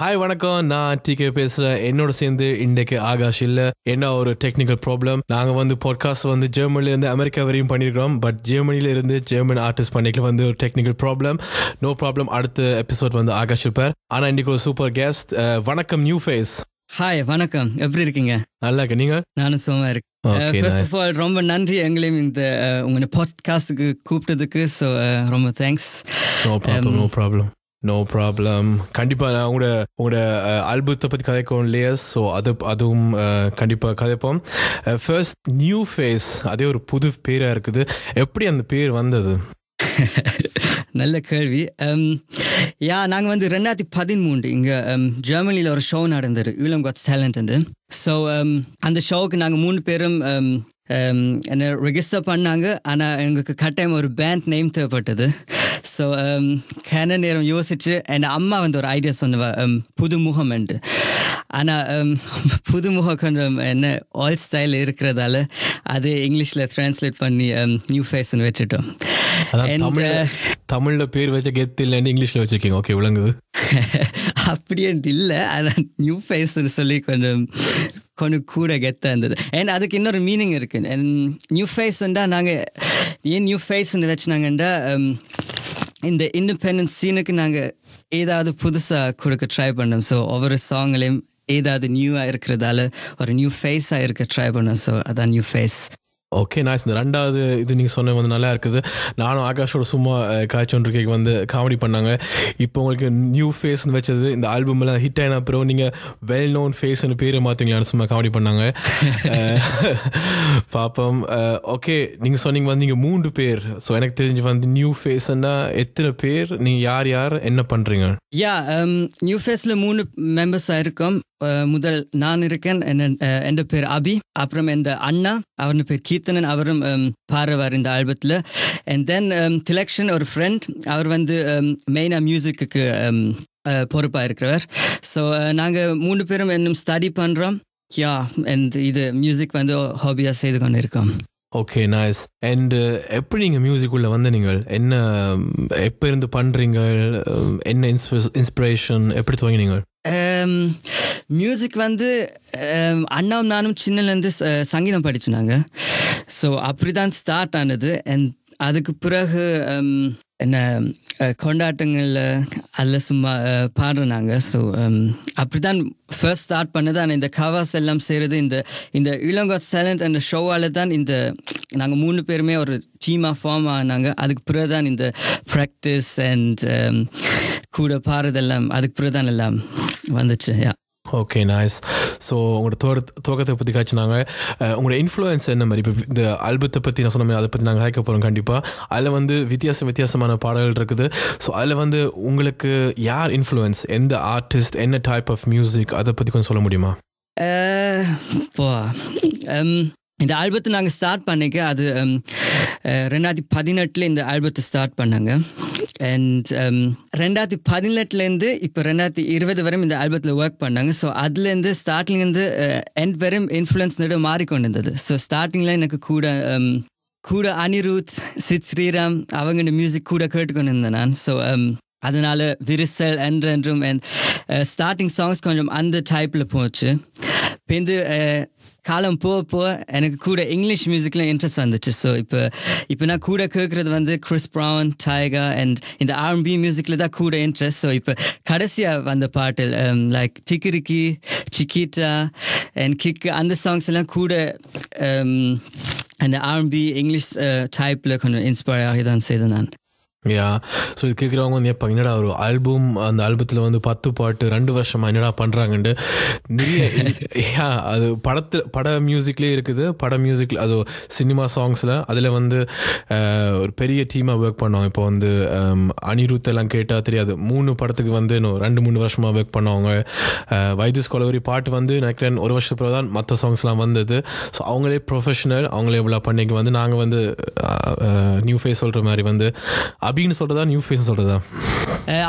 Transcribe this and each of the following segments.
Hi வணக்கம். நான் decay பேசுறேன். என்னோட சேர்ந்து இன்றைக்கு ஆகாஷ் இல்ல. என்ன ஒரு டெக்னிக்கல் ப்ராப்ளம் நாங்க வந்து பாட்காஸ்ட் வந்து ஜெர்மனில இருந்து அமெரிக்கா வரையும் பண்ணிருக்கிறோம். பட் ஜெர்மனில இருந்து ஜெர்மன் ஆர்டிஸ்ட் பண்ணிக்கல. வந்து ஒரு டெக்னிக்கல் ப்ராப்ளம் நோ ப்ராப்ளம் அடுத்த எபிசோட் வந்து ஆகாஷ் இருப்பார். ஆனா இன்னைக்கு ஒரு சூப்பர் கெஸ்ட் வணக்கம் நியூ ஃபேஸ் ஹாய் வணக்கம். எப்படி இருக்கீங்க? நல்லா இருக்கு நீங்க? நானும் சும்மா இருக்கேன். Okay, first nice. Of all ரொம்ப நன்றி எங்களையும் இந்த uh, உங்க பாட்காஸ்ட்டுக்கு கூப்பிட்டதுக்கு. ஸோ ரொம்ப thanks no problem no problem no problem கண்டிப்பாக நான் உங்களோட உங்களோட ஆல்பத்தை பற்றி கதைக்கும் லேயர்ஸ் ஸோ அது அதுவும் கண்டிப்பாக கதைப்போம். ஃபர்ஸ்ட் நியூ ஃபேஸ் அதே ஒரு புது பேராக இருக்குது. எப்படி அந்த பேர் வந்தது? நல்ல கேள்வி. யா நாங்கள் வந்து ரெண்டாயிரத்தி பதிமூன்று இங்கே ஜெர்மனியில் ஒரு ஷோ நடந்தது. யூலம் காட்ஸ் டேலண்ட் ஸோ அந்த ஷோவுக்கு நாங்கள் மூணு பேரும் என்ன ரெஜிஸ்டர் பண்ணாங்க. ஆனால் எங்களுக்கு கட்டாயம் ஒரு பேண்ட் நேம் தேவைப்பட்டது. ஸோ கன நேரம் யோசிச்சு என் அம்மா வந்து ஒரு ஐடியா சொன்னவ um, புது முகம் என்று ஆனால் புது முகம் கொஞ்சம் என்ன ஆல் ஸ்டைல் இருக்கிறதால அது இங்கிலீஷில் ட்ரான்ஸ்லேட் பண்ணி நியூ ஃபேஸ்ன்னு வச்சுட்டோம் தமிழ்ல பேர் வச்ச கெத்து இல்லைன்னு இங்கிலீஷ்ல வச்சிருக்கீங்க ஓகே விளங்குது அப்படியே இல்லை அதான் நியூ ஃபேஸ்ன்னு சொல்லி கொஞ்சம் கொஞ்சம் கூட கெத்தாக இருந்தது அண்ட் அதுக்கு இன்னொரு மீனிங் இருக்கு நியூ ஃபேஸ்ண்டா நாங்கள் ஏன் நியூ ஃபேஸ்ன்னு வச்சுனாங்கண்டா um, இந்த இண்டிபெண்டன்ஸ் சீனுக்கு நாங்கள் ஏதாவது புதுசாக கொடுக்க ட்ரை பண்ணோம். ஸோ ஒவ்வொரு சாங்லேயும் ஏதாவது நியூவாக இருக்கிறதால ஒரு நியூ ஃபேஸாக இருக்க ட்ரை பண்ணோம். ஸோ அதான் நியூ ஃபேஸ் ஓகே நான் இந்த ரெண்டாவது இது நீங்கள் சொன்ன வந்து நல்லா இருக்குது. நானும் ஆகாஷோட சும்மா காய்ச்சொன்றிருக்கேக்கு வந்து காமெடி பண்ணாங்க. இப்போ உங்களுக்கு நியூ ஃபேஸ்னு வச்சது இந்த ஆல்பம்லாம் ஹிட் ஆன அப்புறம் நீங்கள் வெல் நோன் ஃபேஸ்னு பேரை மாற்றிங்களான்னு சும்மா காமெடி பண்ணாங்க. அஹ், பாப்போம். ஓகே நீங்கள் சொன்னீங்க வந்து நீங்கள் மூன்று பேர். ஸோ எனக்கு தெரிஞ்சு வந்து நியூ ஃபேஸ்ன்னா எத்தனை பேர்? நீங்கள் யார் யார்? என்ன பண்ணுறீங்க யா நியூ um, ஃபேஸில் மூணு மெம்பர்ஸாக இருக்கோம். முதல் நான் இருக்கேன். என் பேர் அபி. அப்புறம் என் அண்ணா. அவருடைய பேர் கீர்த்தனன். அவரும் um, பாடுவார் இந்த ஆல்பத்தில். அண்ட் தென் திலக்ஷன் ஒரு ஃப்ரெண்ட் அவர் வந்து மெயினாக மியூசிக்கு பொறுப்பாக இருக்கிறவர். ஸோ நாங்கள் மூணு பேரும் இன்னும் ஸ்டடி பண்ணுறோம் யா அண்ட் இது மியூசிக் வந்து ஹாபியாக செய்து கொண்டு இருக்கோம் ஓகே நைஸ் அண்ட் எப்படி நீங்கள் மியூசிக்குள்ளே வந்து நீங்கள் என்ன எப்போ இருந்து பண்ணுறீங்க என்ன இன்ஸ்பிரேஷன் எப்படி துவங்கினீங்க? மியூசிக் வந்து um, அண்ணாவும் நானும் சின்னலேருந்து சங்கீதம் படிச்சுனாங்க ஸோ அப்படி தான் ஸ்டார்ட் ஆனது. அண்ட் அதுக்கு பிறகு um, என்ன கொண்டாட்டங்களில் அதில் சும்மா பாடுறாங்க ஸோ um, அப்படி தான் ஃபர்ஸ்ட் ஸ்டார்ட் பண்ணது. ஆனால் இந்த கவாஸ் எல்லாம் செய்கிறது இந்த இந்த இளங்கோ சேலண்ட் அந்த ஷோவால் தான் இந்த நாங்கள் மூணு பேருமே ஒரு டீமாக ஃபார்ம் ஆனாங்க. அதுக்கு பிறகு தான் இந்த ப்ராக்டிஸ் அண்ட் கூட பாடுறதெல்லாம் அதுக்கு பிறகு தான் எல்லாம் வந்துச்சு. யா ஓகே நைஸ் ஸோ உங்களோட துவர துவக்கத்தை பற்றி காய்ச்சினாங்க உங்களோட இன்ஃப்ளூயன்ஸ் என்ன மாதிரி? இப்போ இந்த ஆல்பத்தை பற்றி நான் சொன்ன மாதிரி அதை பற்றி நாங்கள் கேட்க போகிறோம் கண்டிப்பாக அதில் வந்து வித்தியாச வித்தியாசமான பாடல்கள் இருக்குது. ஸோ அதில் வந்து உங்களுக்கு யார் இன்ஃப்ளூயன்ஸ் எந்த ஆர்டிஸ்ட் என்ன டைப் ஆஃப் மியூசிக் அதை பற்றி கொஞ்சம் சொல்ல முடியுமா? இந்த ஆல்பத்தை நாங்கள் ஸ்டார்ட் பண்ணிக்க அது ரெண்டாயிரத்தி பதினெட்டில் இந்த ஆல்பத்தை ஸ்டார்ட் பண்ணாங்க. அண்ட் um, ரெண்டாயிரத்தி பதினெட்டுலேருந்து இப்போ ரெண்டாயிரத்தி இருபது வரையும் இந்த ஆல்பத்தில் ஒர்க் பண்ணாங்க. ஸோ அதுலேருந்து ஸ்டார்டிங்லேருந்து எண்ட் uh, வரையும் இன்ஃப்ளூயன்ஸ் நடு மாறிக்கொண்டு இருந்தது ஸோ ஸ்டார்டிங்கில் எனக்கு கூட um, கூட அனிருத் சித் ஸ்ரீராம் அவங்க மியூசிக் கூட கேட்டுக்கொண்டு இருந்தேன் நான் ஸோ um, அதனால விரிசல் என்று என்றும் ஸ்டார்டிங் சாங்ஸ் கொஞ்சம் அந்த டைப்பில் போச்சு. பிந்து uh, காலம் போக போக எனக்கு கூட இங்கிலீஷ் மியூசிக்கில் இன்ட்ரெஸ்ட் வந்துச்சு. ஸோ இப்போ இப்போ நான் கூட கேட்குறது வந்து கிறிஸ் ப்ரவுன் டைகா அண்ட் இந்த ஆர்என்பி மியூசிக்கில் தான் கூட இன்ட்ரெஸ்ட் ஸோ இப்போ கடைசியாக வந்த பாட்டு லைக் டிக்கிரிக்கி சிக்கிட்டா அண்ட் கிக்கு அந்த சாங்ஸ் எல்லாம் கூட um, அந்த ஆர்என்பி இங்கிலீஷ் டைப்பில் கொஞ்சம் இன்ஸ்பயர் ஆகி தான் செய்தேன் நான். யா ஸோ இது கேட்குறவங்க வந்து எப்போ என்னடா ஒரு ஆல்பம் அந்த ஆல்பத்தில் வந்து பத்து பாட்டு ரெண்டு வருஷமாக என்னடா பண்ணுறாங்கன்ட்டு நிறைய யா அது படத்தில் பட மியூசிக்லேயே இருக்குது. பட மியூசிக்கில் அது சினிமா சாங்ஸில் அதில் வந்து ஒரு பெரிய டீமாக ஒர்க் பண்ணோம் இப்போ வந்து அனிருத் எல்லாம் கேட்டால் தெரியாது. மூணு படத்துக்கு வந்து இன்னும் ரெண்டு மூணு வருஷமாக ஒர்க் பண்ணவங்க. அஹ், வைத்திஸ் கொலவரி பாட்டு வந்து நினைக்கிறேன் ஒரு வருஷத்துக்கு தான் மற்ற சாங்ஸ்லாம் வந்தது. ஸோ அவங்களே ப்ரொஃபஷனல் அவங்களே இவ்வளோ பண்ணிக்கு வந்து நாங்கள் வந்து நியூ ஃபேஸ் சொல்கிற மாதிரி வந்து அபின்னு சொல்றதா நியூ ஃபேஸ் சொல்றதா?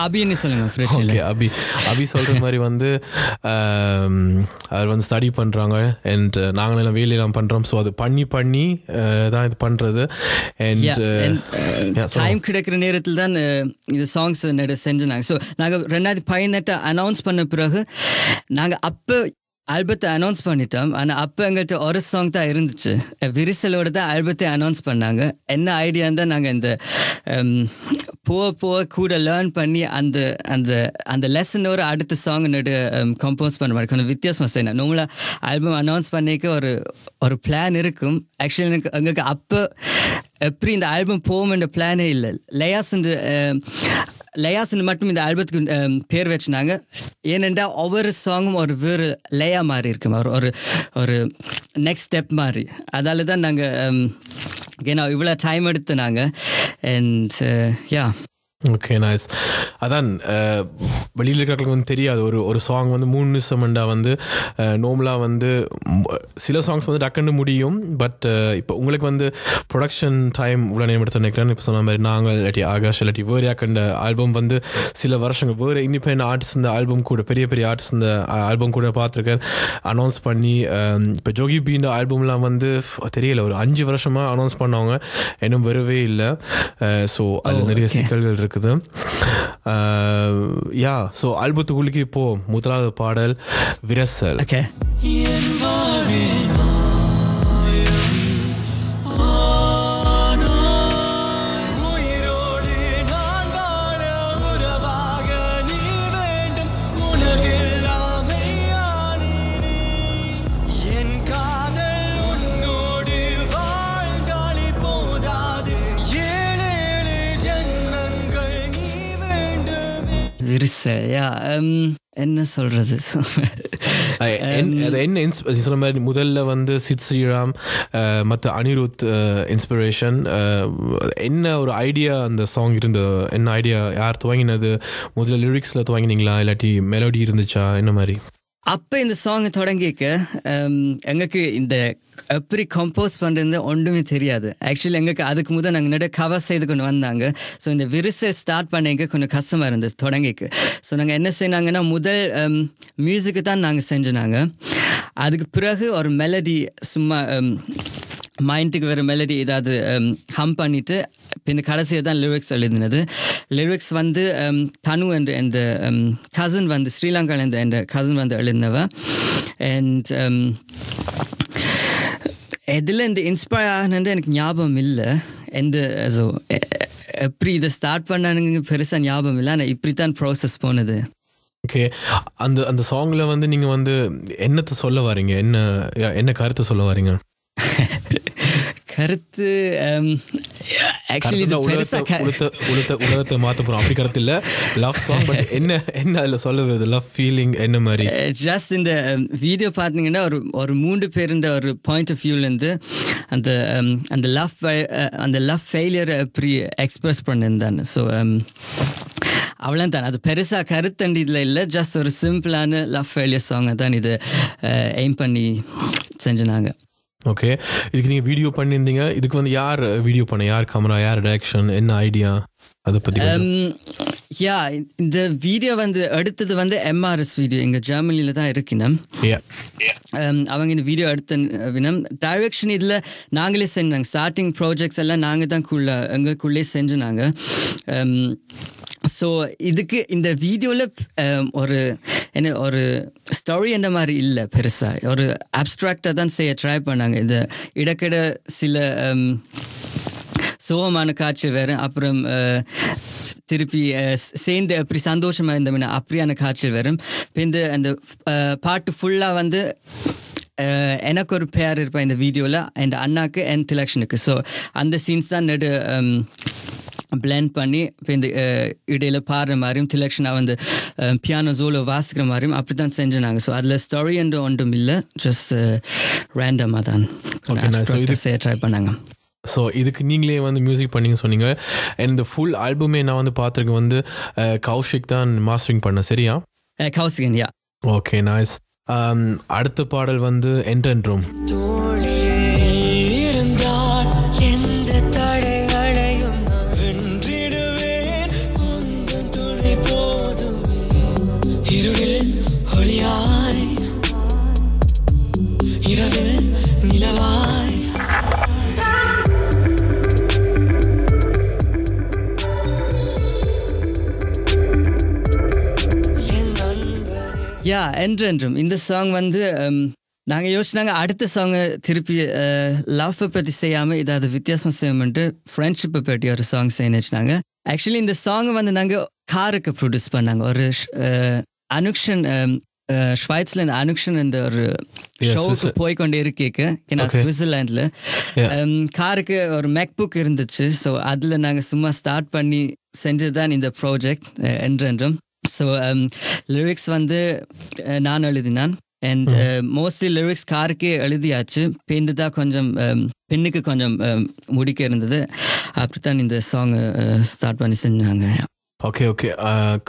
அபின்னு சொல்லுங்க ஓகே அபி. அபி சொல்ற மாதிரி வந்து அவர் வந்து ஸ்டடி பண்றாங்க அண்ட் நாங்களும் எல்லாம் வேலையெல்லாம் பண்றோம். ஸோ அது பண்ணி பண்ணி தான் இது பண்றது. அண்ட் டைம் கிடைக்கிற நேரத்தில் தான் இந்த சாங்ஸ் நடு செஞ்சுனாங்க. ஸோ நாங்கள் ரெண்டாயிரத்தி பதினெட்டு அனௌன்ஸ் பண்ண பிறகு நாங்கள் அப்போ ஆல்பத்தை அனௌன்ஸ் பண்ணிட்டோம். ஆனால் அப்போ எங்கள்கிட்ட ஒரு சாங் தான் இருந்துச்சு. விரிசலோட தான் ஆல்பத்தை அனௌன்ஸ் பண்ணாங்க. என்ன ஐடியா தான் நாங்கள் இந்த போக போக கூட லேர்ன் பண்ணி அந்த அந்த அந்த லெசனோட அடுத்த சாங் நடு கம்போஸ் பண்ண மாதிரி. கொஞ்சம் வித்தியாசமாக செய்யணும். நம்மளா ஆல்பம் அனௌன்ஸ் பண்ணிக்க ஒரு ஒரு பிளான் இருக்கும். ஆக்சுவலி எனக்கு எங்களுக்கு அப்போ எப்படி இந்த ஆல்பம் போகும்ன்ற பிளானே இல்லை. லயாஸ் இந்த லயாஸ்னு மட்டும் இந்த ஆல்பத்துக்கு பேர் வச்சுனாங்க. ஏனென்றால் ஒவ்வொரு சாங்கும் ஒரு வேறு லேயா மாதிரி இருக்கும் ஒரு ஒரு ஒரு நெக்ஸ்ட் ஸ்டெப் மாதிரி அதால் தான் நாங்கள் ஏன்னா இவ்வளோ டைம் எடுத்து நாங்கள் அண்ட் யா ஓகே நைஸ் அதான் வெளியில் இருக்கிறவங்களுக்கு வந்து தெரியாது. ஒரு ஒரு சாங் வந்து மூணு நிமிஷம்ண்டா வந்து நோமலாக வந்து சில சாங்ஸ் வந்து டக்குன்னு முடியும். பட் இப்போ உங்களுக்கு வந்து ப்ரொடக்ஷன் டைம் இவ்வளோ நேரம் எடுத்து நினைக்கிறேன் இப்போ சொன்ன மாதிரி நாங்கள் இல்லாட்டி ஆகாஷ் இல்லாட்டி வேறு யாக்கண்ட ஆல்பம் வந்து சில வருஷங்கள் வேறு இண்டிபெண்ட் ஆர்டிஸ்ட் இந்த ஆல்பம் கூட பெரிய பெரிய ஆர்டிஸ்ட் இந்த ஆல்பம் கூட பார்த்துருக்கேன். அனௌன்ஸ் பண்ணி இப்போ ஜோகி பீண்ட ஆல்பம்லாம் வந்து தெரியல. ஒரு அஞ்சு வருஷமாக அனௌன்ஸ் பண்ணவங்க இன்னும் வரவே இல்லை. ஸோ அது நிறைய சிக்கல்கள் இருக்குது யா ஸோ ஆல்பத்துக்குள்ளுக்கு இப்போ முதலாவது பாடல் விரசல். ஓகே விரிசல் யா என்ன என்- அது என்ன இன்ஸ் சொன்ன மாதிரி முதல்ல வந்து சித் ஸ்ரீராம் மற்ற அனிருத் இன்ஸ்பிரேஷன் என்ன ஒரு ஐடியா அந்த சாங் இருந்தது? என்ன ஐடியா யார் துவங்கினது? முதல்ல லிரிக்ஸில் துவங்கினீங்களா? இல்லாட்டி மெலோடி இருந்துச்சா? என்ன மாதிரி? அப்போ இந்த சாங் தொடங்கிக்க எங்களுக்கு இந்த எப்படி கம்போஸ் பண்ணுறது ஒன்றுமே தெரியாது. ஆக்சுவலி எங்களுக்கு அதுக்கு முதல் நாங்கள் நிறைய கவர் செய்து கொண்டு வந்தாங்க. ஸோ இந்த விரிசல் ஸ்டார்ட் பண்ணிக்க கொஞ்சம் கஷ்டமாக இருந்தது தொடங்கிக்கு. ஸோ நாங்கள் என்ன செய்னாங்கன்னா முதல் மியூசிக்கு தான் நாங்கள் செஞ்சினாங்க. அதுக்கு பிறகு ஒரு மெலடி சும்மா ஹம், மைண்டுக்கு வர மெலடி ஏதாவது um, ஹம் பண்ணிட்டு பின் கடைசியாக தான் லிரிக்ஸ் எழுதினது. லிரிக்ஸ் வந்து um, um, தனு என்ற இந்த கசின் வந்து ஸ்ரீலங்காவில் இந்த இந்த கசின் வந்து எழுதினவ. அண்ட் எதில் இந்த இன்ஸ்பயர் ஆனது எனக்கு ஞாபகம் இல்லை. எந்த ஸோ எப்படி இதை ஸ்டார்ட் பண்ணானுங்க பெருசாக ஞாபகம் இல்லை. ஆனால் இப்படி தான் ப்ராசஸ் போனது. ஓகே அந்த அந்த சாங்கில் வந்து நீங்கள் வந்து என்னத்தை சொல்ல வரீங்க? என்ன என்ன கருத்தை சொல்ல வரீங்க? கருத்து ஆக்சுவலி இது கருத்து தான் பெருசாக உலகத்தை உலகத்தை உலகத்தை மாற்ற போகிறோம் அப்படி கருத்து இல்லை. லவ் சாங் பட் என்ன என்ன அதில் சொல்ல வருது? லவ் ஃபீலிங் என்ன மாதிரி? ஜஸ்ட் இந்த வீடியோ பார்த்தீங்கன்னா ஒரு ஒரு மூன்று பேருந்த ஒரு பாயிண்ட் ஆஃப் வியூலேருந்து அந்த um, அந்த லவ் அந்த லவ் ஃபெயிலியரை எப்படி எக்ஸ்பிரஸ் பண்ணியிருந்தாங்க. ஸோ அவ்வளோ தான் அது பெருசாக கருத்தண்டி இதில் இல்லை. ஜஸ்ட் ஒரு சிம்பிளான லவ் ஃபெயிலியர் சாங்கை தான் இது எய்ம் பண்ணி செஞ்சுனாங்க. ஓகே இதுக்கு நீங்கள் வீடியோ பண்ணியிருந்தீங்க. இதுக்கு வந்து யார் வீடியோ பண்ண? யார் கேமரா யார் டைரக்ஷன் என்ன ஐடியா அதை பற்றி யா இந்த வீடியோ வந்து எடுத்தது வந்து எம்ஆர்எஸ் வீடியோ இங்கே ஜெர்மனியில் தான் இருக்கணும் Um, அவங்க இந்த வீடியோ எடுத்த வினம் டைரக்ஷன் இதில் நாங்களே செஞ்சாங்க. ஸ்டார்டிங் ப்ராஜெக்ட்ஸ் எல்லாம் நாங்கள் தான் குள்ள எங்களுக்குள்ளே செஞ்சுனாங்க. ஸோ இதுக்கு இந்த வீடியோவில் ஒரு என்ன ஒரு ஸ்டோரி என்ன மாதிரி இல்லை பெருசாக ஒரு அப்ட்ராக்டாக தான் செய்ய ட்ரை பண்ணாங்க. இந்த இடக்கிட சில சோகமான காட்சி வேறு அப்புறம் திருப்பி சேர்ந்து அப்படி சந்தோஷமாக இருந்தோம்னா அப்படியான காட்சிகள் வரும். இப்போ இந்த அந்த பாட்டு ஃபுல்லாக வந்து எனக்கு ஒரு பேர் இருப்பேன் இந்த வீடியோவில் என் அண்ணாக்கு என் திலக்ஷனுக்கு. ஸோ அந்த சீன்ஸ் தான் நடு பிளெண்ட் பண்ணி இப்போ இந்த இடையில பாடுற மாதிரியும் திலக்ஷனா வந்து பியானோ ஜோலோ வாசிக்கிற மாதிரியும் அப்படி தான் செஞ்சுனாங்க ஸோ அதில் ஸ்டோரி என்று ஒன்றும் இல்லை. ஜஸ்ட் ரேண்டமாக தான். Okay, nice. So இது- செய்ய ட்ரை பண்ணாங்க. ஸோ இதுக்கு நீங்களே வந்து மியூசிக் பண்ணீங்க சொன்னீங்க. And இந்த ஃபுல் ஆல்பமே நான் வந்து பார்த்துருக்கேன் வந்து கௌஷிக் தான் மாஸ்டரிங் பண்ண சரியா? கௌசிகன் யா ஓகே நைஸ் அடுத்த பாடல் வந்து என்றென்றும் இருந்தால் யா என்றென்றும். இந்த சாங் வந்து நாங்கள் யோசிச்சாங்க அடுத்த சாங்கை திருப்பி லவ்வை பற்றி செய்யாமல் இதாவது வித்தியாசம் செய்யணும்ட்டு ஃப்ரெண்ட்ஷிப்பை பற்றி ஒரு சாங் செய்யணும் வச்சுனாங்க. ஆக்சுவலி இந்த சாங் வந்து நாங்கள் காருக்கு ப்ரொடியூஸ் பண்ணாங்க. ஒரு அனுக்ஷன் ஸ்வைட்ஸ்ல இந்த அனுக்ஷன் இந்த ஒரு ஷோவுக்கு. போய் கொண்டு இருக்கேக்கு Okay. சுவிட்சர்லாண்டில். காருக்கு ஒரு மேக்புக் இருந்துச்சு. ஸோ அதில் நாங்கள் சும்மா ஸ்டார்ட் பண்ணி செஞ்சது தான் இந்த ப்ராஜெக்ட் என்றென்றும். ஸோ லிரிக்ஸ் வந்து அஹ், நான் எழுதினான். அண்ட் மோஸ்ட்லி லிரிக்ஸ் காருக்கே எழுதியாச்சு. பேந்து தான் கொஞ்சம் um, பெண்ணுக்கு கொஞ்சம் um, முடிக்க இருந்தது. அப்படித்தான் இந்த சாங் ஸ்டார்ட் பண்ணி செஞ்சாங்க. Okay okay.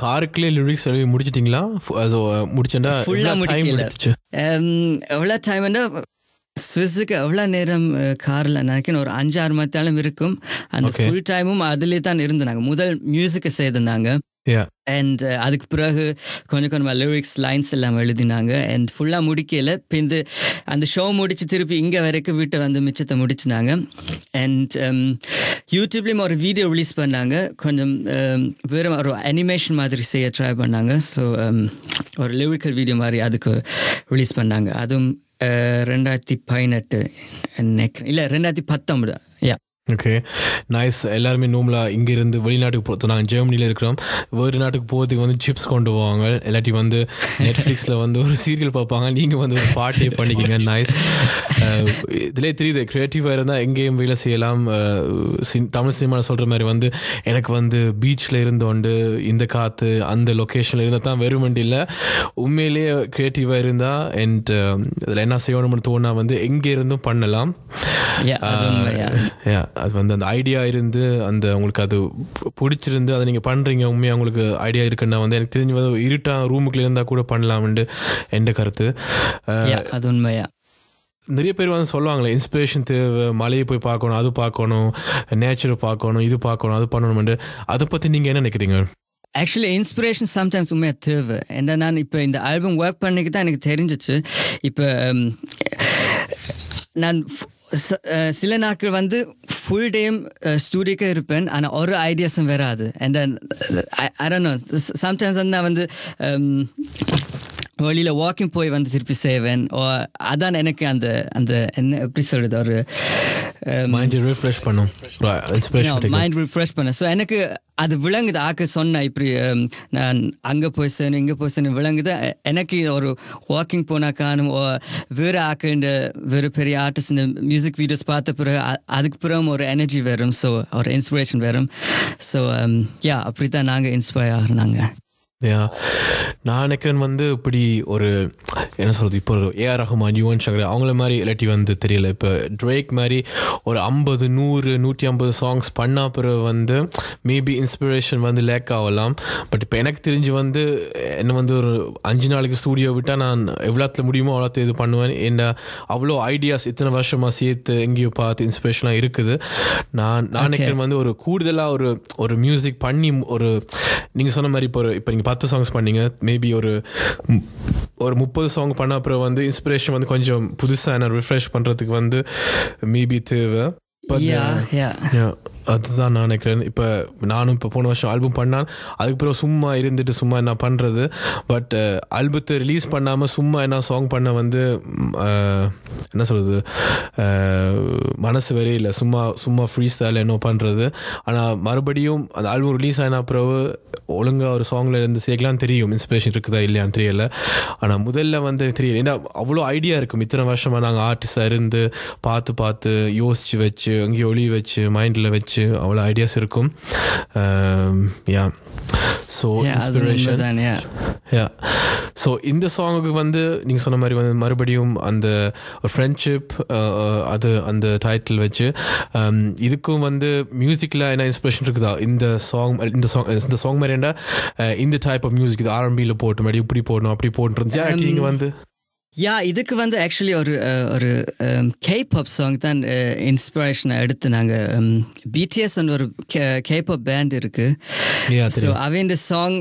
காருக்குள்ளே லிரிக்ஸ் எழுதி முடிச்சிட்டிங்களா? அது முடிச்சேன்டா Full ஆ டைம் Um, எவ்வளோ டைம்னா ஸ்விஸ்ஸுக்கு எவ்வளோ நேரம் காரில் நினைக்கிறேன் ஒரு அஞ்சு ஆறு மணி நேரம் இருக்கும் அந்த. ஃபுல் டைமும் அதிலே தான் இருந்தாங்க முதல் மியூசிக்கை செய்திருந்தாங்க. அண்ட் uh, அதுக்கு பிறகு கொஞ்சம் கொஞ்சமாக லிரிக்ஸ் லைன்ஸ் எல்லாம் எழுதினாங்க. அண்ட் ஃபுல்லாக முடிக்கல. இப்போ இந்த அந்த ஷோ முடித்து திருப்பி இங்கே வரைக்கும் வீட்டை வந்து மிச்சத்தை முடிச்சினாங்க. அண்ட் யூடியூப்லேயும் um, ஒரு வீடியோ ரிலீஸ் பண்ணாங்க. கொஞ்சம் um, வெறும் வேறு ஒரு அனிமேஷன் மாதிரி செய்ய ட்ரை பண்ணாங்க. ஸோ um, ஒரு லிரிக்கல் வீடியோ மாதிரி அதுக்கு ரிலீஸ் பண்ணாங்க. அதுவும் uh, ரெண்டாயிரத்தி பதினெட்டு நினைக்கிறேன். இல்லை ரெண்டாயிரத்தி பத்தொம்பது யா ஓகே நைஸ் எல்லாருமே நோம்பலாக இங்கேருந்து வெளிநாட்டுக்கு போகிறது நாங்கள் ஜெர்மனியில் இருக்கிறோம். வேறு நாட்டுக்கு போகிறதுக்கு வந்து சிப்ஸ் கொண்டு போவாங்க. இல்லாட்டி வந்து நெட்ஃப்ளிக்ஸில் வந்து ஒரு சீரியல் பார்ப்பாங்க. நீங்கள் வந்து ஒரு பாட்டே பண்ணிக்கிங்க. நைஸ் இதிலே தெரியுது. க்ரியேட்டிவாக இருந்தால் எங்கேயும் வேலை செய்யலாம். தமிழ் சினிமாவில் சொல்கிற மாதிரி வந்து எனக்கு வந்து பீச்சில் இருந்தோண்டு இந்த காற்று அந்த லொக்கேஷனில் இருந்தால் தான் வெறும் இல்லை. உண்மையிலேயே க்ரியேட்டிவாக இருந்தால் அண்ட் இதில் என்ன செய்யணும்னு தோணா வந்து எங்கே இருந்தும் பண்ணலாம் Yeah, அது வந்து அந்த ஐடியா இருந்து அந்த உங்களுக்கு அது பிடிச்சிருந்து அதை நீங்கள் பண்ணுறீங்க உண்மையாக உங்களுக்கு ஐடியா இருக்குன்னா வந்து எனக்கு தெரிஞ்சு வந்து இருட்டாக ரூமுக்குள்ள இருந்தால் கூட பண்ணலாம்னு எந்த கருத்து? அது உண்மையா? நிறைய பேர் வந்து சொல்லுவாங்களே இன்ஸ்பிரேஷன் தேவை மலையை போய் பார்க்கணும் அது பார்க்கணும் நேச்சரை பார்க்கணும் இது பார்க்கணும் அது பண்ணணும்னு அதை பற்றி நீங்கள் என்ன நினைக்கிறீங்க? ஆக்சுவலி இன்ஸ்பிரேஷன் சம்டைம்ஸ் உண்மையாக தேவை. ஏன்னா நான் இப்போ இந்த ஆல்பம் ஒர்க் பண்ணிக்கு தான் எனக்கு தெரிஞ்சிச்சு. இப்போ நான் சில நாட்கள் வந்து ஃபுல் டேம் ஸ்டூடியோக்கே இருப்பேன். ஆனால் ஒரு ஐடியாஸும் வராது. அண்ட் அரணும் சம்டைம்ஸ் வந்து நான் வந்து வெளியில் வாக்கிங் போய் வந்து திருப்பி செய்வேன். ஓ அதான் எனக்கு அந்த அந்த என்ன எப்படி சொல்கிறது ஒரு மைண்டை ரிஃப்ரெஷ் பண்ணும் மைண்ட் ரிஃப்ரெஷ் பண்ண. ஸோ எனக்கு அது விளங்குது. ஆக்க சொன்ன இப்படி நான் அங்கே போய் சேரணும் இங்கே போய் சேரணும் விளங்குது. எனக்கு ஒரு வாக்கிங் போனா காணும். வேறு ஆக்கின்ற வேறு பெரிய ஆர்டிஸ்ட் இந்த மியூசிக் வீடியோஸ் பார்த்த பிறகு அதுக்கு பிறகு ஒரு எனர்ஜி வரும். ஸோ ஒரு இன்ஸ்பிரேஷன் வரும். ஸோ யா அப்படி தான் நாங்கள் இன்ஸ்பயர் ஆகினாங்க யா நான் நினைக்கிறேன் வந்து இப்படி ஒரு என்ன சொல்கிறது இப்போ ஒரு ஏஆர் ரஹ்மான் யுவன் சங்கர் அவங்கள மாதிரி இல்லாட்டி வந்து தெரியல. இப்போ ட்ரேக் மாதிரி ஒரு ஐம்பது நூறு நூற்றி ஐம்பது சாங்ஸ் பண்ணா பிறகு வந்து மேபி இன்ஸ்பிரேஷன் வந்து லேக் ஆகலாம். பட் இப்போ எனக்கு தெரிஞ்சு வந்து என்ன வந்து ஒரு அஞ்சு நாளைக்கு ஸ்டூடியோ விட்டால் நான் எவ்வளோத்துல முடியுமோ அவ்வளோத்த இது பண்ணுவேன். என்ன அவ்வளோ ஐடியாஸ் இத்தனை வருஷமாக சேர்த்து எங்கேயோ பார்த்து இன்ஸ்பிரேஷன்லாம் இருக்குது. நான் நான் நினைக்கிறேன் வந்து ஒரு கூடுதலாக ஒரு ஒரு மியூசிக் பண்ணி ஒரு நீங்கள் சொன்ன மாதிரி இப்போ ஒரு இப்போ நீங்கள் பத்து சாங்ஸ் பண்ணீங்க. மேபி ஒரு ஒரு முப்பது சாங் பண்ண அப்புறம் வந்து இன்ஸ்பிரேஷன் வந்து கொஞ்சம் புதுசாக என்ன ரிஃப்ரெஷ் பண்ணுறதுக்கு வந்து மேபி தேவை. Uh, அதுதான் நான் நினைக்கிறேன். இப்போ நானும் இப்போ போன வருஷம் ஆல்பம் பண்ணான் அதுக்கு பிறகு சும்மா இருந்துட்டு சும்மா என்ன பண்ணுறது பட் ஆல்பத்தை ரிலீஸ் பண்ணாமல் சும்மா என்ன சாங் பண்ண வந்து என்ன சொல்கிறது மனசு வேறே இல்லை. சும்மா சும்மா ஃப்ரீ ஸ்டைல் என்ன பண்ணுறது ஆனால் மறுபடியும் அந்த ஆல்பம் ரிலீஸ் ஆன பிறகு ஒழுங்காக ஒரு சாங்கில் இருந்து சேர்க்கலாம் தெரியும். இன்ஸ்பிரேஷன் இருக்குதா இல்லையான்னு தெரியல. ஆனால் முதல்ல வந்து தெரியல. ஏன்னா அவ்வளோ ஐடியா இருக்கும் இத்தனை வருஷமாக நாங்கள் ஆர்டிஸ்டாக இருந்து பார்த்து பார்த்து யோசித்து வச்சு அங்கேயும் ஒளி வச்சு மைண்டில் வச்சு அவ்வளோ ஐடியாஸ் இருக்கும். Yeah. So inspiration yeah so இந்த சாங்குக்கு வந்து நீங்கள் சொன்ன மாதிரி வந்து மறுபடியும் அந்த ஃப்ரெண்ட்ஷிப் அது அந்த டைட்டில் வச்சு um, இதுக்கும் வந்து மியூசிக்கில் என்ன இன்ஸ்பிரேஷன் இருக்குதா? இந்த சாங் இந்த சாங் இந்த சாங் மாதிரி என்ன இந்த டைப் ஆஃப் மியூசிக் இது ஆர்எம்பியில் போட்டு மாதிரி இப்படி போடணும் அப்படி போட்டுருந்துச்சு நீங்கள் வந்து? யா இதுக்கு வந்து ஆக்சுவலி ஒரு ஒரு கேபாப் சாங் தான் இன்ஸ்பிரேஷனை எடுத்து நாங்கள் பிடிஎஸ் ஒரு கேபாப் பேண்ட் இருக்கு. Yeah, ஸோ அவன் சாங்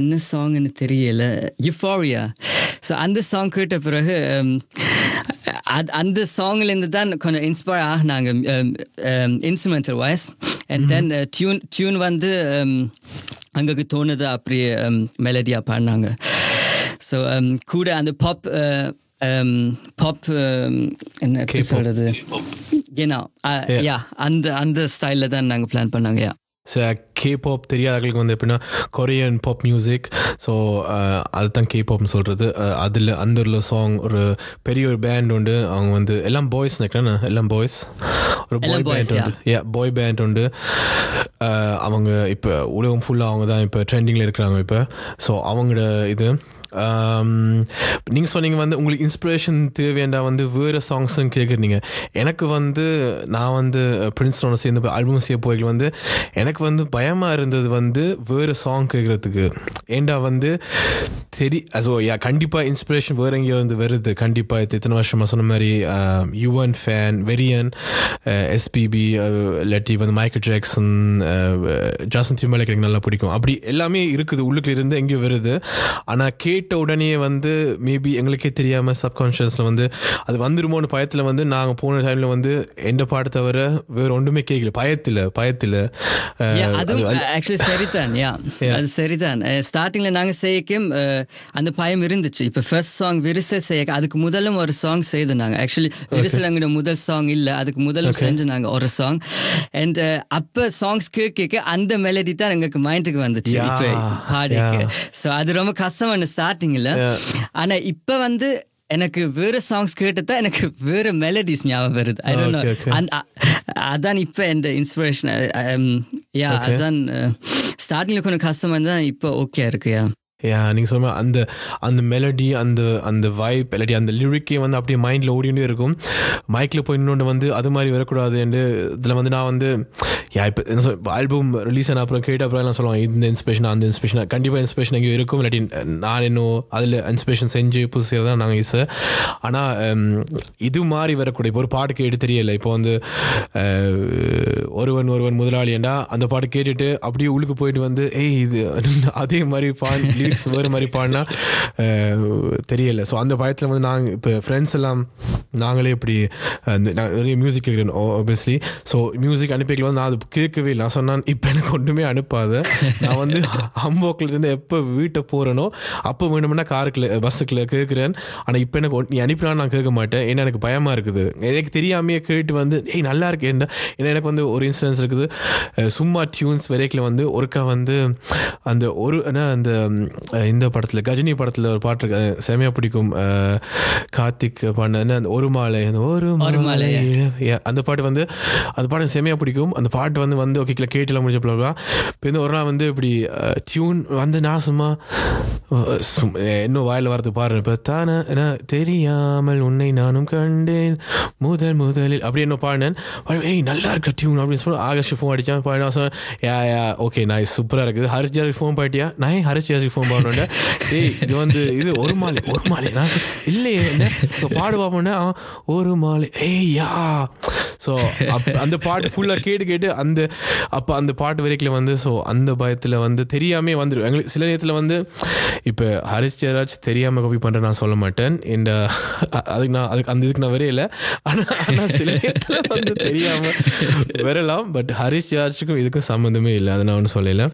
என்ன சாங்னு தெரியல. யுஃபோரியா ஸோ அந்த சாங் கேட்ட பிறகு um, அது அந்த சாங்லேருந்து தான் கொஞ்சம் inspire ஆகினாங்க instrumental voice and then tune tune வந்து அங்கே தோணுது அப்படியே மெலடியாக பாடினாங்க. ஸோ கூட அந்த பாப் பாப் என்ன எப்படி. சொல்றது? ஏன்னா யா அந்த அந்த ஸ்டைலில் தான் நாங்கள் பிளான் பண்ணாங்க யா ஸோ கேபாப் தெரியாதவர்களுக்கு வந்து எப்படின்னா கொரியன் பாப் மியூசிக் ஸோ அதுதான் கேபாப்னு சொல்கிறது அதில் அந்த ஒரு சாங் ஒரு பெரிய ஒரு பேண்ட் உண்டு. அவங்க வந்து எல்லாம் பாய்ஸ் நினைக்கிறேன் எல்லாம் பாய்ஸ் ஒரு பாய் பேண்ட் உண்டு. ஏ பாய் பேண்ட் உண்டு. அஹ், அவங்க இப்போ உலகம் ஃபுல்லாக அவங்க தான் இப்போ ட்ரெண்டிங்கில் இருக்கிறாங்க இப்போ. ஸோ அவங்களோட இது நீங்கள் சொன்னீங்க வந்து உங்களுக்கு இன்ஸ்பிரேஷன் தேவையாண்டா வந்து வேறு சாங்ஸும் கேட்குறீங்க எனக்கு வந்து நான் வந்து பிரின்ஸ்டோட சேர்ந்து ஆல்பம் செய்ய போய்கள் வந்து எனக்கு வந்து பயமாக இருந்தது வந்து வேறு சாங் கேட்குறதுக்கு ஏண்டா வந்து சரி ஸோ யா கண்டிப்பாக இன்ஸ்பிரேஷன் வேறு எங்கேயோ வந்து வருது. கண்டிப்பாக இத்தனை வருஷமாக சொன்ன மாதிரி யுவன் ஃபேன் வெரியன் எஸ்பிபி இல்லாட்டி வந்து மைக்கேல் ஜாக்சன் ஜாசன் சிம்மலை எனக்கு நல்லா பிடிக்கும். அப்படி எல்லாமே இருக்குது. உள்ளுக்குள்ள இருந்து எங்கேயோ வருது. ஆனால் கேட்ட உடனே வந்து மேபி எங்களுக்கே தெரியாமல் சப்கான்ஷியஸில் வந்து அது வந்துருமோன்னு பயத்தில் வந்து நாங்கள் போன டைமில் வந்து எந்த பாட்டு தவிர வேறு ஒன்றுமே கேட்கல பயத்தில் பயத்தில் அதுவும் ஆக்சுவலி சரிதான். யா அது சரிதான். ஸ்டார்டிங்ல நாங்க செய்யக்கும் அந்த பயம் இருந்துச்சு. இப்ப ஃபர்ஸ்ட் சாங் விரிசல் செய்ய அதுக்கு முதலும் ஒரு சாங் செய்து நாங்க ஆக்சுவலி விரிசல் அங்கிட்ட முதல் சாங் இல்ல. அதுக்கு முதலும் செஞ்சு நாங்க ஒரு சாங் அண்ட் அப்ப சாங்ஸ் கேட்க அந்த மெலடி தான் எங்களுக்கு மைண்டுக்கு வந்துச்சு. பாடிக்கு. ஸோ அது ரொம்ப கஷ்டமான ஸ்டார்டிங்ல ஆனா இப்ப வந்து எனக்கு வேற சாங்ஸ் கேட்டுதான் எனக்கு வேற மெலடிஸ் ஞாபகம் வருது. அதான் இப்போ எந்த இன்ஸ்பிரேஷன் யா அதான் ஸ்டார்டிங்கில் கொஞ்சம் கஷ்டமாக இருந்தால் இப்போ ஓகே இருக்கு யா நீங்கள் சொன்ன அந்த அந்த மெலடி அந்த அந்த வைப் இல்லாட்டி அந்த லிரிக்கே வந்து அப்படியே மைண்டில் ஓடிண்டே இருக்கும். மைக்கில் போய் இன்னொன்று வந்து அது மாதிரி வரக்கூடாதுன்னு இதில் வந்து நான் வந்து யா இப்போ ஆல்பம் ரிலீஸ் ஆன அப்புறம் கேட்ட அப்புறம் எல்லாம் சொல்லுவாங்க இந்த இன்ஸ்பிரேஷன் அந்த இன்ஸ்பிரேஷன் கண்டிப்பாக இன்ஸ்பிரேஷன் எங்கேயும் இருக்கும் இல்லாட்டி நான் இன்னும் அதில் இன்ஸ்பிரேஷன் செஞ்சு புதுசு செய்கிறது தான் நாங்கள் யூஸ் ஆனால் இது மாதிரி வரக்கூடிய இப்போ ஒரு பாட்டு கேட்டு தெரியல. இப்போ வந்து ஒருவன் ஒருவன் முதலாளியண்டா அந்த பாட்டு கேட்டுட்டு அப்படியே உள்ளுக்கு போயிட்டு வந்து ஏய் இது அதே மாதிரி பான் லிரிக்ஸ் வேறு மாதிரி பாடினா தெரியல. ஸோ அந்த பயத்தில் வந்து நாங்கள் இப்போ ஃப்ரெண்ட்ஸ் எல்லாம் நாங்களே இப்படி அந்த நிறைய மியூசிக் கேட்குறேன் ஆப்வியஸ்லி ஸோ மியூசிக் அனுப்பிக்கல வந்து நான் அது கேட்கவே இல்லை. நான் சொன்னான் இப்போ எனக்கு ஒன்றுமே அனுப்பாத. நான் வந்து ஹம்போக்கில் இருந்து எப்போ வீட்டை போகிறேனோ அப்போ வேணும்னா காருக்குள்ள பஸ்ஸுக்குள்ள கேட்குறேன் ஆனால் இப்போ எனக்கு ஒன்- நீ அனுப்பினாலும் நான் கேட்க மாட்டேன். ஏன்னா எனக்கு பயமாக இருக்குது. எனக்கு தெரியாமையே கேட்டு வந்து ஏய் நல்லா இருக்கு என்ன? ஏன்னா எனக்கு வந்து ஒரு இன்சிடென்ஸ் இருக்குது. சும்மா டியூன்ஸ் வரைக்கில் வந்து ஒருக்கா வந்து அந்த ஒரு என்ன அந்த இந்த படத்தில் கஜினி படத்தில் ஒரு பாட்டு இருக்கு. அது செமையா பிடிக்கும். கார்த்திக் அந்த ஒரு மாலை அந்த ஒரு மாலை, அந்த பாட்டு வந்து அந்த பாட்டு செமையா பிடிக்கும். அந்த பாட்டு வந்து வந்து ஓகே கேட்டுலாம் முடிஞ்ச பிள்ளை இப்போ ஒரு நாள் வந்து இப்படி டியூன் வந்து நான் சும்மா இன்னும் வாயில் வரது பாரு இப்போ தானே என்ன தெரியாமல் உன்னை நானும் கண்டேன். முதல் முதலில் அப்படி என்ன பாடினேன். பாடி- ஏய் நல்லா இருக்க டியூன் அப்படின்னு சொல்லி ஆகஸ்ட் ஃபோன் அடித்தான் பாடினா யா யா ஓகே நான் சூப்பராக இருக்குது. ஹரிஷ் ஜாருக்கு ஃபோன் பாட்டியா நான் ஏன் ஹரிஷ் ஜாருக்கு ஃபோன் பாடணுன்னே ஏய் இது வந்து இது ஒரு மாலை ஒரு மாலை. நான் இல்லையே என்ன? இப்போ பாடு ஒரு மாலை. ஏய் யா. ஸோ அந்த பாட்டு ஃபுல்லாக கேட்டு கேட்டு அந்த அப்போ அந்த பாட்டு வரைக்கும் வந்து ஸோ அந்த பயத்தில் வந்து தெரியாமே வந்துடும் எங்களுக்கு சில நேரத்தில் வந்து இப்போ ஹரிஷ் ஜெயராஜ் தெரியாமல் காப்பி பண்ணுறேன் நான் சொல்ல மாட்டேன். இந்த அதுக்கு நான் அதுக்கு அந்த இதுக்கு நான் வரையில. ஆனால் ஆனால் சில நேரத்தில் வந்து தெரியாமல் வரலாம். பட் ஹரிஷ் ஜெயராஜுக்கும் இதுக்கும் சம்மந்தமே இல்லை. அதை நான் ஒன்றும் சொல்லலை.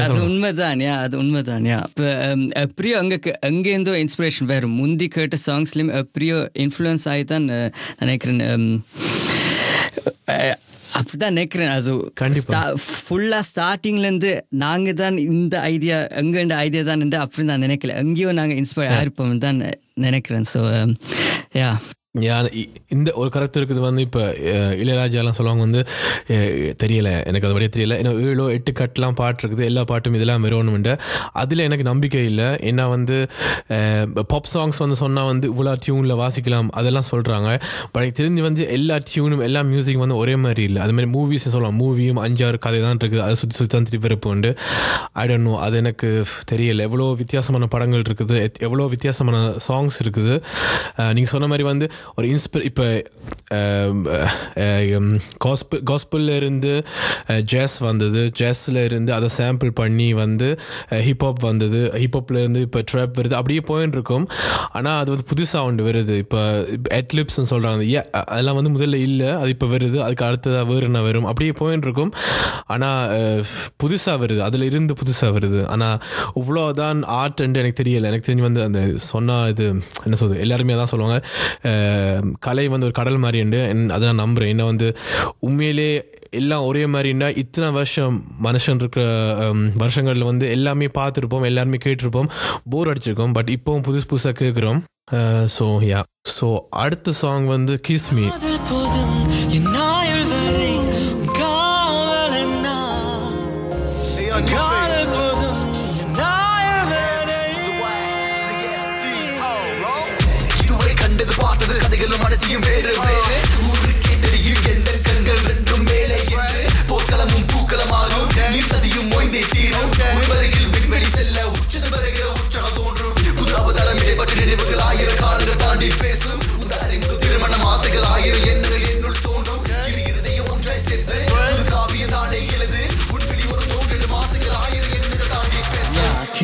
அது உண்மைதான் யா அது உண்மைதான் யா. இப்போ எப்படியோ அங்கே இன்ஸ்பிரேஷன் வரும் முந்தி கேட்ட சாங்ஸ்லேயும் எப்படியோ இன்ஃப்ளூயன்ஸ் ஆகி தான் நினைக்கிறேன் அப்படிதான் நினைக்கிறேன். அது கண்டிப்பா. ஸ்டார்டிங்லேருந்து நாங்கள் தான் இந்த ஐடியா எங்கேண்ட ஐடியா தான் அப்படி நான் நினைக்கல. எங்கேயோ நாங்கள் இன்ஸ்பயர் ஆயிருப்போம் தான் நினைக்கிறேன். So yeah. யா, இந்த ஒரு கருத்து இருக்குது வந்து இப்போ இளையராஜாலாம் சொல்லுவாங்க வந்து தெரியலை தெரியல எனக்கு அது வழியே தெரியல. ஏன்னா ஏழோ எட்டு கட்டெலாம் பாட்டு இருக்குது எல்லா பாட்டும் இதெல்லாம் வரணும்ண்டு அதில் எனக்கு நம்பிக்கை இல்லை. ஏன்னா வந்து பாப் சாங்ஸ் வந்து சொன்னால் வந்து இவ்வளோ டியூனில் வாசிக்கலாம் அதெல்லாம் சொல்கிறாங்க பட் எனக்கு தெரிஞ்சு வந்து எல்லா டியூனும் எல்லா மியூசிக் வந்து ஒரே மாதிரி இல்லை. அது மாதிரி சொல்லலாம். மூவியும் அஞ்சாறு கதை தான் இருக்குது. அதை சுற்றி சுற்றி தான் திருப்பி உண்டு. ஐ டோன்ட் நோ அது எனக்கு தெரியல. எவ்வளோ வித்தியாசமான படங்கள் இருக்குது. எத்- எவ்வளோ வித்தியாசமான சாங்ஸ் இருக்குது. நீங்கள் சொன்ன மாதிரி வந்து ஒரு இன்ஸ்பி இப்போ காஸ்பிள் காஸ்பிளில் இருந்து ஜேஸ் வந்தது. ஜேஸில் இருந்து அதை சாம்பிள் பண்ணி வந்து ஹிப்ஹாப் வந்தது. ஹிப்ஹாப்ல இருந்து இப்போ ட்ராப் வருது. அப்படியே போயின்னு இருக்கும் ஆனால் அது வந்து புதுசாக ஒன்று வருது. இப்போ எட்லிப்ஸ்னு சொல்கிறாங்க ஏ அதெல்லாம் வந்து முதல்ல இல்லை. அது இப்போ வருது. அதுக்கு அடுத்ததாக வேறு என்ன வரும்? அப்படியே போயின்னு இருக்கும் ஆனால் புதுசாக வருது. அதில் இருந்து புதுசாக வருது. ஆனால் இவ்வளோதான் ஆர்ட்ன்ட்டு எனக்கு தெரியலை. எனக்கு தெரிஞ்சு வந்து அந்த சொன்னால் இது என்ன சொல்றது? எல்லாருமே அதான் சொல்லுவாங்க. கலை வந்து ஒரு கடல் மாதிரி உண்டு அதை நான் நம்புகிறேன் என்ன வந்து உண்மையிலே எல்லாம் ஒரே மாதிரின்னா இத்தனை வருஷம் மனுஷன் இருக்கிற வருஷங்களில் வந்து எல்லாமே பார்த்துருப்போம் எல்லாருமே கேட்டிருப்போம் போர் அடிச்சிருக்கோம் பட் இப்போவும் புதுசு புதுசாக கேட்குறோம் ஸோ யா ஸோ அடுத்த சாங் வந்து கிஸ்மி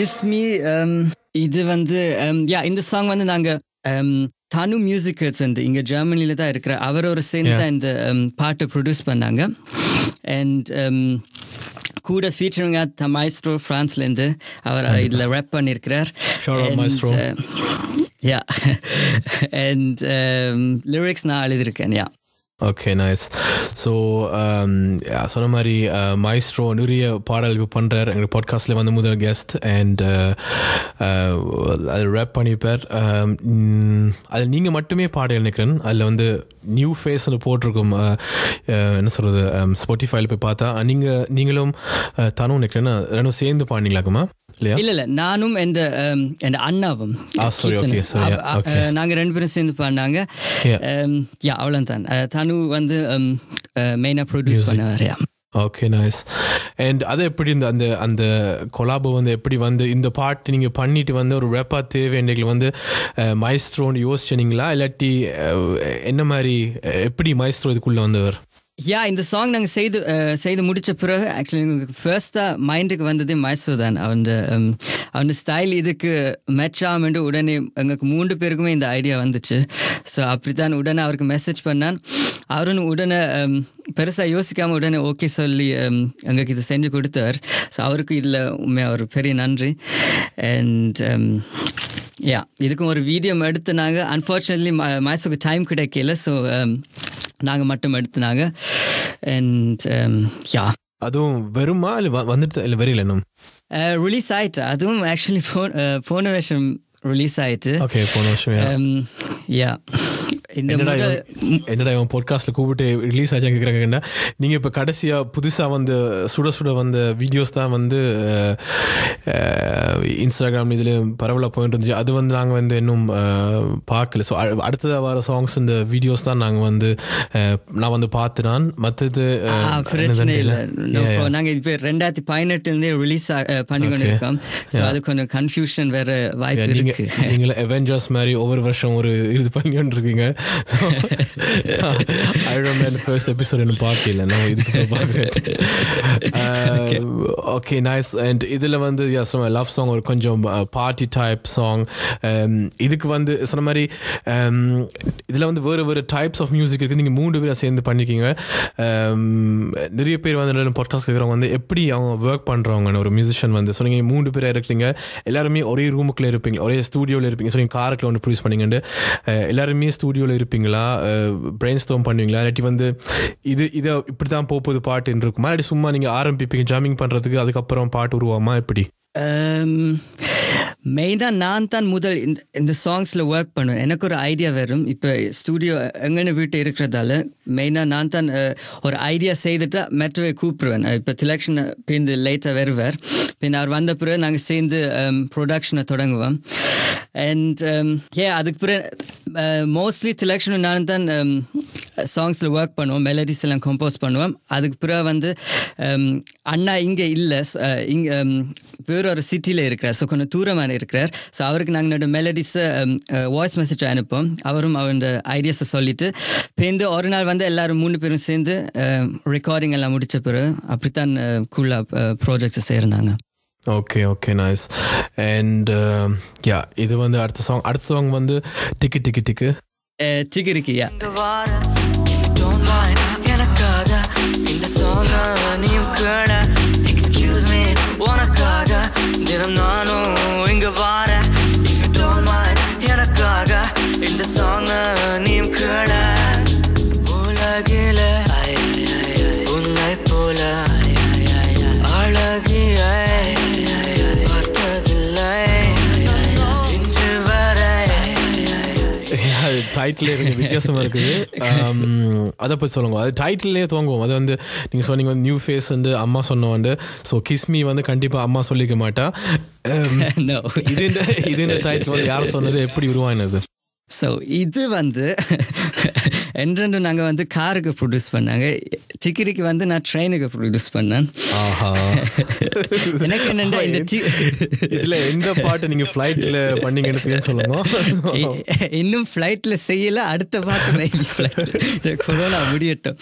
கிஸ் மீ இது வந்து யா இந்த சாங் வந்து நாங்கள் தனு மியூசிக்கல்ஸ் வந்து இங்கே ஜெர்மனியில் தான் இருக்கிற அவரோட சேர்ந்து தான் இந்த um, பாட்டை ப்ரொடியூஸ் பண்ணாங்க. அண்ட் கூட ஃபீச்சருங்க த மைஸ்ட்ரோ ஃப்ரான்ஸ்லேருந்து அவர் இதில் ரேப் பண்ணியிருக்கிறார். யா அண்ட் லிரிக்ஸ் நான் எழுதியிருக்கேன் யா ஓகே நைஸ் ஸோ சொன்ன மாதிரி uh, மைஸ்ட்ரோ நிறைய பாடல் இப்போ பண்ணுறார் எங்கள் பாட்காஸ்ட்டில் வந்து முதல் கெஸ்ட் அண்ட் uh, uh, அது ரேப் பண்ணிப்பார் um, அது நீங்கள் மட்டுமே பாட நினைக்கிறேன். அதில் வந்து நியூ ஃபேஸ்னு போட்டிருக்கும் என்ன சொல்கிறது ஸ்பாட்டிஃபைல um, போய் பார்த்தா நீங்கள் நீங்களும் தனும் நினைக்கிறேன்னா ரெண்டும் சேர்ந்து பாடினீங்களாக்குமா? இல்லையா இல்ல இல்ல நானும் எந்த எந்த அண்ணாவும். நாங்க ரெண்டு பேரும் சேர்ந்து பாடினாங்க Yeah. யா அவ்வளோதான் தனு வந்து மெயினாக ப்ரொடியூஸ் பண்ணவர் யா. ஓகே நைஸ் அண்ட் அது எப்படி இந்த அந்த அந்த கொலாபோ வந்து எப்படி வந்து இந்த பாட்டு நீங்கள் பண்ணிட்டு வந்து ஒரு ரேப்பாக தேவைன்றைகள் வந்து மைஸ்ட்ரோன்னு யோசிச்சீங்களா? இல்லாட்டி என்ன மாதிரி எப்படி மைஸ்ட்ரோ இதுக்குள்ளே வந்தவர்? யா இந்த சாங் நாங்கள் செய்து செய்து முடித்த பிறகு ஆக்சுவலி எங்களுக்கு ஃபர்ஸ்ட்டாக மைண்டுக்கு வந்ததே மைசூர் தான். அவன் அவன் ஸ்டைல் இதுக்கு மேட்ச் ஆகும்னு உடனே எங்களுக்கு மூன்று பேருக்குமே இந்த ஐடியா வந்துச்சு. ஸோ அப்படி தான் உடனே அவருக்கு மெசேஜ் பண்ணான். அவரும் உடனே பெருசாக யோசிக்காமல் உடனே ஓகே சொல்லி எங்களுக்கு இது செஞ்சு கொடுத்தார். ஸோ அவருக்கு இதில் உண்மை அவர் பெரிய நன்றி. அண்ட் யா இதுக்கும் ஒரு வீடியோ எடுத்துனாங்க அன்ஃபார்ச்சுனேட்லி மைசூருக்கு டைம் கிடைக்கல. ஸோ நாங்கள் மட்டும் எடுத்துனாங்க. அண்ட் யா அதுவும் வருமா இல்லை வந்துட்டு இல்லை வரையில இன்னும்? ரிலீஸ் ஆயிட்டு. அதுவும் ஆக்சுவலி போன போன வருஷம் ரிலீஸ் ஆயிட்டு. ஓகே போன வருஷம் yeah. யா இந்த என்னடா என்னடா இவன் பாட்காஸ்ட்டில் கூப்பிட்டு ரிலீஸ் ஆச்சு கேட்குறாங்கன்னா நீங்கள் இப்போ கடைசியாக புதுசாக வந்து சுட சுட வந்த வீடியோஸ் தான் வந்து இன்ஸ்டாகிராம் இதில் பரவலாக போயிட்டு இருந்துச்சு. அது வந்து நாங்கள் வந்து இன்னும் பார்க்கல. ஸோ அடுத்ததாக வர சாங்ஸ் இந்த வீடியோஸ் தான் நாங்கள் வந்து நான் வந்து பார்த்து நான் மற்றது பிரச்சனை இல்லை. நாங்க இப்போ ரெண்டாயிரத்தி பதினெட்டுலேருந்தே ரிலீஸ் பண்ணி கொண்டு இருக்கோம் ஸோ அது கொஞ்சம் கன்ஃபியூஷன் வேற வாய்ப்பு நீங்க இருக்கு. நீங்கள அவெஞ்சர்ஸ் மாதிரி ஒவ்வொரு வருஷம் ஒரு இது பண்ணிட்டு இருக்கீங்க ஐரன் ஃபர்ஸ்ட் எபிசோட் இன்னும் பார்க்கல. நான் இதுக்கு பார்க்குறேன் ஓகே நைஸ் அண்ட் இதில் வந்து லவ் சாங் ஒரு கொஞ்சம் பார்ட்டி டைப் சாங் இதுக்கு வந்து சொன்ன மாதிரி இதில் வந்து வேறு வேறு டைப்ஸ் ஆஃப் மியூசிக் இருக்குது நீங்கள் மூணு பேரை சேர்ந்து பண்ணிக்கிங்க. Um, நிறைய பேர் வந்து பாட்காஸ்ட் கேட்குறவங்க வந்து எப்படி அவங்க ஒர்க் பண்ணுறவங்க ஒரு மியூசிஷியன் வந்து ஸோ நீங்கள் மூணு பேராக இருக்கீங்க எல்லாருமே ஒரே ரூமுக்குள்ளே இருப்பீங்க. ஒரே ஸ்டூடியோவில் இருப்பீங்க. ஸோ நீங்கள் காரக்கில் ஒன்று ப்ரொடியூஸ் பண்ணீங்கன்னு அஹ், எல்லாருமே ஸ்டூடியோவில் இருப்பீங்களா? பிரெயின் ஸ்டோம் பண்ணுவீங்களா? இல்லாட்டி வந்து இது இதை இப்படி தான் போகுது பாட்டுன்னு இருக்குமா? இல்லாட்டி சும்மா நீங்கள் ஆரம்பிப்பீங்க ஜாமிங் பண்ணுறதுக்கு அதுக்கப்புறம் பாட்டு உருவாமா எப்படி? மெயினாக நான் தான் முதல் இந்த இந்த சாங்ஸில் ஒர்க் பண்ணுவேன். எனக்கு ஒரு ஐடியா வரும். இப்போ ஸ்டூடியோ எங்கன்னு வீட்டு இருக்கிறதால மெயினாக நான் தான் ஒரு ஐடியா செய்துட்டு மெட்ரோவை கூப்பிடுவேன். இப்போ திலக்ஷனை பிந்து லேட்டாக வருவார். பின் அவர் வந்த பிறகு நாங்கள் சேர்ந்து ப்ரொடக்ஷனை தொடங்குவோம். அண்ட் ஏ அதுக்கு பிறகு மோஸ்ட்லி திலக்ஷனும் நான் தான் um, சாங்ஸில் ஒர்க் பண்ணுவோம் மெலடிஸ் எல்லாம் கம்போஸ் பண்ணுவோம். அதுக்கு பிறகு வந்து um, அண்ணா இங்கே இல்லை uh, இங்கே um, வேறொரு சிட்டியில் இருக்கிறார். ஸோ கொஞ்சம் தூரமாக இருக்கிறார். ஸோ அவருக்கு நாங்கள் மெலடிஸை வாய்ஸ் மெசேஜ் அனுப்போம் அவரும் அவரோட ஐடியாஸை சொல்லிட்டு பேருந்து ஒரு நாள் வந்து எல்லோரும் மூணு பேரும் சேர்ந்து uh, ரெக்கார்டிங் எல்லாம் முடித்த பிறகு அப்படித்தான் கூலாக ப்ராஜெக்ட்ஸை செய்கிறாங்க okay okay nice and yeah இது வந்து அடுத்த சாங் அடுத்த சாங் வந்து டிக்கு டிக்கு டிக்கு. don't mind எனக்காக இந்த song அ நீயும் கேள excuse me உனக்காக தினம் நானும் இங்க வார if you don't mind எனக்காக இந்த song டைட்டிலே கொஞ்சம் வித்தியாசமாக இருக்குது. Um, அதை பற்றி சொல்லுங்க. அது டைட்டிலே துவங்குவோம். அது வந்து நீங்கள் சொன்னீங்க வந்து நியூ ஃபேஸ் வந்து அம்மா சொன்னவண்டு ஸோ கிஸ்மி வந்து கண்டிப்பாக அம்மா சொல்லிக்க மாட்டா. Um. இது இந்த இது இந்த டைட்டில் வந்து யார் சொன்னது எப்படி உருவானது? ஸோ இது வந்து என்றென்று நாங்கள் வந்து காருக்கு ப்ரொடியூஸ் பண்ணாங்க. டிக்கிரிக்கு வந்து நான் ட்ரெயினுக்கு ப்ரொடியூஸ் பண்ணேன். எனக்கு என்னென்னா இந்த எந்த பாட்டு நீங்கள் ஃப்ளைட்டில் பண்ணீங்கன்னு சொல்லுங்க. இன்னும் ஃப்ளைட்டில் செய்யல அடுத்த பாட்டு கொரோனா முடியட்டும்.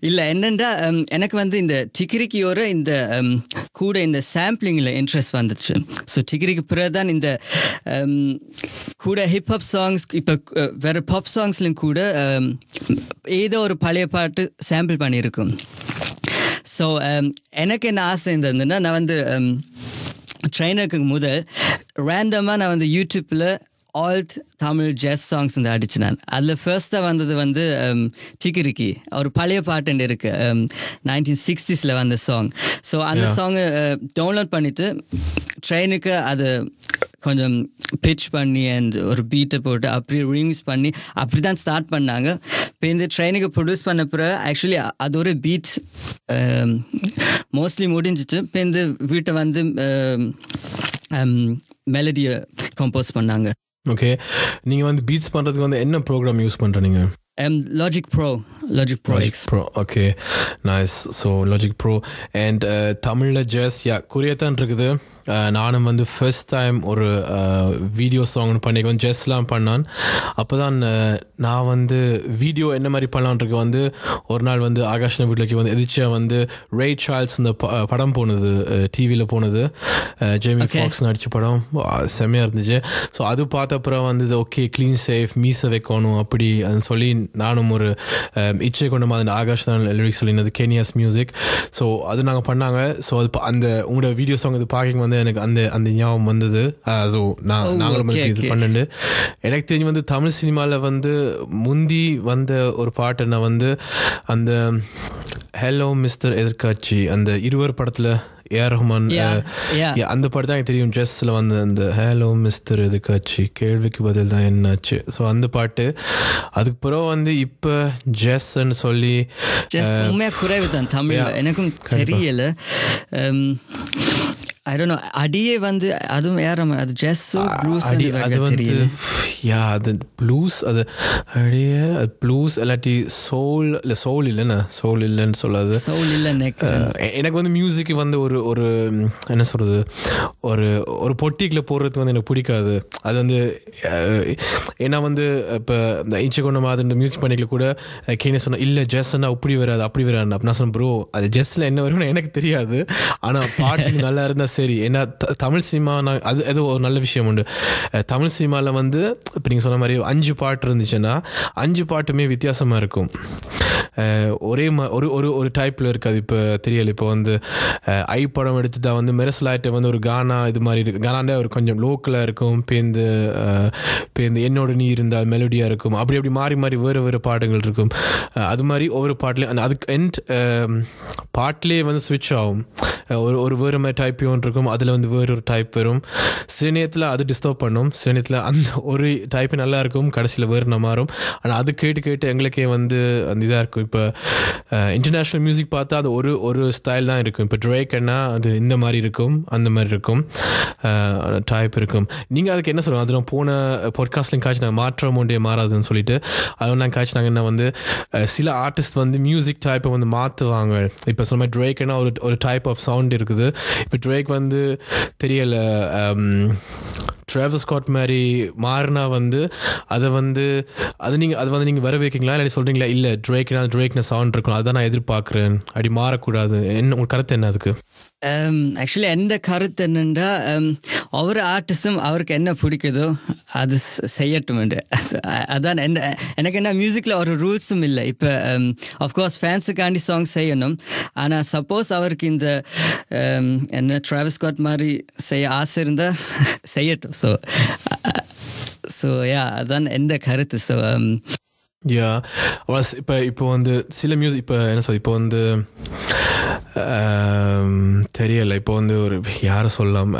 இல்லை என்னென்னா எனக்கு வந்து இந்த டிகிரிக்கியோட இந்த um, கூட இந்த சாம்பிளிங்கில் இன்ட்ரெஸ்ட் வந்துச்சு. ஸோ டிகிரிக்கு பிறகு தான் இந்த um, ஹிப்ஹப் சாங்ஸ் இப்போ வேறு பாப் சாங்ஸ்லையும் கூட ஏதோ ஒரு பழைய பாட்டு சாம்பிள் பண்ணியிருக்கும். ஸோ எனக்கு என்ன ஆசை இருந்ததுன்னா நான் வந்து ட்ரெயினருக்கு முதல் ரேண்டமாக நான் வந்து யூடியூப்பில் ஆல் தமிழ் ஜெஸ் சாங்ஸ் வந்து அடிச்சு நான். அதில் ஃபர்ஸ்ட்டாக வந்தது வந்து டிகிரிக்கி ஒரு பழைய பாட்டு இருக்கு நைன்டீன் சிக்ஸ்டீஸில் வந்த சாங் ஸோ அந்த. சாங்கை டவுன்லோட் பண்ணிவிட்டு ட்ரெயினுக்கு அது கொஞ்சம் பிச் பண்ணி அண்ட் ஒரு பீட்டை போட்டு அப்படி ரீமிக்ஸ் பண்ணி அப்படி தான் ஸ்டார்ட் பண்ணாங்க. இப்போ இந்த ட்ரெயினுக்கு ப்ரொடியூஸ் பண்ண பிறகு ஆக்சுவலி அது ஒரு பீட் மோஸ்ட்லி முடிஞ்சிட்டு இப்போ இந்த வீட்டை வந்து மெலடியை கம்போஸ் பண்ணாங்க. ஓகே நீங்கள் வந்து பீட்ஸ் பண்ணுறதுக்கு வந்து என்ன ப்ரோக்ராம் யூஸ் பண்ணுறீங்க Logic Pro Logic Pro X Pro okay nice so Logic Pro and தமிழில் ஜெஸ் யா தான் இருக்குது. Uh, நானும் வந்து ஃபர்ஸ்ட் டைம் ஒரு வீடியோ சாங் பண்ணியிருக்கேன் ஜெஸ்லாம் பண்ணான். அப்போ தான் நான் வந்து வீடியோ என்ன மாதிரி பண்ணலான்றது வந்து ஒரு நாள் வந்து ஆகாஷ்ன வீட்டில் வந்து எதிர்ச்சியா வந்து ரே சார்ல்ஸ் இந்த படம் போனது டிவியில் போனது. ஜேமி ஃபாக்ஸ் நடித்த படம். செம்மையாக இருந்துச்சு. ஸோ அது பார்த்த அப்புறம் வந்து ஓகே க்ளீன் சேஃப் மீசை வைக்கணும் அப்படி சொல்லி நானும் ஒரு இச்சை கொண்ட மாதிரி ஆகாஷ் தான் லிரிக்ஸ் சொல்லியிருந்தது கேனியாஸ் மியூசிக் ஸோ அது நாங்கள் பண்ணாங்க. ஸோ அது அந்த உங்களோட வீடியோ சாங் இது பார்க்கிங் வந்து எனக்கு அந்த அந்த ஞாபகம் வந்தது. ஸோ நான் நாங்களும் வந்து இது. பண்ணிட்டு எனக்கு தெரிஞ்சு வந்து தமிழ் சினிமாவில் வந்து முந்தி வந்த ஒரு பாட்டு நான் வந்து அந்த ஹலோ மிஸ்டர் எதிர்காட்சி அந்த இருவர் படத்தில் ஏஆர் ரஹ்மான் அந்த பாட்டு தான் தெரியும். ட்ரெஸ்ஸில் வந்து அந்த ஹலோ மிஸ்டர் எதுக்காச்சு கேள்விக்கு பதில் தான் என்னாச்சு. ஸோ அந்த பாட்டு. அதுக்கு பிறகு வந்து இப்போ ஜெஸ்ன்னு சொல்லி உண்மையாக குறைவு தான் தமிழ். எனக்கும் தெரியல. ஐ அடியே வந்து அதுவும் ஏற அது ஜெஸ்ஸோ ப்ளூஸ் அது வந்து யா அது ப்ளூஸ் அது அடியே அது ப்ளூஸ் இல்லாட்டி சோல் இல்லை சோல் இல்லைண்ணா சோல் இல்லைன்னு சொல்லாது. சவுல் இல்லை எனக்கு வந்து மியூசிக் வந்து ஒரு ஒரு என்ன சொல்கிறது ஒரு ஒரு பொட்டிக்கில் போடுறதுக்கு வந்து எனக்கு பிடிக்காது. அது வந்து ஏன்னா வந்து இப்போ இந்த இன்ச்சு கொண்ட மாதிரி இந்த மியூசிக் பண்ணிக்கல கூட கேனே சொன்ன இல்லை ஜெஸ்ன்னா அப்படி வராது அப்படி வராது அப்படி நான் சொன்னேன் ப்ரோ அது ஜெஸ்ஸில் என்ன வரும்னு எனக்கு தெரியாது. ஆனால் பாட்டு நல்லா இருந்தால் சரி. ஏன்னா த- தமிழ் சினிமா நான் அது அது ஒரு நல்ல விஷயம் உண்டு. தமிழ் சினிமாவில் வந்து இப்போ நீங்கள் சொன்ன மாதிரி அஞ்சு பாட்டு இருந்துச்சுன்னா அஞ்சு பாட்டுமே வித்தியாசமாக இருக்கும். ஒரே மா ஒரு ஒரு ஒரு டைப்பில் இருக்காது. இப்போ தெரியல. இப்போ வந்து ஐ படம் எடுத்துட்டா வந்து மெரசலாயிட்ட வந்து ஒரு கானா இது மாதிரி இருக்கு. கானாண்டே ஒரு கொஞ்சம் லோக்கலாக இருக்கும். பேருந்து பேருந்து என்னோட நீ இருந்தால் மெலோடியாக இருக்கும். அப்படி அப்படி மாறி மாறி வேறு வேறு பாடங்கள் இருக்கும். அது மாதிரி ஒவ்வொரு பாட்டிலையும் அதுக்கு எண்ட் பாட்டிலே வந்து ஸ்விட்ச் ஆகும். ஒரு ஒரு வேறு மாதிரி டைப் இருக்கும் அதில் வந்து வேறு ஒரு டைப் வரும். சில நேரத்தில் அது டிஸ்டர்ப் பண்ணும். சில நேரத்தில் அந்த ஒரு டைப் நல்லா இருக்கும் கடைசியில் வேறு மாறும். ஆனால் அது கேட்டு கேட்டு எங்களுக்கே வந்து அந்த இதாக இருக்கும். இப்போ இன்டர்நேஷ்னல் மியூசிக் பார்த்தா அது ஒரு ஒரு ஸ்டைல் தான் இருக்கும். இப்போ ட்ரேக்கன்னா அது இந்த மாதிரி இருக்கும் அந்த மாதிரி இருக்கும். டைப் இருக்கும். நீங்கள் அதுக்கு என்ன சொல்லுவோம் அது நான் போன பாட்காஸ்ட்லையும் காய்ச்சி நாங்கள் மாற்றம் ஒன்றே மாறாதுன்னு சொல்லிட்டு அது நாங்கள் காய்ச்சினாங்க என்ன வந்து சில ஆர்டிஸ்ட் வந்து மியூசிக் டைப்பை வந்து மாற்றுவாங்க இப்போ சொன்ன மாதிரி ட்ரேக்னா ஒரு ஒரு டைப் ஆஃப் சவுண்ட் இருக்குது. இப்போ ட்ரேக் வந்து தெரியல ட்ராவல் ஸ்காட் மாதிரி மாறினா வந்து அதை வந்து அது நீங்கள் அது வந்து நீங்கள் வர வைக்கீங்களா இல்லை சொல்கிறீங்களா இல்லை ட்ரேக்னா ட்ரேக்னா சவுண்ட் இருக்கும். அதை நான் எதிர்பார்க்குறேன். அப்படி மாறக்கூடாது. என்ன உங்கள் கருத்து என்ன அதுக்கு? ஆக்சுவலி எந்த கருத்து என்னென்னா ஒவ்வொரு ஆர்டிஸ்டும் அவருக்கு என்ன பிடிக்குதோ அது செய்யட்டும் அதான் என்ன எனக்கு என்ன மியூசிக்கில் ஒரு ரூல்ஸும் இல்லை இப்போ அஃப்கோர்ஸ் ஃபேன்ஸுக்காண்டி சாங் செய்யணும் ஆனால் சப்போஸ் அவருக்கு இந்த என்ன ட்ராவல் ஸ்காட் மாதிரி செய்ய ஆசை இருந்தால் செய்யட்டும் ஸோ ஸோ யா அதான் எந்த கருத்து ஸோ யா இப்போ இப்போ வந்து சில மியூசிக் இப்போ என்ன சொல் இப்போ வந்து ஆம், தெரியல. இப்போ வந்து ஒரு யாரை சொல்லலாம்?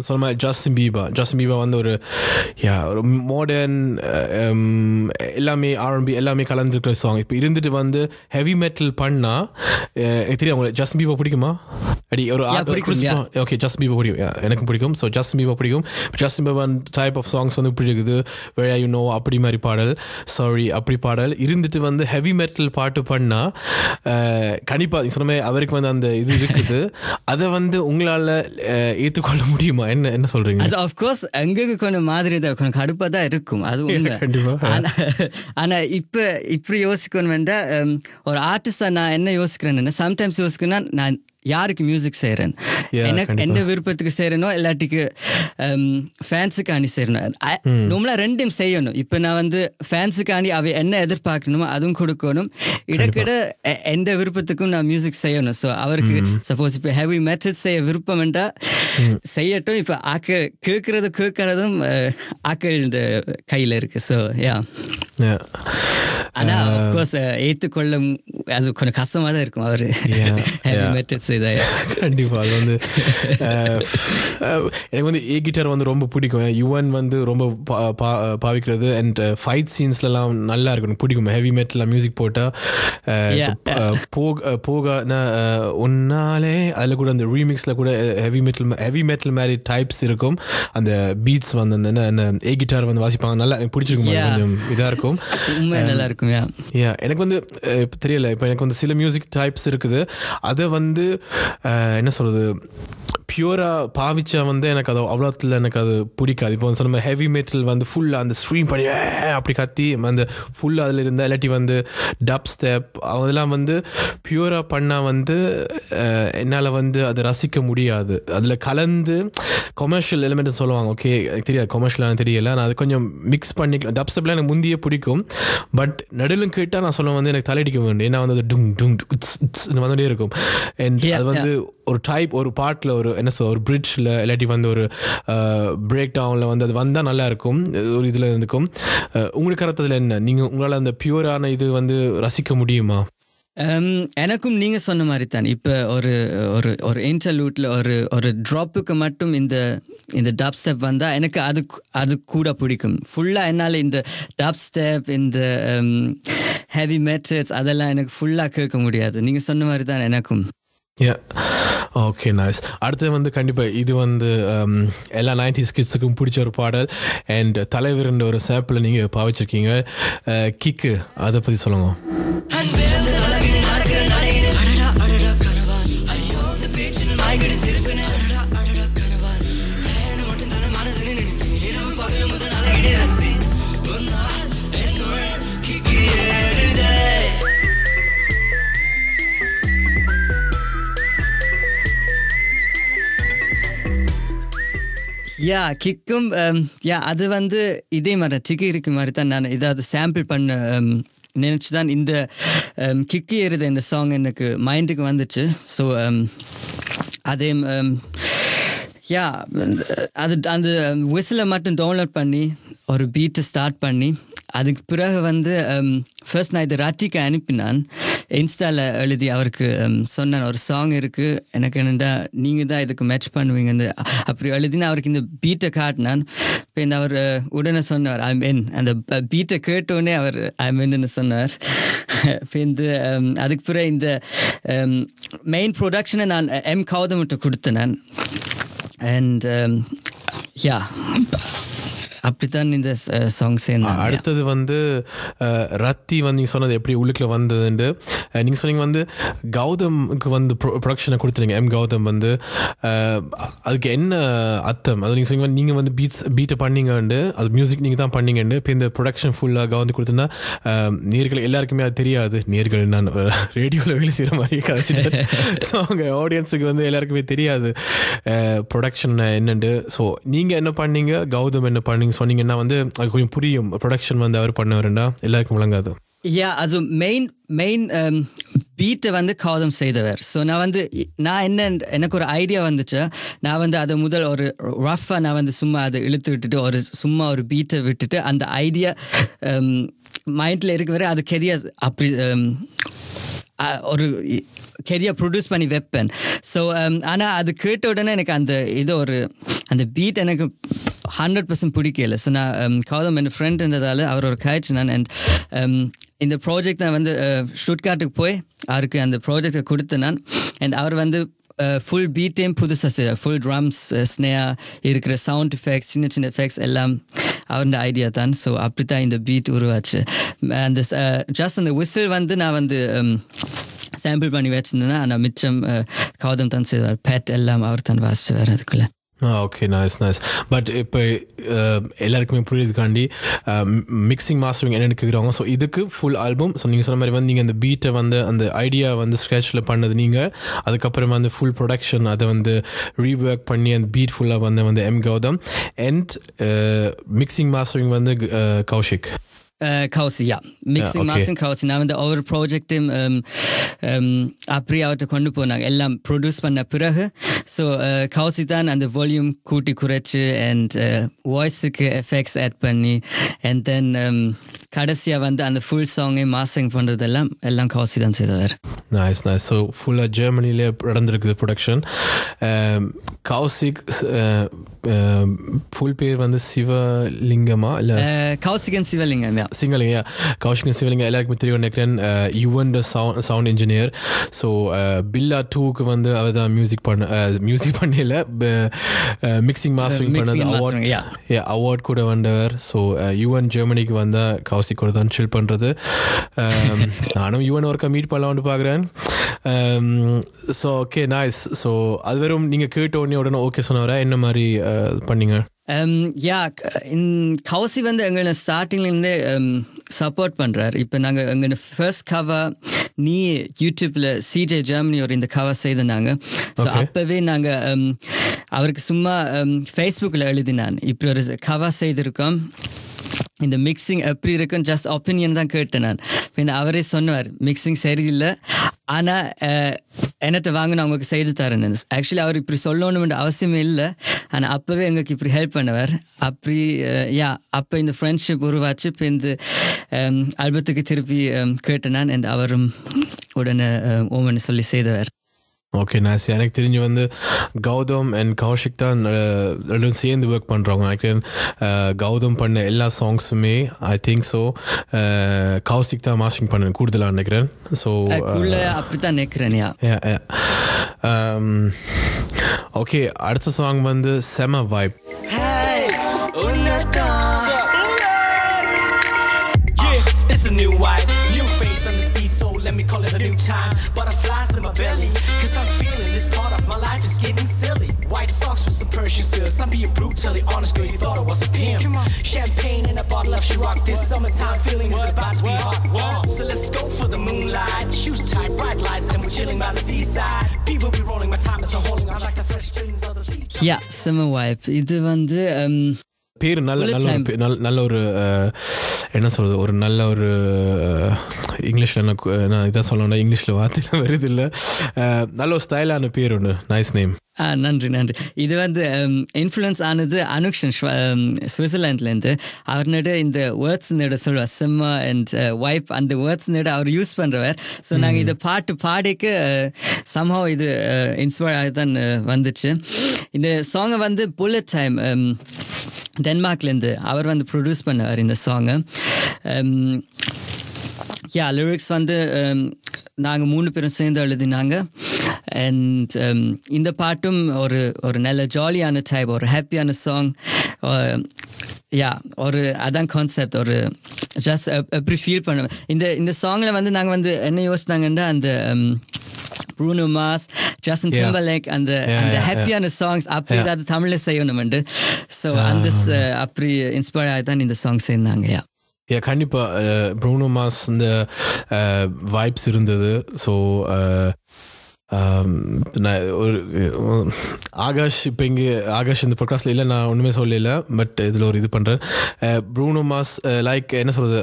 சொல்ல ஜஸ்டின் பீபா ஜஸ்டின் பீபா வந்து ஒரு யா ஒரு மாடர்ன் எல்லாமே ஆர்என்பி எல்லாமே கலந்துருக்கிற சாங் இப்போ இருந்துட்டு வந்து ஹெவி மெட்டல் பண்ணால் எனக்கு தெரியும் உங்களுக்கு. ஜஸ்டின் பீபா பிடிக்குமா? அடி ஒரு. ஓகே ஜஸ்ட் பீபா பிடிக்கும் எனக்கும் பிடிக்கும். ஸோ ஜஸ்ட் பீபா பிடிக்கும். Justin Bieber type of songs வந்து இப்படி இருக்குது வேற யூ நோ அப்படி மாதிரி பாடல். சாரி அப்படி பாடல். இருந்துட்டு வந்து ஹெவி மெட்டல் பாட்டு பண்ணால் கண்டிப்பாக நீங்க சொன்ன மாதிரி அவருக்கு வந்து அந்த இது இருக்குது. அதை வந்து உங்களால் ஏற்றுக்கொள்ள முடியுமா? என்ன என்ன சொல்கிறீங்க அது ஆஃப்கோர்ஸ் எங்களுக்கு கொஞ்சம் மாதிரி தான் கொஞ்சம் கடுப்பாக தான் இருக்கும். அது உண்மை. கண்டிப்பா. ஆனா ஆனா இப்போ இப்படி யோசிக்கணும் வேண்டாம் ஒரு ஆர்டிஸ்டாக நான் என்ன யோசிக்கிறேன்னா சம்டைம்ஸ் யோசிக்கிறேன்னா நான் யாருக்கு மியூசிக் செய்கிறேன் எனக்கு. எந்த விருப்பத்துக்கு செய்கிறனோ இல்லாட்டிக்கு ஃபேன்ஸுக்காண்டி செய்யணும் நம்மளா ரெண்டும் செய்யணும். இப்போ நான் வந்து ஃபேன்ஸுக்காண்டி அவ என்ன எதிர்பார்க்கணுமோ அதுவும் கொடுக்கணும். இடக்கிட எந்த விருப்பத்துக்கும் நான் மியூசிக் செய்யணும். ஸோ அவருக்கு சப்போஸ் இப்போ ஹெவி மெத்தட் செய்ய விருப்பம் வேண்டாம் செய்யட்டும். இப்போ ஆக்க கேட்கறது கேட்கறதும் ஆக்கள் கையில் இருக்கு. ஸோ யா ஆனா அஃப்கோர்ஸ் ஏற்றுக்கொள்ள அது கொஞ்சம் கஷ்டமா தான் இருக்கும். அவர் கண்டிப்பா அது வந்து எனக்கு வந்து ஏ கிட்டார் வந்து ரொம்ப பிடிக்கும். யுவன் வந்து ரொம்ப பாவிக்கிறது அண்ட் ஃபைட் சீன்ஸ்லலாம் நல்லா இருக்கும் பிடிக்கும். ஹெவி மெட்டல் மியூசிக் போட்டால் போக போக ஒன்னாலே அதில் கூட அந்த ரீமிக்ஸில் கூட ஹெவி மெட்டல் ஹெவி மெட்டல் மாதிரி டைப்ஸ் இருக்கும். அந்த பீட்ஸ் வந்து அந்த என்ன ஏ கிட்டார் வந்து வாசிப்பாங்க. நல்லா எனக்கு பிடிச்சிருக்கும். கொஞ்சம் இதாக இருக்கும். நல்லா இருக்கும். யா எனக்கு வந்து இப்போ தெரியல. இப்போ எனக்கு வந்து சில மியூசிக் டைப்ஸ் இருக்குது. அதை வந்து என்ன சொல்கிறது பியூராக பாவிச்சா வந்து எனக்கு அது அவ்வளோத்தில் எனக்கு அது பிடிக்காது. இப்போ வந்து சொன்ன ஹெவி மெட்டல் வந்து ஃபுல்லாக அந்த ஸ்ட்ரீம் பண்ணி அப்படி கத்தி அந்த ஃபுல்லாக அதில் இருந்த இல்லாட்டி வந்து டப் ஸ்டெப் அதெல்லாம் வந்து பியூராக பண்ணால் வந்து என்னால் வந்து அதை ரசிக்க முடியாது. அதில் கலந்து கொமர்ஷியல் எலிமெண்ட் சொல்லுவாங்க. ஓகே தெரியாது கொமர்ஷியலாக தெரியல. நான் அது கொஞ்சம் மிக்ஸ் பண்ணிக்கலாம் டப் ஸ்டெப்லாம் எனக்கு முந்தியே பிடிக்கும். பட் நடுவில் கேட்டால் நான் சொல்ல வந்து எனக்கு தலையடிக்க வேண்டும் ஏன்னா வந்து அது டும் டும் வந்துட்டே இருக்கும். Yeah, அது வந்து ஒரு டைப் ஒரு பாட்டில் ஒரு என்ன சொல் ஒரு பிரிட்ஜில் இல்லாட்டி வந்து ஒரு பிரேக் டவுனில் வந்து அது வந்தால் நல்லா இருக்கும். ஒரு இதில் இருந்துக்கும். உங்களுக்கு கருத்ததில் என்ன? நீங்கள் உங்களால் அந்த பியூரான இது வந்து ரசிக்க முடியுமா? Um, எனக்கும் நீங்கள் சொன்ன மாதிரி தான் இப்போ ஒரு ஒரு ஒரு இன்டர்லூட்டில் ஒரு ஒரு ட்ராப்புக்கு மட்டும் இந்த இந்த டாப் ஸ்டெப் வந்தால் எனக்கு அது அது கூட பிடிக்கும். ஃபுல்லாக என்னால் இந்த டாப் ஸ்டெப் இந்த ஹெவி மெத்தட்ஸ் அதெல்லாம் எனக்கு ஃபுல்லாக கேட்க முடியாது. நீங்கள் சொன்ன மாதிரி தான் எனக்கும் ஓகே நைஸ் அடுத்து வந்து கண்டிப்பாக இது வந்து um, எல்லா நைன்டிஸ் கிட்ஸுக்கும் பிடிச்ச ஒரு பாடல். அண்ட் தலைவர்ன்ற ஒரு சேப்பில் நீங்கள் பாவிச்சிருக்கீங்க. Uh, கிக்கு அதை பற்றி சொல்லுங்க. யா கிக்கும் யா அது வந்து இதே மாதிரி டிக்கி இருக்கு மாதிரி தான் நான் ஏதாவது சாம்பிள் பண்ண நினச்சி தான் இந்த கிக்கி ஏறுத இந்த சாங் எனக்கு மைண்டுக்கு வந்துச்சு. ஸோ அதே யா அது அந்த விசிலை மட்டும் டவுன்லோட் பண்ணி ஒரு பீட்டை ஸ்டார்ட் பண்ணி அதுக்கு பிறகு வந்து ஃபர்ஸ்ட் நான் இதை ராட்டிக்கு அனுப்பினான். இன்ஸ்டாவில் எழுதி அவருக்கு சொன்னேன் ஒரு சாங் இருக்குது எனக்கு என்னென்னா நீங்கள் தான் இதுக்கு மேட்ச் பண்ணுவீங்கன்னு அப்படி எழுதினா அவருக்கு இந்த பீட்டை காட்டினான். இப்போ இந்த அவர் உடனே சொன்னார் ஐ மீன் அந்த பீட்டை கேட்டோடனே அவர் ஐ மீன்னு சொன்னார். இப்போ இந்த அதுக்கு பிறகு இந்த மெயின் ப்ரொடக்ஷனை நான் எம் கௌதமிட்ட கொடுத்தேன் நான். அண்ட் யா அப்படித்தான் இந்த சாங் அடுத்தது வந்து ரத்தி வந்து நீங்கள் சொன்னது எப்படி உள்ளுக்குள்ள வந்ததுண்டு அஹ், நீங்க சொன்னீங்க வந்து கௌதம்க்கு வந்து ப்ரொடக்ஷனை கொடுத்துருங்க. எம் கௌதம் வந்து அதுக்கு என்ன அர்த்தம்? அது நீங்கள் சொன்னீங்க நீங்கள் வந்து பீட்ஸ் பீட்டை பண்ணீங்கண்டு அது மியூசிக் நீங்கள் தான் பண்ணீங்கண்டு இப்போ இந்த ப்ரொடக்ஷன் ஃபுல்லாக கவர்ந்து கொடுத்தோன்னா நேர்கள் எல்லாருக்குமே அது தெரியாது. நேர்கள் நான் ரேடியோவில் வேலை செய்கிற மாதிரி கதைச்சிட்டு. ஸோ அவங்க ஆடியன்ஸுக்கு வந்து எல்லாருக்குமே தெரியாது ப்ரொடக்ஷன் என்னண்டு ஸோ நீங்கள் என்ன பண்ணீங்க? கௌதம் என்ன பண்ணீங்க? சொன்னீங்கன்னா வந்து அது கொஞ்சம் புரியும். ப்ரொடக்ஷன் வந்து அவர் பண்ணவருண்டா? எல்லாருக்கும் விளங்காது. யா அது மெயின் மெயின் பீட்டை வந்து காதம் செய்தவர். ஸோ நான் வந்து நான் என்ன எனக்கு ஒரு ஐடியா வந்துச்சு. நான் வந்து அதை முதல் ஒரு ரஃபாக நான் வந்து சும்மா அதை இழுத்து விட்டுட்டு ஒரு சும்மா ஒரு பீட்டை விட்டுட்டு அந்த ஐடியா மைண்டில் um, இருக்க வரை அது கெதியா um, அப்படி ஒரு கெரியா ப்ரொடியூஸ் பண்ணி வைப்பேன். ஸோ um, ஆனால் அது கேட்ட உடனே எனக்கு அந்த இது ஒரு அந்த பீட் எனக்கு ஹண்ட்ரட் பர்சன்ட் பிடிக்கல. ஸோ நான் um, கௌதம் என் ஃப்ரெண்டுன்றதால அவர் ஒரு கயிற்று நான் அண்ட் um, இந்த ப்ராஜெக்ட் நான் வந்து uh, ஷூட்காட்டுக்கு போய் அவருக்கு அந்த ப்ராஜெக்டை கொடுத்தேன் நான். அண்ட் அவர் வந்து ஃபுல் பீட்டையும் புதுசாக செய்தார். ஃபுல் ட்ரம்ஸ் ஸ்னேயா இருக்கிற சவுண்ட் எஃபெக்ட்ஸ் சின்ன சின்ன எஃபெக்ட்ஸ் எல்லாம் அவருடைய ஐடியா தான். ஸோ அப்படி தான் இந்த பீட் உருவாச்சு. Uh, அந்த ஜஸ்ட் அந்த விசில் வந்து நான் வந்து um, சாம்பிள் பண்ணி வச்சுருந்தேன்னா ஆனால் மிச்சம் uh, கௌதம் தான் செய்வார். பேட் எல்லாம் அவர் தான் வாசிச்சுவார் அதுக்குள்ளே ஓகே நைஸ் நைஸ் பட் இப்போ எல்லாருக்குமே புரியுதுக்காண்டி மிக்சிங் uh, மாஸ்டரிங் என்னென்னு கேட்குறாங்க ஸோ இதுக்கு ஃபுல் ஆல்பம் ஸோ நீங்கள் சொன்ன மாதிரி வந்து நீங்கள் அந்த பீட்டை வந்து அந்த ஐடியா வந்து ஸ்க்ராட்சில் பண்ணது நீங்கள் அதுக்கப்புறம் வந்து ஃபுல் ப்ரொடக்ஷன் அதை வந்து ரீஒர்க் பண்ணி அந்த பீட் ஃபுல்லாக வந்து வந்து M Gautham and mixing mastering வந்து uh, Kaushik Kaushik Kaushi yeah mixing okay. Kaushi நான் வந்து ஒவ்வொரு ப்ராஜெக்டையும் அப்படியே அவர்கிட்ட கொண்டு போனாங்க எல்லாம் ப்ரொடியூஸ் பண்ண பிறகு ஸோ கௌசி தான் அந்த வால்யூம் கூட்டி குறைச்சி அண்ட் வாய்ஸுக்கு எஃபெக்ட்ஸ் ஆட் பண்ணி அண்ட் தென் கடைசியாக வந்து அந்த ஃபுல் சாங்கை மாஸ்டரிங் பண்ணுறதெல்லாம் எல்லாம் கௌசி தான் செய்தவர் நைஸ் நைஸ் ஸோ ஃபுல்லாக ஜெர்மனிலே நடந்திருக்குது ப்ரொடக்ஷன் கௌசிக் ஃபுல் பேர் வந்து சிவலிங்கமா இல்லை கௌசிகன் சிவலிங்கம் சிங்கலிங்க கௌஷிக் சிவலிங்க எல்லாருக்குமே தெரியும் நினைக்கிறேன். Yuvan sound sound engineer so Billa டூக்கு வந்து அவர் தான் மியூசிக் பண்ண மியூசிக் பண்ணல மிக்சிங் மாஸ்டரிங் பண்ணது அவார்ட். அவார்ட் கூட வந்தவர். ஸோ யுவன் ஜெர்மனிக்கு வந்தால் கௌசிக் கூட தான் சில் பண்ணுறது நானும் யுவன் ஒர்க்கை மீட் பண்ணலாம்னு பார்க்குறேன் ஸோ ஓகே நைஸ் ஸோ அது வெறும் நீங்கள் கேட்ட உடனே உடனே ஓகே சொன்னவரா? என்ன மாதிரி பண்ணீங்க? யா கௌசி வந்து எங்களை ஸ்டார்டிங்லேருந்தே சப்போர்ட் பண்ணுறார் இப்போ நாங்கள் எங்கள் ஃபர்ஸ்ட் கவர் நீ யூடியூப்பில் சிஜே ஜெர்மனி ஒரு இந்த கவர் செய்திருந்தாங்க. So Okay. அப்போவே நாங்கள் அவருக்கு சும்மா ஃபேஸ்புக்கில் எழுதினான் இப்படி ஒரு கவர் செய்திருக்கோம். இந்த மிக்சிங் எப்படி இருக்குன்னு ஜஸ்ட் ஒப்பீனியன் தான் கேட்டேன் நான். பின்ன அவரே சொன்னார் மிக்சிங் சரியில்லை. ஆனால் என்னட்ட வாங்க நான் உங்களுக்கு செய்து தரேன் ஆக்சுவலி அவர் இப்படி சொல்லணும்னு அவசியமே இல்லை. ஆனால் அப்போவே எங்களுக்கு இப்படி ஹெல்ப் பண்ணவர். அப்படி யா அப்போ இந்த ஃப்ரெண்ட்ஷிப் உருவாச்சு. இப்போ இந்த ஆல்பத்துக்கு திருப்பி கேட்டேன் நான். அவரும் உடனே ஓமன் சொல்லி செய்தவர். ஓகே நைஸ் எனக்கு தெரிஞ்சு வந்து கௌதம் அண்ட் கௌஷிக் தான் ரெண்டும் சேர்ந்து ஒர்க் பண்ணுறவங்க நினைக்கிறேன் அஹ், கௌதம் பண்ண எல்லா சாங்ஸுமே ஐ திங்க் ஸோ கௌஷிக் தான் மாஸ்டரிங் பண்ண கூடுதலாக நினைக்கிறேன். ஸோ அப்படி தான் நிற்கிறேன் யா ஓகே அடுத்த சாங் வந்து செம vibe White socks with some Persian silks. I'm being brutally honest, girl, you thought I was a pimp. Champagne in a bottle of Ciroc, this summertime feeling is about to be hot. Uh, So let's go for the moonlight. Shoes tight, bright lights, and we're chilling by the seaside. People be rolling, my time is a holding. I'm like the fresh prince of the sea. யா செம வாய்ப் இது வந்து um, பேர் நல்ல Bullet நல்ல ஒரு time. பே- நல்ல நல்ல ஒரு அஹ், என்ன சொல்றது ஒரு நல்ல ஒரு அஹ், இங்கிலீஷ்ல என்ன கு- நான் இதான் சொல்லணும்னா இங்கிலீஷ்ல வார்த்தையில வருது இல்லை நல்ல ஒரு ஸ்டைலான பேர் ஒன்று நைஸ் நேம் ஆ நன்றி நன்றி. இது வந்து இன்ஃப்ளூயன்ஸ் ஆனது அனுக்ஷன் சுவிட்சர்லாண்ட்லேருந்து அவர்னோட இந்த வேர்ட்ஸ் நேட சொல்லுவார் செம்ம அண்ட் வைப் அந்த வேர்ட்ஸ் நேட அவர் யூஸ் பண்ணுறவர் ஸோ நாங்கள் இதை பாட்டு பாடிக்கு சம்ஹவ் இது இன்ஸ்பயர் ஆகி தான் வந்துச்சு. இந்த சாங்கை வந்து புல்லட் டைம் டென்மார்க்லேருந்து அவர் வந்து ப்ரொடியூஸ் பண்ணார் இந்த சாங்கை யா லிரிக்ஸ் வந்து நாங்கள் மூணு பேரும் சேர்ந்து எழுதினாங்க. அண்ட் இந்த பாட்டும் ஒரு ஒரு நல்ல ஜாலியான டைப் ஒரு ஹாப்பியான சாங் யா ஒரு அதான் கான்செப்ட் ஒரு ஜஸ்ட் எப்படி ஃபீல் பண்ணுவேன் இந்த இந்த சாங்கில் வந்து நாங்கள் வந்து என்ன யோசிச்சாங்கன்னா அந்த ப்ரூனோ மாஸ் ஜஸ்டின். டிம்பர்லேக் அந்த அந்த ஹாப்பியான சாங்ஸ் அப்படி ஏதாவது தமிழில் செய்யணுமெண்டு. ஸோ அந்த ச- அப்படி இன்ஸ்பயர் ஆகி தான் இந்த சாங் செய்தாங்க யா ஏ கண்டிப்பாக ப்ரூனோ மாஸ் இந்த வைப்ஸ் இருந்தது. ஸோ நான் ஒரு ஆகாஷ் இப்போ இங்கே ஆகாஷ் இந்த ப்ரொக்காஸ்டில் இல்லை நான் ஒன்றுமே சொல்லல பட் இதில் ஒரு இது பண்ணுறேன் ப்ரூனோ மாஸ் லைக் என்ன சொல்கிறது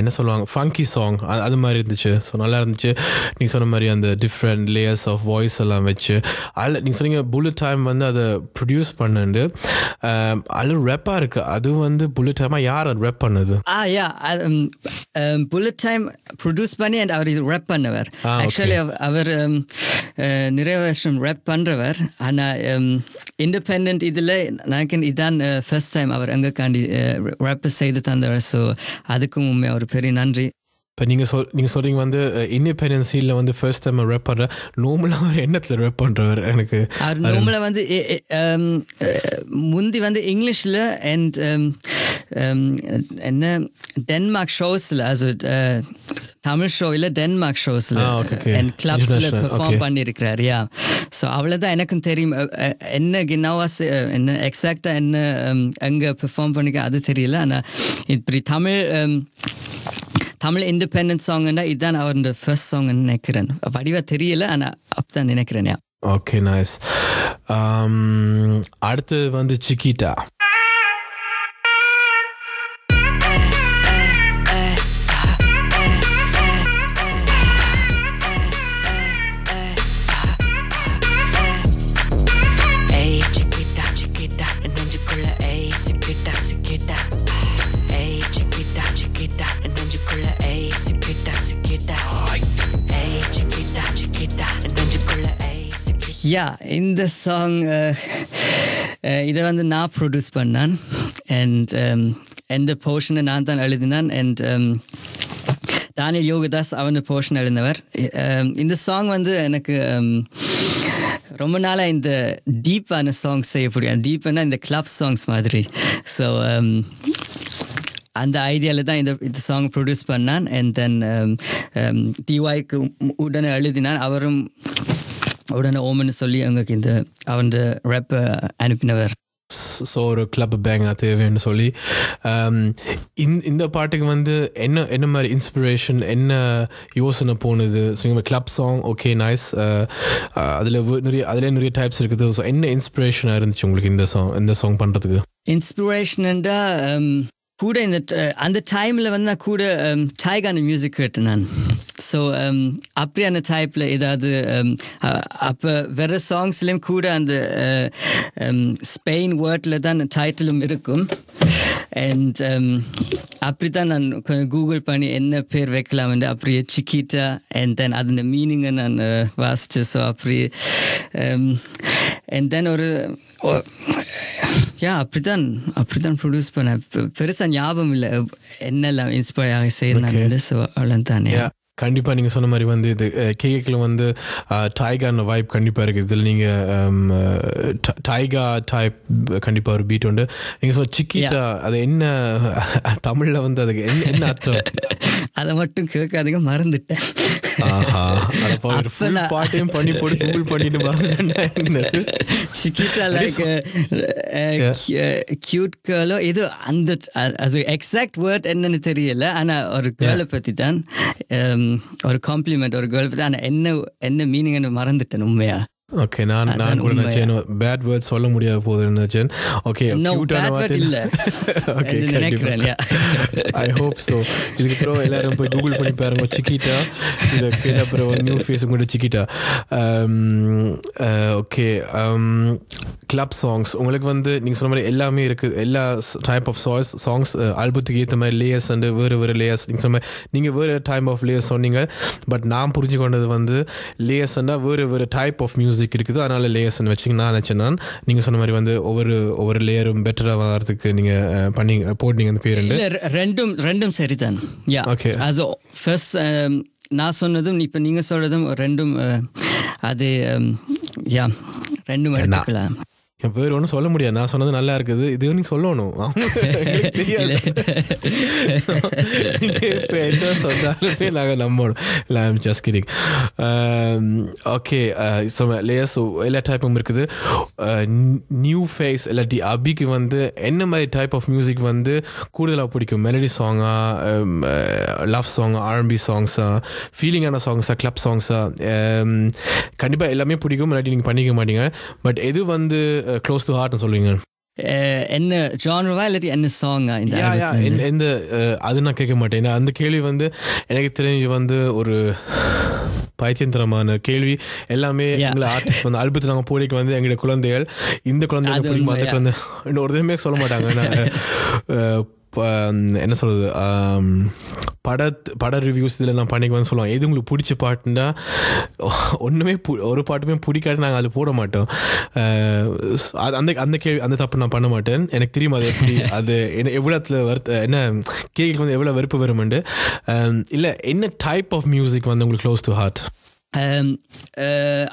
என்ன சொல்லுவாங்க ஃபங்கி சாங் அது மாதிரி இருந்துச்சு. ஸோ நல்லா இருந்துச்சு. நீங்கள் சொன்ன மாதிரி அந்த டிஃப்ரெண்ட் லேயர்ஸ் ஆஃப் வாய்ஸ் எல்லாம் வச்சு அதில் நீங்கள் சொன்னீங்க புல்லட் டைம் வந்து அதை ப்ரொடியூஸ் பண்ணுண்டு. அதில் ரெப்பாக இருக்குது அது வந்து புல்லட் டைமாக யார் அது ரெப் பண்ணுது? ஆ யா புல்லட் டைம் ப்ரொடியூஸ் பண்ணி அண்ட் அவர் இது ரேப் பண்ணவர். ஆக்சுவலி அவர் uh, நிறைய வருஷம் ரேப் பண்ணுறவர் ஆனால் இண்டிபெண்ட் இதில் நினைக்கிறேன் இதான் ஃபர்ஸ்ட் டைம் அவர் எங்கக்காண்டி ரேப் செய்து தந்தவர். ஸோ அதுக்கும் உண்மை ஒரு பெரிய நன்றி. இப்போ நீங்கள் சொல் நீங்கள் சொல்கிறீங்க வந்து இண்டிபெண்டன்சியில் வந்து ஃபர்ஸ்ட் டைம் ரெப் பண்ணுற நார்மலாக ஒரு எண்ணத்தில் ரெப் பண்ணுறவர் எனக்கு நார்மலாக வந்து முந்தி வந்து இங்கிலீஷில் அண்ட் என்ன டென்மார்க் ஷோஸில் அது தமிழ் ஷோவில் டென்மார்க் ஷோஸில். அண்ட் கிளப்ஸில் பெர்ஃபார்ம். பண்ணியிருக்கிறார் யா ஸோ அவ்வளோதான் எனக்கும் தெரியும் என்ன கின்னாவா என்ன எக்ஸாக்டாக என்ன எங்கே பெர்ஃபார்ம் பண்ணிக்க அது தெரியல ஆனால் இப்படி தமிழ் தமிழ் இண்டிபெண்டன்ஸ் சாங்னா இதுதான் அவரோட ஃபர்ஸ்ட் சாங்னு நினைக்கிறேன். வடிவாக தெரியல ஆனால் அப்பதான் நினைக்கிறேன் யா. ஓகே நைஸ் um, அடுத்து வந்து சிக்கிட்டா. யா இந்த சாங் இதை வந்து நான் ப்ரொடியூஸ் பண்ணேன். அண்ட் எந்த போர்ஷனை நான் தான் எழுதினான். அண்ட் தானியல் யோகதாஸ் அவன் போர்ஷன் எழுந்தவர் இந்த சாங் வந்து எனக்கு um, ரொம்ப நாளாக இந்த டீப்பான சாங்ஸ் செய்ய முடியும் இந்த கிளப் சாங்ஸ் மாதிரி. ஸோ um, அந்த ஐடியாவில் தான் இந்த இந்த சாங் ப்ரொடியூஸ் பண்ணான். அண்ட் தென் டிஒய்க்கு உடனே எழுதினான். அவரும் உடனே ஓமன்னு சொல்லி அவங்களுக்கு இந்த அவன் ரேப்பை அனுப்பினவர். ஸோ ஒரு கிளப் பேங்காக தேவைன்னு சொல்லி um, இந்த பாட்டுக்கு வந்து என்ன என்ன மாதிரி இன்ஸ்பிரேஷன் என்ன யோசனை போனது so club song okay nice அதில் நிறைய அதில் நிறைய டைப்ஸ் இருக்குது. ஸோ என்ன இன்ஸ்பிரேஷனாக இருந்துச்சு உங்களுக்கு இந்த சாங் இந்த சாங் பண்ணுறதுக்கு இன்ஸ்பிரேஷன்டா கூட இந்த அந்த டைமில் வந்து நான் கூட um, டைகான மியூசிக் கேட்டேன் நான். ஸோ um, அப்படியான டைப்பில் ஏதாவது um, அப்போ வேறு சாங்ஸ்லேயும் கூட அந்த ஸ்பெயின் வேர்டில் தான் டைட்டிலும் இருக்கும். அண்ட் அப்படி தான் நான் கொஞ்சம் கூகுள் பண்ணி என்ன பேர் வைக்கலாம்னு அப்படியே சிக்கிட்டா அண்ட் தென் அது மீனிங்கை நான் வாசித்தேன் ஸோ அப்படி அண்ட் தென் ஒரு யா அப்படிதான் அப்படிதான் ப்ரொடியூஸ் பண்ணேன். பெ- பெருசா ஞாபகம் இல்லை. என்னெல்லாம் இன்ஸ்பயர் ஆகி செய்யறாங்க ஸோ அவ்வளோதானே Yeah. கண்டிப்பாக நீங்கள் சொன்ன மாதிரி வந்து இது கேக்கில் வந்து டைகான வைப் கண்டிப்பாக இருக்குது. இதில் நீங்கள் டைகா டைப் கண்டிப்பாக ஒரு பீட் உண்டு. நீங்கள் சொன்ன சிக்கிட்டா அது என்ன தமிழில் வந்து அதுக்கு என்ன என்ன அர்த்தம்? அதை மட்டும் கேட்காதீங்க மறந்துட்டேன். பாட்டையும் பண்ணி போட்டு கூகுள் பண்ணிட்டு மறந்துட்டேன்னா என்னது? சிக்கிட்டா லைக் கியூட் கேர்லோ இது அந்த அது எக்ஸாக்ட் வேர்ட் என்னன்னு தெரியல. ஆனா ஒரு கேர்ளை பத்தி தான் um, ஒரு காம்ப்ளிமெண்ட் ஒரு கேர்ள் பத்தி என்ன என்ன மீனிங்னு மறந்துட்டேன் உண்மையா? ஓகே நான் நான் கூட நினைச்சேன். பேட் வேர்ட் சொல்ல முடியாது போகுதுன்னு நினைச்சேன்? ஓகே bad word இல்ல. ஓகே. ஐ ஹோப் ஸோ இதுக்கு அப்புறம் எல்லாரும் போய் கூகுள் பண்ணி பாருங்க சிக்கிட்டா. இதை கேட்ட அப்புறம் நியூ ஃபேஸ் கூட சிக்கிட்டா. ஓகே கிளப் சாங்ஸ் உங்களுக்கு வந்து நீங்கள் சொன்ன மாதிரி எல்லாமே இருக்குது எல்லா டைப் ஆஃப் சாய்ஸ் சாங்ஸ் ஆல்பத்துக்கு ஏற்ற மாதிரி லேயர்ஸ் அண்டு வேறு வேறு லேயர்ஸ் நீங்கள் சொன்ன மாதிரி நீங்கள் வேறு டைப் ஆஃப் லேயர்ஸ் சொன்னீங்க பட் நான் புரிஞ்சு கொண்டது வந்து லேயர்ஸ்னா வேறு வேறு டைப் ஆஃப் மியூசிக் இருக்குது. அதனால் லேயர்ஸ்னு வச்சுங்க நான் நினச்சேன் நான். நீங்கள் சொன்ன மாதிரி வந்து ஒவ்வொரு ஒவ்வொரு லேயரும் பெட்டராக வரதுக்கு நீங்கள் பண்ணி போட்டீங்க அந்த பேர் ரெண்டும் ரெண்டும் சரிதான். யா Okay. அது ஃபர்ஸ்ட் நான் சொன்னதும் இப்போ நீங்கள் சொல்றதும் ரெண்டும் அது யா ரெண்டும் எடுத்துக்கலாம். வேற ஒன்றும் சொல்ல முடியாது. நான் சொன்னது நல்லா இருக்குது. இது நீங்க சொல்லணும். இப்ப என்ன சொன்னாலுமே நாங்கள் நம்பணும். இல்லை I'm just kidding okay so layers எல்லா டைப்பும் இருக்குது. நியூ ஃபேஸ் இல்லாட்டி அபிக்கு வந்து என்ன மாதிரி டைப் ஆஃப் மியூசிக் வந்து கூடுதலாக பிடிக்கும்? மெலடி சாங்கா love song R N B சாங்ஸா ஃபீலிங்கான சாங்ஸா கிளப் சாங்ஸா கண்டிப்பாக எல்லாமே பிடிக்கும். இல்லாட்டி நீங்கள் பண்ணிக்க மாட்டீங்க. பட் எது வந்து க்ளோஸ் டு ஹார்ட்னு சொல்லுவீங்க என்ன ஜானரவா இல்லாட்டி என்ன சாங்கா இந்த யா? எந்த- அது நான் கேட்க மாட்டேன் அந்த கேள்வி வந்து எனக்கு தெரிஞ்சு வந்து ஒரு பைத்தியந்தரமான கேள்வி எல்லாமே. எங்களை ஆர்டிஸ்ட் வந்து அல்பத்து நாங்கள் போடிக்கு வந்து எங்களுடைய குழந்தைகள் இந்த குழந்தை அது பிடிக்கும் அந்த குழந்தை இன்னும் ஒரு சொல்ல மாட்டாங்க என்ன சொல்றது ஆம், பட பட ரிவ்யூஸ் இதில் நான் பண்ணிக்குவேன்னு சொல்லுவாங்க. எது உங்களுக்கு பிடிச்ச பாட்டுன்னா ஒன்றுமே ஒரு பாட்டுமே பிடிக்காட்டி நாங்கள் அதில் போட மாட்டோம். அது- அந்த அந்த கேள்வி அந்த தப்பு நான் பண்ண மாட்டேன். எனக்கு தெரியும் அது எப்படி அது என்ன எவ்வளோத்துல வருத்த என்ன கேக்கு வந்து எவ்வளோ வெறுப்பு வருமெண்டு. இல்லை என்ன டைப் ஆஃப் மியூசிக் வந்து உங்களுக்கு close to heart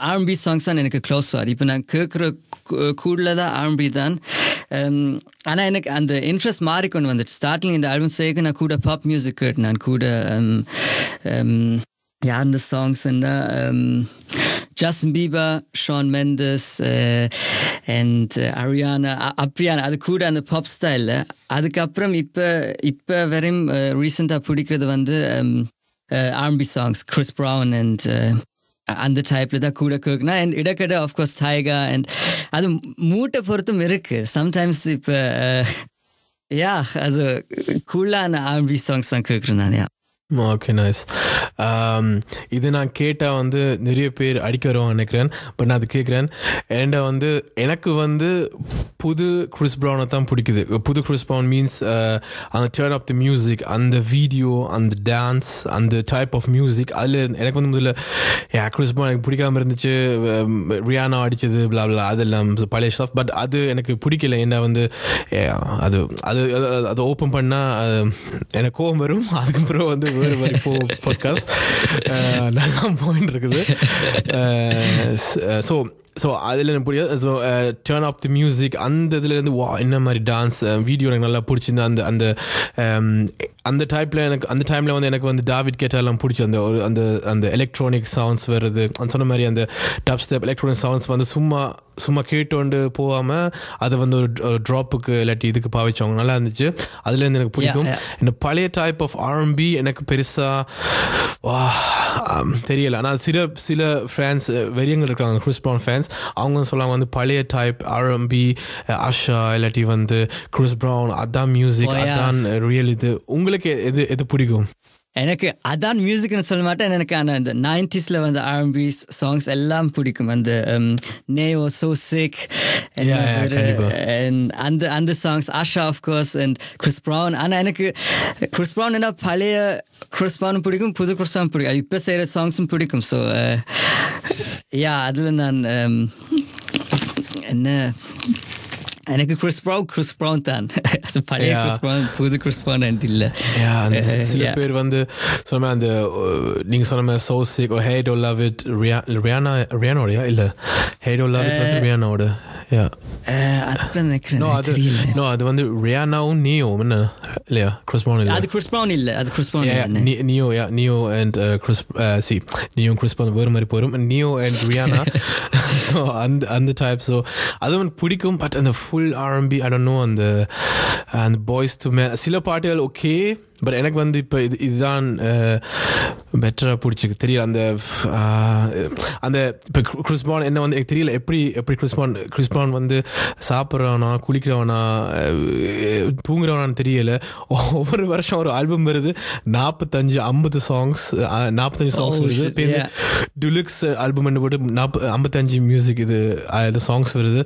R N B songs தான் எனக்கு க்ளோஸ் ஆகுது இப்போ நான் கேட்குற கூடல தான் ஆர்என்பி தான் ஆனால் எனக்கு அந்த இன்ட்ரெஸ்ட் மாறிக்கொண்டு வந்துச்சு ஸ்டார்டிங் இந்த ஆல்பம் செய்ய நான் கூட பாப் மியூசிக் கேட்டு நான் கூட யார் இந்த சாங்ஸ்ன்னா Justin Bieber Shawn Mendes and Ariana அப்ரியானா அது கூட அந்த பாப் ஸ்டைலில் அதுக்கப்புறம் இப்போ இப்போ வரையும் ரீசெண்டாக பிடிக்கிறது வந்து R B songs Chris Brown and அந்த டைப்பில் தான் கூட கேட்கணும். அண்ட் இடக்கடை ஆஃப்கோர்ஸ் டைகா அண்ட் அது மூட்டை பொறுத்தும் இருக்கு. சம்டைம்ஸ் இப்போ யா அது கூலான ஆர்பி சாங்ஸ் தான் கேட்குறேன் நான் யா ஓகே நைஸ் இது நான் கேட்டால் வந்து நிறைய பேர் அடிக்க வருவாங்க நினைக்கிறேன். பட் நான் அது கேட்குறேன் ஏண்டா வந்து எனக்கு வந்து புது கிறிஸ் ப்ரௌனை தான் பிடிக்குது. புது கிறிஸ் ப்ரௌன் மீன்ஸ் அந்த டேர்ன் ஆஃப் த மியூசிக் அந்த வீடியோ அந்த டான்ஸ் அந்த டைப் ஆஃப் மியூசிக் அதில் எனக்கு வந்து முதல்ல ஏ கிறிஸ் ப்ரௌன் எனக்கு பிடிக்காம இருந்துச்சு. ரியானா அடித்தது blah அதெல்லாம் பழைய ஸ்டாஃப் பட் அது எனக்கு பிடிக்கல. ஏன்னா வந்து அது அது அதை ஓப்பன் பண்ணால் எனக்கு கோவம் வரும். அதுக்கப்புறம் வந்து வேறு மாதிரி போ பாட்காஸ்ட் நல்லா போயின்னு இருக்குது ஸோ ஸோ அதில் எனக்கு புரியாது. So turn off the music அந்த இதுலேருந்து வா என்ன மாதிரி டான்ஸ் வீடியோ எனக்கு நல்லா பிடிச்சிருந்தா அந்த அந்த அந்த டைப்பில் எனக்கு அந்த டைமில் வந்து எனக்கு வந்து டாவிட் கேட்டாலாம் பிடிச்சி அந்த ஒரு அந்த அந்த எலக்ட்ரானிக் சவுண்ட்ஸ் வருது. அந்த சொன்ன மாதிரி அந்த டப் ஸ்டெப் எலக்ட்ரானிக் சவுண்ட்ஸ் வந்து சும்மா சும்மா கேட்டோண்டு போகாமல் அதை வந்து ஒரு ட்ராப்புக்கு இல்லாட்டி இதுக்கு பாவிச்சவங்க. நல்லா இருந்துச்சு. அதுலேருந்து எனக்கு பிடிக்கும். இந்த பழைய டைப் ஆஃப் ஆர்எம்பி எனக்கு பெருசாக தெரியல. ஆனால் சில சில ஃபேன்ஸ் வெறியங்கள் இருக்காங்க. கிறிஸ் ப்ரௌன் ஃபேன்ஸ் அவங்க சொல்லுவாங்க வந்து பழைய டைப் ஆர்எம்பி ஆஷா இல்லாட்டி வந்து கிறிஸ் ப்ரௌன் அதான் மியூசிக் Oh. அதான் ரியல் இது. உங்களுக்கு எது எது பிடிக்கும்? எனக்கு அதான் மியூசிக்னு சொல்ல மாட்டேன். எனக்கு ஆனால் இந்த நைன்டிஸில் வந்து ஆர்என்பி சாங்ஸ் எல்லாம் பிடிக்கும். அந்த நேவோ சோ சிக். அந்த அந்த songs Usher of course and Chris Brown ஆனால் எனக்கு கிறிஸ் ப்ரௌன் என்ன பழைய கிறிஸ் ப்ரௌன் பிடிக்கும் புது கிறிஸ் ப்ரௌன் பிடிக்கும். இப்போ செய்கிற சாங்ஸும் பிடிக்கும். ஸோ யா அதில் நான் um, என்ன எனக்கு கிறிஸ் ப்ரௌன் கிறிஸ் ப்ரௌன் தான். பழைய Yeah. கிறிஸ் ப்ரௌன் புது கிறிஸ் ப்ரௌன் இல்லை. Yeah, அந்த சி- சில Yeah. பேர் வந்து சொன்ன மாதிரி அந்த uh, நீங்க சொன்ன மாதிரி so sick hate to love it Rihanna ரியானோடயா இல்ல ஹே டோ லவ் இட் வந்து ரியானாவோட யா நினைக்கிறேன் அது நோ அது வந்து ரியானாவும் நியோ என்ன இல்லையா கிறிஸ் ப்ரௌன் அது கிறிஸ் ப்ரௌன் இல்ல அது Chris Brown Chris, uh, see, Neo and Chris Brown வேறு மாதிரி போயிடும் Neo and Rihanna. So அந்த அந்த டைப் ஸோ அதுவும் பிடிக்கும் பட் அந்த full R N B I don't know அந்த அந்த பாய்ஸ் டு மேன் சில பாட்டுகள் ஓகே பட் எனக்கு வந்து இப்போ இது இதுதான் பெட்டராக பிடிச்சிருக்கு. தெரியல அந்த அந்த இப்போ கிறிஸ்பான் என்ன வந்து எனக்கு தெரியல எப்படி எப்படி கிறிஸ்பான் கிறிஸ்பான் வந்து சாப்பிட்றவனா குளிக்கிறவனா தூங்குறவனான்னு தெரியல. ஒவ்வொரு வருஷம் ஒரு ஆல்பம் வருது. நாற்பத்தஞ்சு ஐம்பது சாங்ஸ் நாற்பத்தஞ்சு சாங்ஸ் Oh, வருது. இப்போ. டுலுக்ஸ் ஆல்பம் போட்டு நாற்ப ஐம்பத்தஞ்சு மியூசிக் இது சாங்ஸ் வருது.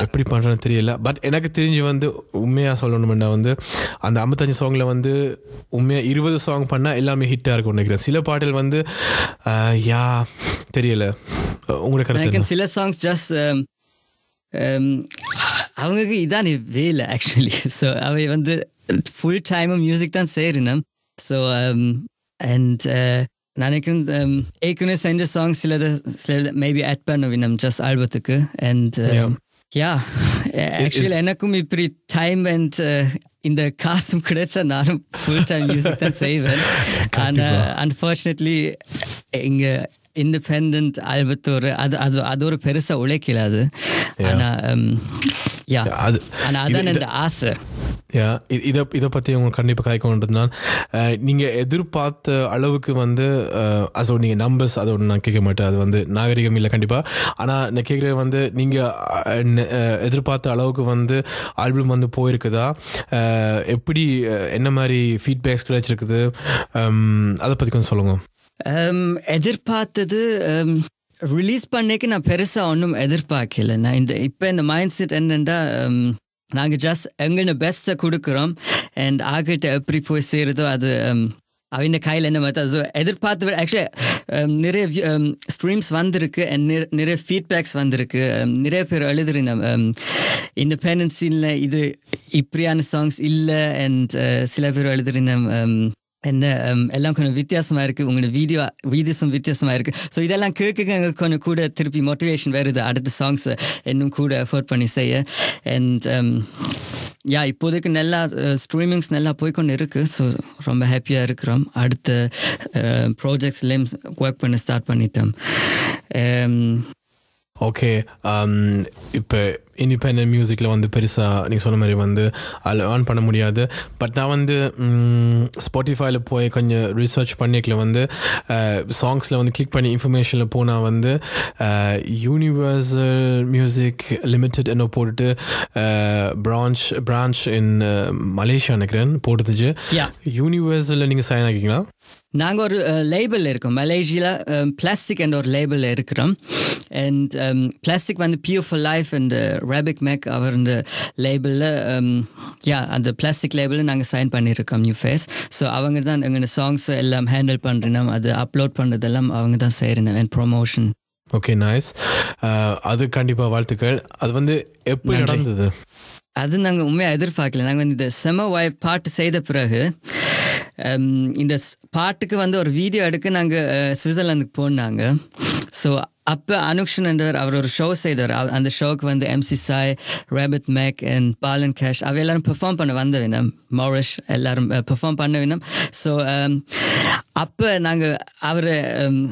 எப்படி பண்ணுறேன்னு தெரியல. பட் எனக்கு தெரிஞ்சு வந்து உண்மையாக சொல்லணும்னா வந்து அந்த ஐம்பத்தஞ்சு சாங்கில் வந்து உண்மையாக இருபது சாங் பண்ணால் எல்லாமே ஹிட்டாக இருக்கும் நினைக்கிறேன். சில பாடல் வந்து யா தெரியல. உங்களுக்கு கருத்து? சில சாங்ஸ் ஜஸ்ட் அவங்களுக்கு இதான் வேலை ஆக்சுவலி ஸோ அவை வந்து ஃபுல் டைமும் மியூசிக் தான் செய்யணும் ஸோ அண்ட் நினைக்கிறேன் um, ஏற்கனவே செஞ்ச சாங்ஸ் சிலது சிலது மேபி ஆட் பண்ண வேணும் just ஆல்பத்துக்கு. And Yeah. Yeah actually எனக்கும் இப்படி டைம் அண்ட் இந்த காசும் கிடைச்சா நானும் ஃபுல் டைம் மியூசிக் தான் செய்வேன். ஆனால் அன்ஃபார்ச்சுனேட்லி இங்கே இண்டிபெண்ட் ஆல்பத்தோரு அது அது அது ஒரு பெருசாக உழைக்கல அது. ஆனால் யா அது ஆனால் அதான் இந்த ஆசை. இதை இதை பற்றி உங்களுக்கு கண்டிப்பாக காய்க்கணுன்றதுனால் நீங்கள் எதிர்பார்த்த அளவுக்கு வந்து அசோ நீங்கள் நம்பர்ஸ் அதோட நான் கேட்க மாட்டேன். அது வந்து நாகரிகம் இல்லை கண்டிப்பாக ஆனால் நான் கேட்குறது வந்து நீங்கள் எதிர்பார்த்த அளவுக்கு வந்து ஆல்பம் வந்து போயிருக்குதா? எப்படி என்ன மாதிரி ஃபீட்பேக்ஸ் கிடைச்சிருக்குது? அதை பற்றி கொஞ்சம் சொல்லுங்கள் எதிர்பார்த்தது ரிலீஸ் பண்ணிக்கு நான் பெருசாக ஒன்றும் எதிர்பார்க்கல. நான் இந்த இப்போ இந்த மைண்ட் செட் என்னென்னா நாங்கள் ஜஸ்ட் எங்களோட பெஸ்ட்டை கொடுக்குறோம். அண்ட் ஆகிட்ட எப்படி போய் சேருதோ அது um, அவங்க கையில் என்ன மாதிரி ஸோ எதிர்பார்த்து ஆக்சுவலி um, நிறைய ஸ்ட்ரீம்ஸ் um, வந்திருக்கு அண்ட் நிறைய ஃபீட்பேக்ஸ் வந்திருக்கு. நிறைய பேர் எழுதுறீங்க இண்டிபெண்டன்ஸ் இல்லை இது இப்படியான சாங்ஸ் இல்லை அண்ட் சில பேர் எழுதுறீங்க என்ன எல்லாம் கொஞ்சம் வித்தியாசமாக இருக்குது உங்களோட வீடியோ வீடியோஸும் வித்தியாசமாக இருக்குது ஸோ இதெல்லாம் கேட்க எங்களுக்கு கொஞ்சம் கூட திருப்பி மோட்டிவேஷன் வருது அடுத்த சாங்ஸை இன்னும் கூட எஃபோர்ட் பண்ணி செய்ய அண்ட் யா இப்போதைக்கு நல்லா ஸ்ட்ரீமிங்ஸ் நல்லா போய்க்கொண்டு இருக்குது ஸோ ரொம்ப ஹாப்பியாக இருக்கிறோம் அடுத்த ப்ராஜெக்ட்ஸ்லேயும் ஒர்க் பண்ண ஸ்டார்ட் பண்ணிட்டோம் ஓகே இப்போ இண்டிபெண்ட் மியூசிக்கில் வந்து பெருசாக நீங்கள் சொன்ன மாதிரி வந்து அதில் ஏர்ன் பண்ண முடியாது. பட் நான் வந்து ஸ்பாட்டிஃபைல போய் கொஞ்சம் ரிசர்ச் பண்ணிக்கல வந்து சாங்ஸில் வந்து கிளிக் பண்ணி இன்ஃபர்மேஷனில் போனால் வந்து யூனிவர்சல் மியூசிக் லிமிட்டெட் என்ன போட்டுட்டு பிரான்ச் பிரான்ச் இன் மலேசியா நினைக்கிறேன் போட்டுச்சு. யூனிவர்சலில் நீங்கள் சைன் ஆகிங்களா நாங்கள் ஒரு லேபிள் இருக்கோம். மலேசியாவில் பிளாஸ்டிக் என்ற ஒரு லேபிளில் இருக்கிறோம். அண்ட் பிளாஸ்டிக் வந்து few for life and Rabbit Mac அவர் இந்த லேபிளில் யா அந்த பிளாஸ்டிக் லேபிளில் நாங்கள் சைன் பண்ணியிருக்கோம் நியூ ஃபேஸ் ஸோ அவங்க தான் எங்களோட சாங்ஸ் எல்லாம் ஹேண்டில் பண்ணுறோம் அது அப்லோட் பண்ணுறதெல்லாம் அவங்க தான் செய்கிறேன் அண்ட் ப்ரொமோஷன் ஓகே நைஸ் அது கண்டிப்பாக வாழ்த்துக்கள். அது வந்து எப்படி. நடந்தது? அது நாங்கள் உண்மையாக எதிர்பார்க்கல. நாங்கள் வந்து இந்த செம வாய் பாட்டு செய்த பிறகு இந்த ஸ்- பாட்டுக்கு வந்து ஒரு வீடியோ எடுக்க நாங்கள் சுவிட்சர்லாந்துக்கு போனாங்க. ஸோ அப்போ அனுக்ஷன் என்றவர் அவர் ஒரு ஷோ செய்தவர் அந்த ஷோக்கு வந்து MC Sai Rabbit Mac and Balan Kash அவ எல்லாரும் பெர்ஃபார்ம் பண்ண வந்த வேணும் மௌரிஷ் எல்லாரும் பெர்ஃபார்ம் பண்ண வேணும் ஸோ அப்போ நாங்கள் அவரை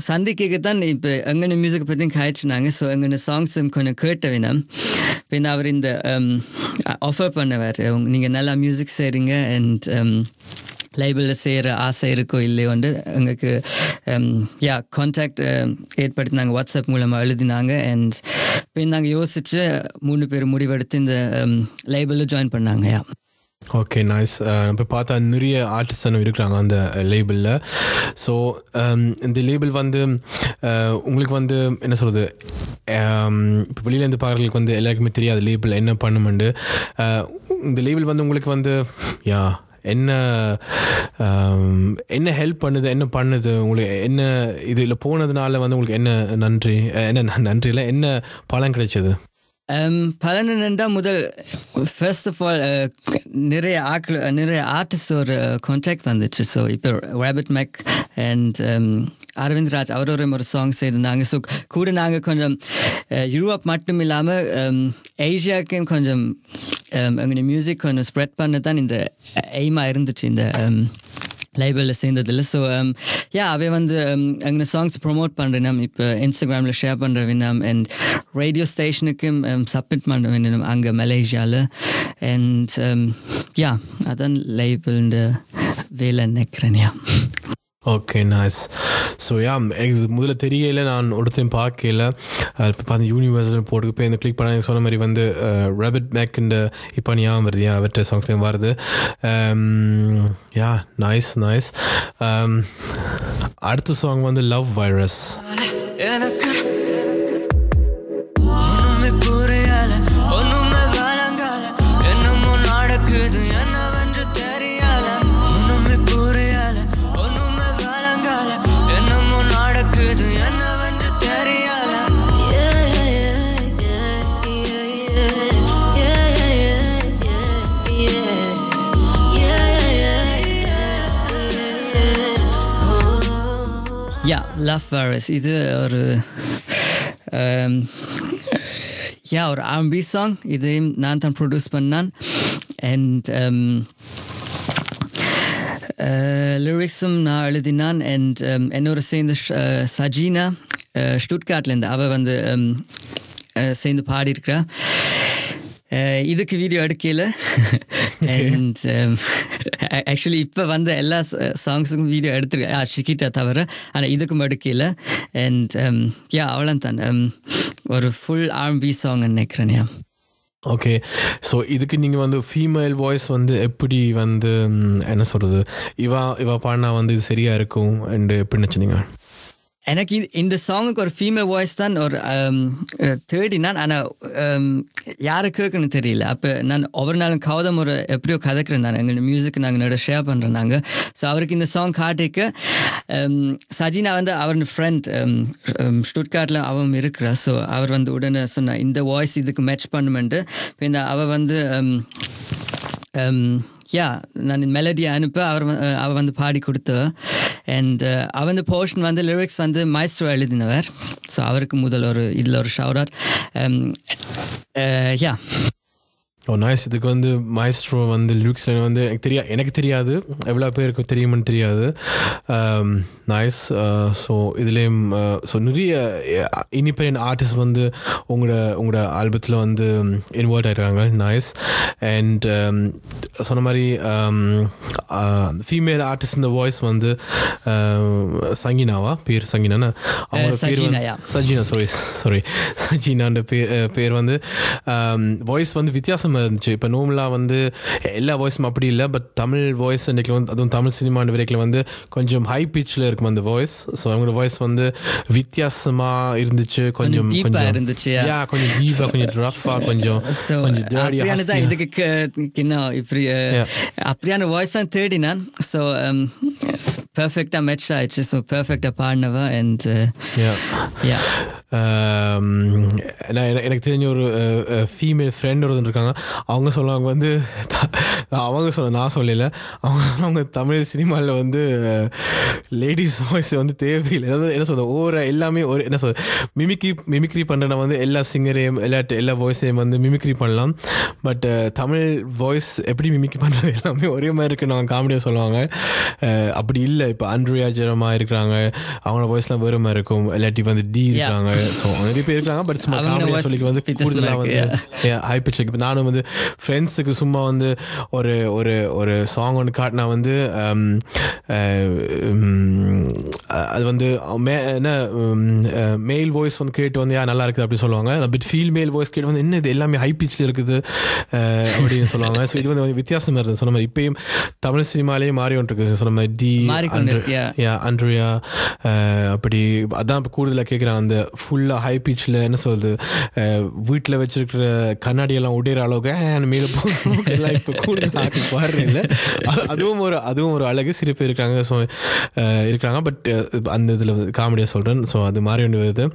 சந்திக்க தான் இப்போ எங்கன மியூசிக் பற்றி காய்ச்சினாங்க. ஸோ எங்கன சாங்ஸ் கொஞ்சம் கேட்ட வேணும் பின் அவர் இந்த ஆஃபர் பண்ணவர். நீங்கள் நல்லா மியூசிக் செய்கிறீங்க அண்ட் லைபிளில் செய்கிற ஆசை இருக்கோ இல்லையோ வந்து எங்களுக்கு um, யா கான்டாக்ட் uh, ஏற்படுத்தினாங்க. வாட்ஸ்அப் மூலமாக எழுதினாங்க. அண்ட் இப்போ நாங்கள் யோசித்து மூணு பேர் முடிவெடுத்து இந்த um, லைபிளில் ஜாயின் பண்ணாங்க யா ஓகே நைஸ் இப்போ பார்த்தா நிறைய ஆர்டிஸ்டனும் இருக்கிறாங்க அந்த லேபிளில் ஸோ இந்த லேபிள் வந்து உங்களுக்கு வந்து என்ன சொல்கிறது இப்போ வெளியிலேருந்து பார்க்கறதுக்கு வந்து எல்லாருக்குமே தெரியாது லேபிள் என்ன பண்ணுமெண்டு இந்த லேபிள் வந்து உங்களுக்கு வந்து யா என்ன என்ன ஹெல்ப் பண்ணுது என்ன பண்ணுது உங்களுக்கு என்ன இதில் போனதுனால வந்து உங்களுக்கு என்ன நன்றி என்ன ந- நன்றி இல்லை என்ன பலன் கிடைச்சது? பலனெண்டா முதல் ஃபர்ஸ்ட் ஆஃப் ஆல் நிறைய ஆக்கள் நிறைய ஆர்டிஸ்ட் ஒரு கான்டாக்ட் வந்துச்சு ஸோ இப்போ Rabbit Mac and Aravind Raj அவரோட ஒரு சாங் செய்திருந்தாங்க ஸோ கூட நாங்கள் கொஞ்சம் யூரோப் மட்டும் இல்லாமல் ஏஷியாவுக்கும் கொஞ்சம் எங்களுடைய மியூசிக் கொஞ்சம் ஸ்ப்ரெட் பண்ண தான் இந்த எய்மாக இருந்துச்சு இந்த லைபிளில் சேர்ந்ததில்ல. ஸோ யா அவை வந்து um, அங்கே சாங்ஸ் ப்ரொமோட் பண்ணுறேன் இப்போ இன்ஸ்டாகிராமில் ஷேர் பண்ணுற வேணும் அண்ட் ரேடியோ ஸ்டேஷனுக்கும் சப்மிட் um, பண்ண வேணும் அங்கே மலேசியாவில் அண்ட் யா um, அதான் லைபிள்ன்ற வேலை நினைக்கிறேன் yeah okay nice so yeah X முதல்ல தெரியல நான் ஒருத்தையும் பார்க்கல. இப்போ பார்த்து யூனிவர்ஸில் போட்டு போய் இந்த கிளிக் பண்ண எனக்கு சொன்ன மாதிரி வந்து ரேபிட் மேக்கிண்ட இப்போ ஞாபகம் வருது ஏன் அவற்ற சாங்ஸ்லேயும் வருது. யா நைஸ் நைஸ் அடுத்த சாங் வந்து லவ் வைரஸ் எனக்கு லவ் வைரஸ் இது ஒரு யா ஒரு ஆர்பி சாங் இதையும் நான் தான் ப்ரொடியூஸ் பண்ணான் அண்ட் லிரிக்ஸும் நான் எழுதினான் அண்ட் என்னோட சேர்ந்து ஷ- சஜீனா ஸ்டுட்காட்லேருந்து அவள் வந்து சேர்ந்து பாடியிருக்கிறா இதுக்கு வீடியோ எடுக்கல அண்ட் ஆக்சுவலி இப்போ வந்த எல்லா சாங்ஸுக்கும் வீடியோ எடுத்துருக்கேன் ஷிகிட்டா தவிர ஆனால் இதுக்கும் எடுக்கல அண்ட் யா அவ்வளோ தான் ஒரு ஃபுல் ஆர்பி சாங் நினைக்கிறேன் யா ஓகே ஸோ இதுக்கு நீங்கள் வந்து ஃபீமேல் வாய்ஸ் வந்து எப்படி வந்து என்ன சொல்கிறது இவா இவா பாடினா வந்து இது சரியாக இருக்கும் அண்டு எப்படி நினச்சினீங்க எனக்கு இது- இந்த சாங்குக்கு ஒரு ஃபீமேல் வாய்ஸ் தான் ஒரு um, தேடினான். ஆனால் um, யாரை கேட்குன்னு தெரியல. அப்போ நான் ஒவ்வொரு நாளும் கௌதம் ஒரு எப்படியோ கதைக்கிறேன் நான். எங்கள் மியூசிக் நாங்கள் நிறைய ஷேர் பண்ணுறோம் நாங்கள் ஸோ அவருக்கு இந்த சாங் காட்டிக்க um, சஜினா வந்து அவர் ஃப்ரெண்ட் ஸ்டுட்கார்ட்டில் அவன் இருக்கிறா ஸோ அவர் வந்து உடனே சொன்னா இந்த வாய்ஸ் இதுக்கு மேட்ச் பண்ணுமென்ட்டு. இப்போ இந்த அவள் வந்து யா நான் மெலடியை அனுப்ப அவர் அவள் வந்து பாடி கொடுத்த. அண்ட் அவன் போர்ஷன் வந்து லிரிக்ஸ் வந்து மைஸ்ட்ரோ எழுதினவர். ஸோ அவருக்கு முதல் ஒரு இதில் ஒரு ஷவுரார் yeah um, uh, oh nice இதுக்கு வந்து மாய்ஸ்ட்ரோ வந்து லிரிக்ஸில் வந்து எனக்கு தெரியா எனக்கு தெரியாது. எவ்வளோ பேருக்கு தெரியுமான்னு தெரியாது. நைஸ் ஸோ இதுலேயும் ஸோ நிறைய இண்டிபெண்ட் ஆர்டிஸ்ட் வந்து உங்களோட உங்களோட ஆல்பத்தில் வந்து இன்வால்வ் ஆகிருக்காங்க நைஸ் அண்ட் சொன்ன மாதிரி ஃபீமேல் ஆர்டிஸ்ட் இந்த வாய்ஸ் வந்து um, சங்கீனாவா? பேர் சங்கீனானா? அவங்க பேர் சஜீனா, சாரி சாரி சஜினான்ற பேர் பேர் வந்து வாய்ஸ் வந்து வித்தியாசமாக இருந்துச்சு. இப்போ நோமலாக வந்து எல்லா வாய்ஸும் அப்படி இல்லை பட் தமிழ் வாய்ஸ் இன்றைக்கி வந்து அதுவும் தமிழ் சினிமா வரைக்கும் வந்து கொஞ்சம் ஹை பிச்சில் இருக்கும் அந்த வாய்ஸ் ஸோ அவங்களோட வாய்ஸ் வந்து வித்தியாசமாக இருந்துச்சு. கொஞ்சம் கொஞ்சம் இருந்துச்சு, yeah, கொஞ்சம் டீப்பாக கொஞ்சம் ரஃப்பாக கொஞ்சம் கொஞ்சம். இதுக்கு கிண்ணம் இப்படி Yeah. அப்படியான வாய்ஸ் தான் தேடினான். ஸோ பர்ஃபெக்டாக மேட்ச் ஆயிடுச்சு. ஸோ பர்ஃபெக்டாக பாடினவா அண்ட். யா எனக்கு- எனக்கு தெரிஞ்ச ஒரு ஃபீமேல் ஃப்ரெண்ட் ஒருத்தர் இருக்காங்க. அவங்க சொல்லுவாங்க வந்து அவங்க சொல்ல நான் சொல்லல. அவங்க சொல்லுவாங்க தமிழ் சினிமாவில் வந்து லேடிஸ் வாய்ஸ் வந்து தேவையில்லை. அதாவது என்ன சொல்றது ஒவ்வொரு எல்லாமே ஒரு என்ன சொல்றது மிமிக்ரி மிமிக்ரி பண்ணுறனா வந்து எல்லா சிங்கரையும் எல்லா எல்லா வாய்ஸையும் வந்து மிமிக்ரி பண்ணலாம். பட் தமிழ் வாய்ஸ் எப்படி மிமிக்ரி பண்ணுறது எல்லாமே ஒரே மாதிரி இருக்குன்னு அவங்க காமெடியாக சொல்லுவாங்க. அப்படி இல்லை. இப்போ அண்ட்ரியா ஜெரமா இருக்கிறாங்க. அவங்களோட வாய்ஸ்லாம் வேறு மாதிரி இருக்கும். இல்லாட்டி வந்து டி இருக்காங்க ஸோ நிறைய பேர் இருக்காங்க பட் சும்மா காமெடியாக சொல்லி வந்து கூடுதலாக வந்து ஹை பிச் இப்போ நானும் வந்து ஃப்ரெண்ட்ஸுக்கு சும்மா வந்து ஒரு ஒரு ஒரு சாங் ஒன்று காட்டினா வந்து um, அஹ், உம், அது வந்து மே என்ன மெயில் வாய்ஸ் வந்து கேட்டு வந்து யா நல்லா இருக்குது அப்படி சொல்லுவாங்க. பட் ஃபீல் மேல் வாய்ஸ் கேட்டு வந்து என்ன இது எல்லாமே ஹை பிச்சில் இருக்குது? அஹ், அப்படின்னு சொல்லுவாங்க. ஸோ இது வந்து கொஞ்சம் வித்தியாசமாக இருந்தது. சொன்ன மாதிரி இப்பயும் தமிழ் சினிமாலேயே மாறி ஒன்று இருக்குது சொன்ன மாதிரி டி அண்ட்ரியா அப்படி அதான் இப்போ கூடுதலாக கேட்குறாங்க அந்த ஃபுல்லாக ஹை பீச்சில் என்ன சொல்கிறது வீட்டில் வச்சுருக்கிற கண்ணாடியெல்லாம் உடையிற அளவுக்கு "ஏன் மேலே போகணும் எல்லாம் இப்போ கூட ஆக்கி பாடுறது இல்லை. அது- அதுவும் ஒரு அதுவும் ஒரு அழகு. சிரிப்பு இருக்காங்க ஸோ இருக்கிறாங்க பட் அந்த இதில் காமெடியாக சொல்கிறேன் ஸோ அது மாதிரி ஒன்று வருது.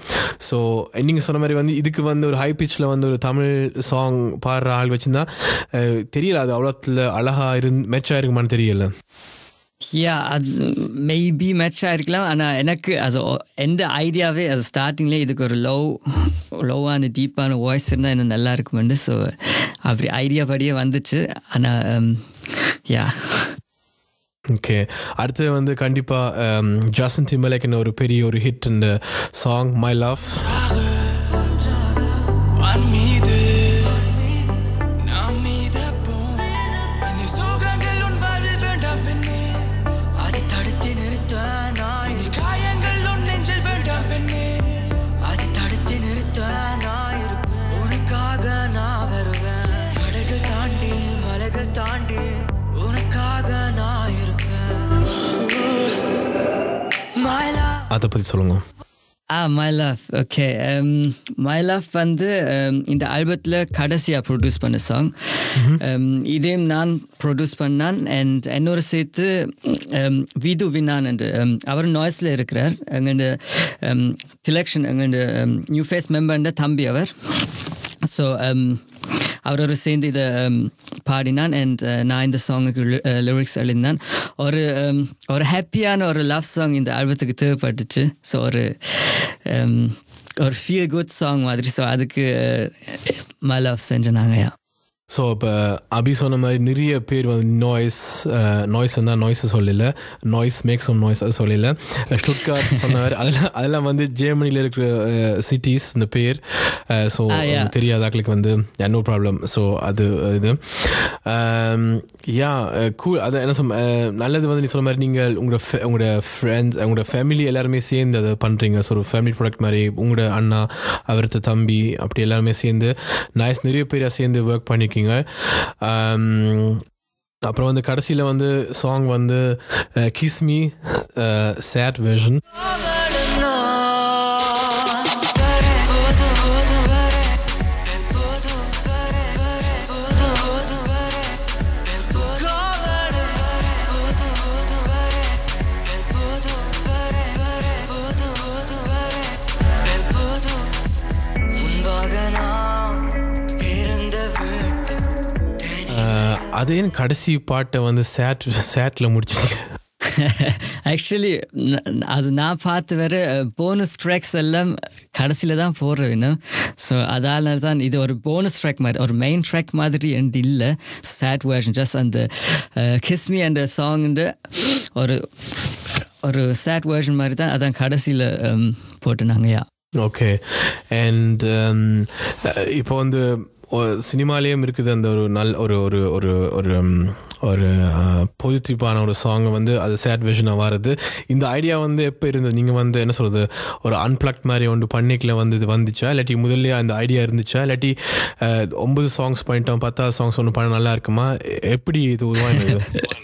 ஸோ நீங்கள் சொன்ன மாதிரி வந்து இதுக்கு வந்து ஒரு ஹை பீச்சில் வந்து ஒரு தமிழ் சாங் பாடுற ஆள் வச்சுருந்தா தெரியல. அது அவ்வளோத்தில் அழகாக இருந்து மேட்சாக இருக்குமான்னு தெரியல. யா அது மேபி மேட்சாக இருக்கலாம் ஆனால் எனக்கு அது எந்த ஐடியாவே அது ஸ்டார்டிங்லேயே இதுக்கு ஒரு லோ லோவான டீப்பான வாய்ஸ் இருந்தால் இன்னும் நல்லா இருக்குமெண்டு ஸோ அப்படி ஐடியா படியே வந்துச்சு. ஆனால் யா ஓகே அடுத்து வந்து கண்டிப்பாக ஜாசன் திம்பலேக்குன்னு ஒரு பெரிய ஒரு ஹிட் இந்த சாங் மை லவ் அதை பற்றி சொல்லுங்க. ஆ my love okay my love வந்து um, இந்த ஆல்பத்தில் கடைசியாக ப்ரொடியூஸ் பண்ண சாங் இதையும் நான் ப்ரொடியூஸ் பண்ணான். அண்ட் என்னோட சேர்த்து um, விது வினான் என்று um, அவர் நாய்ஸில் இருக்கிறார். எங்கள்ட திலக்ஷன் எங்கள்ட நியூ ஃபேஸ் மெம்பர்ன்ற தம்பி அவர். ஸோ அவரோட சேர்ந்து இதை பாடினான் அண்ட் நான் இந்த சாங்குக்கு லிரிக்ஸ் எழுதினான் ஒரு ஒரு ஹாப்பியான ஒரு லவ் சாங் இந்த ஆல்பத்துக்கு தேவைப்பட்டுச்சு ஸோ ஒரு ஒரு ஃபீல் குட் சாங் மாதிரி ஸோ அதுக்கு மை லவ் செஞ்சேன் நாங்கள் ஸோ இப்போ அபி சொன்ன மாதிரி நிறைய பேர் வந்து நாய்ஸ் நாய்ஸ் இருந்தால் நாய்ஸ் சொல்லல. நாய்ஸ் மேக்ஸ் ஒன் நாய்ஸ் அது சொல்லல. ஸ்டுட்கார்ட் சொன்னார் அதெல்லாம் அதெல்லாம் வந்து ஜெர்மனியில் இருக்கிற சிட்டிஸ் இந்த பேர். ஸோ. தெரியாதாக்களுக்கு வந்து நோ ப்ராப்ளம் ஸோ அது இது. யா கூ அது என்ன சொல் நல்லது வந்து நீ சொன்ன மாதிரி நீங்கள் உங்களோட உங்களோட ஃப்ரெண்ட்ஸ் உங்களோட ஃபேமிலி எல்லாருமே சேர்ந்து அதை பண்ணுறீங்க ஸோ ஒரு ஃபேமிலி ப்ராடக்ட் மாதிரி உங்களோட அண்ணா அவரது தம்பி அப்படி எல்லாருமே சேர்ந்து நாய்ஸ் நிறைய பேர் சேர்ந்து ஒர்க் பண்ணியிருக்கீங்க அப்புறம் வந்து கடைசியில் வந்து சாங் வந்து கிஸ்மி சேட் வெர்ஷன் அதே கடைசி பாட்டை வந்து சேட் சேட்டில் முடிச்சிருக்கேன் ஆக்சுவலி அது நான் பார்த்து வர போனஸ் ட்ராக்ஸ் எல்லாம் கடைசியில் தான் போடுறேன் ஸோ அதனால தான் இது ஒரு போனஸ் ட்ராக் மாதிரி ஒரு மெயின் ட்ராக் மாதிரி என்று இல்லை. சேட் வேர்ஷன் ஜஸ்ட் அந்த கிஸ்மி அந்த சாங்ன்ற ஒரு ஒரு சேட் வேர்ஷன் மாதிரி தான் அதான் கடைசியில் போட்டு நாங்கள் யா ஓகே அண்ட் இப்போ வந்து சினிமாலேயும் இருக்குது. அந்த ஒரு நல் ஒரு ஒரு ஒரு ஒரு ஒரு பாசிட்டிவான ஒரு சாங் வந்து அது சேட் விஷனாக வர்றது இந்த ஐடியா வந்து எப்போ இருந்தது? நீங்கள் வந்து என்ன சொல்கிறது ஒரு அன்பிளக்ட் மாதிரி ஒன்று பண்ணிக்கல வந்து இது வந்துச்சா? இல்லாட்டி முதல்ல அந்த ஐடியா இருந்துச்சா? இல்லாட்டி ஒம்பது சாங்ஸ் பண்ணிட்டோம் பத்தாவது சாங்ஸ் ஒன்று பண்ண நல்லா இருக்குமா? எப்படி இது உருவானது?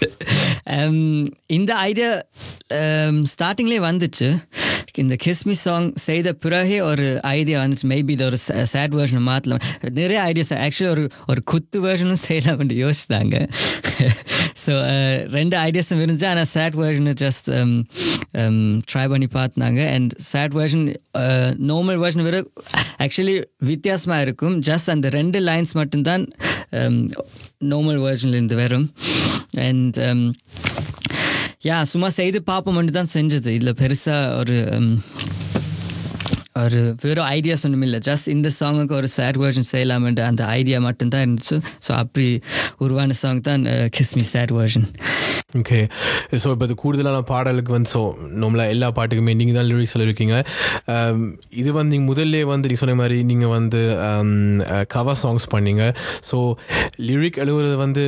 Um, இந்த ஐடியா ஸ்டார்டிங்லேயே um, வந்துச்சு. இந்த கிஸ்மி சாங் செய்த பிறகே ஒரு ஐடியா வந்துச்சு மேபி இது ஒரு சேட் வேர்ஷன் மாற்றலாம் நிறைய ஐடியாஸ் ஆக்சுவலி ஒரு ஒரு குத்து வேர்ஷனும் செய்யலாம்னு யோசிச்சாங்க ஸோ ரெண்டு ஐடியாஸும் இருந்துச்சு ஆனால் சேட் வேர்ஷனை ஜஸ்ட் ட்ரை பண்ணி பார்த்தாங்க and sad version normal version வேறு ஆக்சுவலி வித்தியாசமாக இருக்கும் ஜஸ்ட் அந்த ரெண்டு லைன்ஸ் மட்டும்தான் நார்மல் வேர்ஷன்லேருந்து வரும் அண்ட் யா சும்மா செய்து பார்ப்போம் மட்டும் தான் செஞ்சது. இதில் பெருசாக ஒரு ஒரு வெறும் ஐடியாஸ் ஒன்றும் இல்லை. ஜஸ்ட் இந்த சாங்குக்கு ஒரு சேட் வேர்ஷன் செய்யலாமென்ற அந்த ஐடியா மட்டும்தான் இருந்துச்சு. ஸோ அப்படி உருவான சாங் தான் kiss me sad version okay so இப்போ இது கூடுதலான பாடலுக்கு வந்து ஸோ நம்மளாக எல்லா பாட்டுக்குமே நீங்கள் தான் லிரிக்ஸ் சொல்லியிருக்கீங்க um, இது வந்து நீங்கள் முதல்ல வந்து நீங்கள் சொன்ன மாதிரி நீங்கள் வந்து um, uh, கவர் சாங்ஸ் பண்ணீங்க. ஸோ லிரிக் எழுவுறது வந்து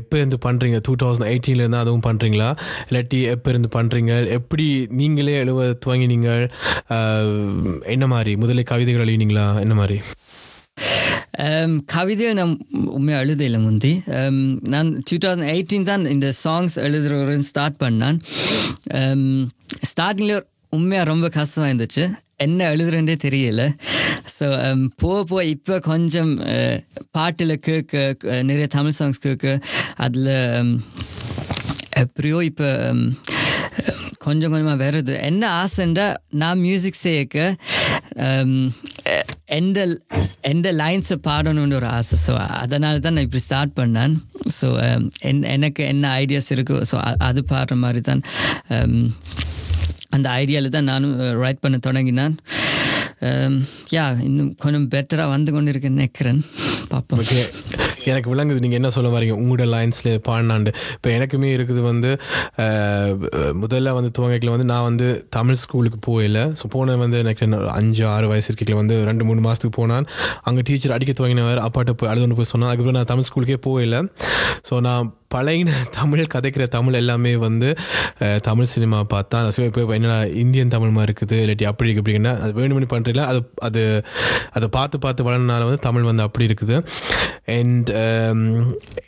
எப்போ இருந்து பண்ணுறீங்க டூ தௌசண்ட் எயிட்டீன்லேருந்து அதுவும் பண்ணுறீங்களா இல்லாட்டி எப்போ இருந்து பண்ணுறீங்க எப்படி நீங்களே எழுவ துவங்கினீங்க? Uh, என்ன மாதிரி? முதல்ல கவிதைகள் எழுதினீங்களா? என்ன மாதிரி? Um, கவிதையை நான் உண்மையாக எழுதையில் முந்தி. Um, நான் டூ தௌசண்ட் எயிட்டீன் தான் இந்த சாங்ஸ் எழுதுறவரு ஸ்டார்ட் பண்ணான். ஸ்டார்டிங்கில் um, உண்மையாக ரொம்ப கஷ்டமாக இருந்துச்சு. என்ன எழுதுறேன்றே தெரியல. ஸோ போக போக இப்போ கொஞ்சம் uh, பாட்டில் கேட்க நிறைய தமிழ் சாங்ஸ் கேட்க அதில் எப்படியோ இப்போ கொஞ்சம் கொஞ்சமாக வருது. என்ன ஆசைன்றால் நான் மியூசிக் செய்யக்க um, எந்த எந்த லைன்ஸை பாடணும்னு ஒரு ஆசை. ஸோ அதனால தான் நான் இப்படி ஸ்டார்ட் பண்ணேன். ஸோ um, என் எனக்கு என்ன ஐடியாஸ் இருக்கோ ஸோ அது பாடுற மாதிரி தான் um, அந்த ஐடியாவில் தான் நானும் ரைட் பண்ண தொடங்கினான். யா இன்னும் கொஞ்சம் பெட்டராக வந்து கொண்டு இருக்கேன்னு நினைக்கிறேன். பார்ப்போம் எனக்கு விளங்குது நீங்கள் என்ன சொல்ல வரீங்க? உங்களோட லைன்ஸில் பாடினாண்டு. இப்போ எனக்குமே இருக்குது வந்து முதல்ல வந்து துவங்கிக்கல வந்து நான் வந்து தமிழ் ஸ்கூலுக்கு போயில ஸோ போன வந்து எனக்கு அஞ்சு ஆறு வயசு இருக்கையில் வந்து ரெண்டு மூணு மாதத்துக்கு போனான். அங்கே டீச்சர் அடிக்க துவங்கினவர் அப்பாட்ட போய் அழுது போய் சொன்னான். அதுக்கப்புறம் நான் தமிழ் ஸ்கூலுக்கே போயில ஸோ நான் பழையின தமிழ் கதைக்கிற தமிழ் எல்லாமே வந்து தமிழ் சினிமா பார்த்தா சில இப்போ என்னடா இந்தியன் தமிழ் மாதிரி இருக்குது இல்லாட்டி அப்படி இருக்கு அப்படின்னா அது வேணுமணி பண்ணுறீங்களா அது அது அதை பார்த்து பார்த்து வளர்னால வந்து தமிழ் வந்து அப்படி இருக்குது. அண்ட்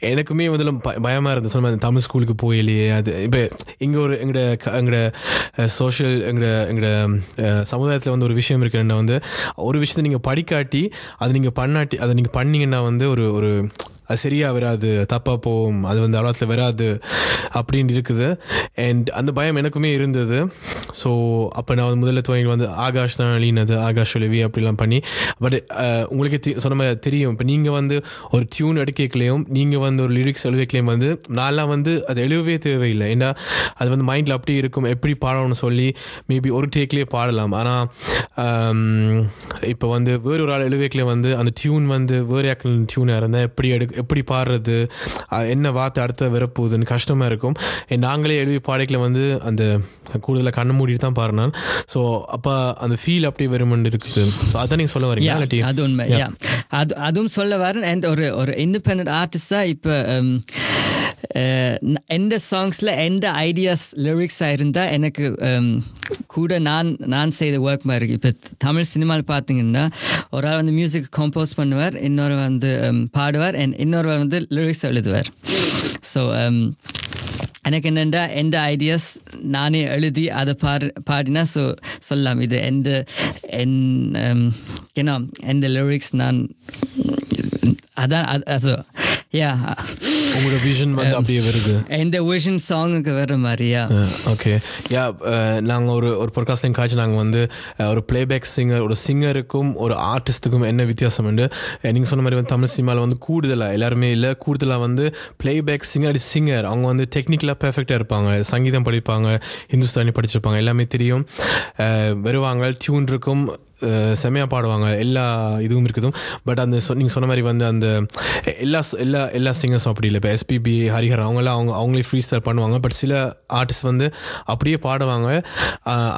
எனக்குமே முதல்ல ப- இருந்தது. சொன்ன தமிழ் ஸ்கூலுக்கு போயிலையே அது இப்போ இங்கே ஒரு எங்களோட க- எங்களோட சோஷியல் எங்களோட எங்களோட சமுதாயத்தில் வந்து ஒரு விஷயம் இருக்குன்னா வந்து ஒரு விஷயத்தை நீங்கள் படிக்காட்டி அது நீங்கள் பண்ணாட்டி அதை நீங்கள் பண்ணிங்கன்னா வந்து ஒரு ஒரு அது சரியாக வராது தப்பாக போகும் அது வந்து அவ்வளோத்தில் வராது அப்படின்னு இருக்குது. அண்ட் அந்த பயம் எனக்குமே இருந்தது. ஸோ அப்போ நான் வந்து முதல்ல துவங்கி வந்து ஆகாஷ் தான் அழினது ஆகாஷ் ஒலிவி அப்படிலாம் பண்ணி. பட் உங்களுக்கே தெ- சொன்ன மாதிரி தெரியும். இப்போ நீங்கள் வந்து ஒரு டியூன் எடுக்கலையும் நீங்கள் வந்து ஒரு லிரிக்ஸ் எழுதிக்கலையும் வந்து நான்லாம் வந்து அது எழுதவே தேவையில்லை. ஏன்னா அது வந்து மைண்டில் அப்படியே இருக்கும். எப்படி பாடணும்னு சொல்லி மேபி ஒரு டேக்லேயே பாடலாம். ஆனால் இப்போ வந்து வேறு ஒரு ஆள் எழுவேக்கில் வந்து அந்த டியூன் வந்து வேறு ஆக்கள் டியூனாக இருந்தால் எப்படி எடு எப்படி பாடுறது? என்ன வார்த்தை அடுத்த வரப்போகுதுன்னு கஷ்டமாக இருக்கும். நாங்களே எழுதி பாடைக்கில் வந்து அந்த கூடுதலாக கண்ணு மூடிட்டு தான் பாடினான். ஸோ அப்போ அந்த ஃபீல் அப்படி வருமென்று இருக்குது. ஸோ அதான் நீங்கள் சொல்ல வரீங்க அது உண்மை. அது அதுவும் சொல்ல வரேன். அண்ட் ஒரு ஒரு இண்டிபெண்ட் ஆர்டிஸ்டாக இப்போ எந்த சாங்ஸில் எந்த ஐடியாஸ் லிரிக்ஸாக இருந்தால் எனக்கு கூட நான் நான் செய்த ஒர்க் மாதிரி இருக்கு இப்போ தமிழ் சினிமாவில் பார்த்தீங்கன்னா ஒரு ஆள் வந்து மியூசிக் கம்போஸ் பண்ணுவார் இன்னொரு வந்து பாடுவார் அண்ட் இன்னொருவர் வந்து லிரிக்ஸ் எழுதுவார் ஸோ எனக்கு என்னென்னா எந்த ஐடியாஸ் நானே எழுதி அதை பாடு பாடினா ஸோ சொல்லலாம் இது எந்த என் ஏன்னா எந்த லிரிக்ஸ் நான் அதான் அது yeah. உங்களோட விஷன் வந்து அப்படியே வருது. எந்த விஷன் சாங்குக்கு வர்ற மாதிரியா ஓகே யா நாங்கள் ஒரு ஒரு பொற்காஸ்டிங் காட்சி நாங்கள் வந்து அஹ், ஒரு பிளேபேக் சிங்கர் ஒரு சிங்கருக்கும் ஒரு ஆர்டிஸ்ட்டுக்கும் என்ன வித்தியாசம் உண்டு? நீங்கள் சொன்ன மாதிரி வந்து தமிழ் சினிமாவில் வந்து கூடுதலாக எல்லாருமே இல்லை கூடுதலாக வந்து பிளேபேக் சிங்கர் சிங்கர் அவங்க வந்து டெக்னிக்கலாக பெர்ஃபெக்டாக இருப்பாங்க. சங்கீதம் படிப்பாங்க ஹிந்துஸ்தானி படிச்சிருப்பாங்க எல்லாமே தெரியும். அஹ், வருவாங்க டியூன் இருக்கும். செம்மையாக பாடுவாங்க. எல்லா இதுவும் இருக்குதும் பட் அந்த நீங்கள் சொன்ன மாதிரி வந்து அந்த எல்லா எல்லா எல்லா சிங்கர்ஸும் அப்படி இல்லை. இப்போ எஸ்பிபி ஹரிஹர் அவங்கெல்லாம் அவங்க அவங்களே ஃப்ரீ ஸ்டைல் பண்ணுவாங்க. பட் சில ஆர்டிஸ்ட் வந்து அப்படியே பாடுவாங்க.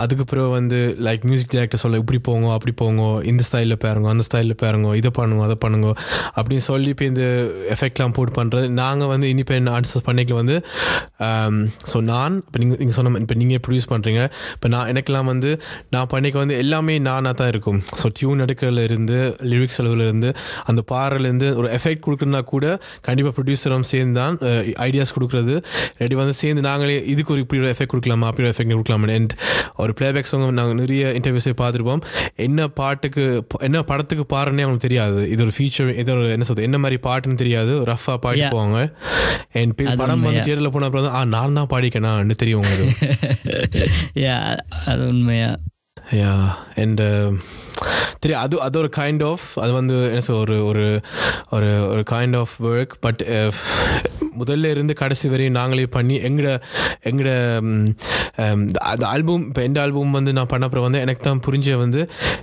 அதுக்கு பிறகு வந்து லைக் மியூசிக் டைரக்டர் சொல்ல இப்படி போங்க அப்படி போங்க இந்த ஸ்டைலில் பாருங்க அந்த ஸ்டைலில் பாருங்க இதை பண்ணுங்க அதை பண்ணுங்க அப்படின்னு சொல்லி இப்போ இந்த எஃபெக்ட்லாம் போட்டு பண்ணுறது நாங்கள் வந்து இண்டிபெண்ட் ஆர்டிஸ்ட் பண்ணிக்கல வந்து ஸோ நான் இப்போ நீங்கள் நீங்கள் சொன்ன இப்போ நீங்கள் ப்ரொடியூஸ் பண்ணுறீங்க இப்போ நான் எனக்கெல்லாம் வந்து நான் பண்ணிக்க வந்து எல்லாமே நானாக தான் இருக்கும். ஸோ டியூன் எடுக்கிறதுல இருந்து லிரிக்ஸ் அளவில் இருந்து அந்த பாடலேருந்து ஒரு எஃபெக்ட் கொடுக்குறதுனா கூட கண்டிப்பாக ப்ரொடியூசரும் சேர்ந்து தான் ஐடியாஸ் கொடுக்குறது. ரெடி வந்து சேர்ந்து நாங்களே இதுக்கு ஒரு இப்படி ஒரு எஃபெக்ட் கொடுக்கலாமா அப்படி ஒரு எஃபெக்ட் கொடுக்கலாமா அண்ட் ஒரு பிளேபேக் சாங் நாங்கள் நிறைய இன்டர்வியூஸை பார்த்துருப்போம். என்ன பாட்டுக்கு என்ன படத்துக்கு பாடுறேன்னே அவங்களுக்கு தெரியாது. இது ஒரு ஃபீச்சர் இது ஒரு என்ன சொல்றது என்ன மாதிரி பாட்டுன்னு தெரியாது. ரஃபாக பாடி. போவாங்க. அண்ட் படம் வந்து. தியேட்டரில் போன அப்புறம் ஆ நான் தான் பாடிக்கேனான்னு தெரியும் உங்களுக்கு. அது உண்மையா? யா அண்ட் தெரியும் அது அது ஒரு கைண்ட் ஆஃப் அது வந்து என்ன சொல் ஒரு ஒரு ஒரு ஒரு கைண்ட் ஆஃப் ஒர்க் பட் முதல்ல இருந்து கடைசி வரையும் நாங்களே பண்ணி எங்கட எங்கட அந்த ஆல்பம் இப்போ எந்த ஆல்பம் வந்து நான் பண்ண அப்புறம் வந்து எனக்கு தான் புரிஞ்ச வந்து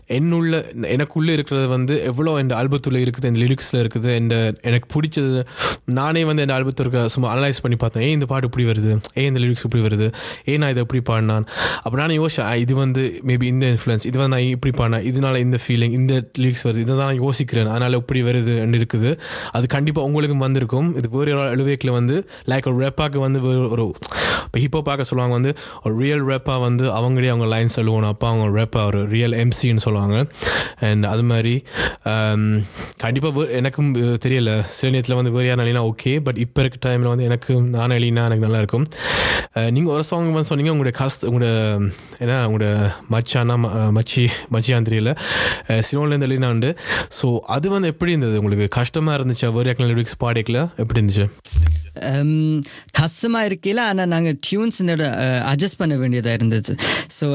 என்னுள்ள எனக்குள்ளே இருக்கிறது வந்து எவ்வளோ என் ஆல்பத்தில் இருக்குது இந்த லிரிக்ஸில் இருக்குது இந்த எனக்கு பிடிச்சது நானே வந்து என் ஆல்பத்தில் இருக்க சும்மா அனலைஸ் பண்ணி பார்த்தேன் ஏன் இந்த பாட்டு இப்படி வருது ஏன் இந்த லிரிக்ஸ் இப்படி வருது ஏன் நான் இதை எப்படி பாடினான்? அப்போ நான் யோசிச்சேன் இது வந்து மேபி இந்த இன்ஃப்ளூயன்ஸ் இது வந்து நான் இப்படி பாடினேன் இதனால இந்த ஃபீலிங் இந்த லிரிக்ஸ் வருது. இதை தான் நான் யோசிக்கிறேன். அதனால் எப்படி வருது இருக்குது. அது கண்டிப்பாக உங்களுக்கும் வந்திருக்கும். இது வேறு ஒரு எழுவேக்கில் வந்து லைக் ஒரு ரேப்பாக்கு வந்து வேறு ஒரு இப்போ ஹிப்போ பார்க்க சொல்லுவாங்க வந்து ஒரு ரியல் ரேப்பாக வந்து அவங்களே அவங்க லைன்ஸ் எழுவணும் அப்போ அவங்க ரேப்பாக ஒரு ரியல் எம்சின்னு சொல்லுவாங்க. அண்ட் அது மாதிரி um, கண்டிப்பாக எனக்கும் தெரியல. சில நேரத்தில் வந்து வேறு யாரும் அழினா ஓகே பட் இப்போ இருக்க டைமில் வந்து எனக்கு நான் அழினா எனக்கு நல்லாயிருக்கும் நீங்கள் ஒரு சாங் வந்து சொன்னீங்க. உங்களுடைய கஸ்ட் உங்களோட என்ன உங்களோட மச்சானா ம- மச்சி மச்சியான் தெரியல. சினோலேருந்து எழுதினாண்டு ஸோ அது வந்து எப்படி இருந்தது உங்களுக்கு? கஷ்டமாக இருந்துச்சு? வேறு யாக்கில் லிரிக்ஸ் பாடிக்கல எப்படி இருந்துச்சு? கஷ்டமாக இருக்கையில் ஆனால் நாங்கள் டியூன்ஸோட அட்ஜஸ்ட் பண்ண வேண்டியதாக இருந்துச்சு ஸோ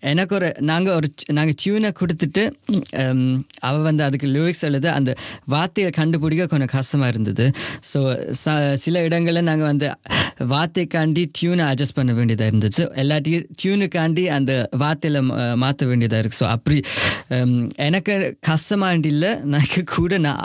எனக்கு ஒரு நாங்கள் ஒரு நாங்கள் டியூனை கொடுத்துட்டு அவள் வந்து அதுக்கு லிரிக்ஸ் எழுத அந்த வார்த்தையை கண்டுபிடிக்க கொஞ்சம் கஷ்டமாக இருந்தது ஸோ ச சில இடங்களில் நாங்கள் வந்து வார்த்தைக்காண்டி டியூனை அட்ஜஸ்ட் பண்ண வேண்டியதாக இருந்துச்சு எல்லாத்தையும் டியூனுக்காண்டி அந்த வார்த்தையில் மாற்ற வேண்டியதாக இருக்குது ஸோ அப்படி எனக்கு கஷ்டமாண்டி இல்லை நான் கூட நான்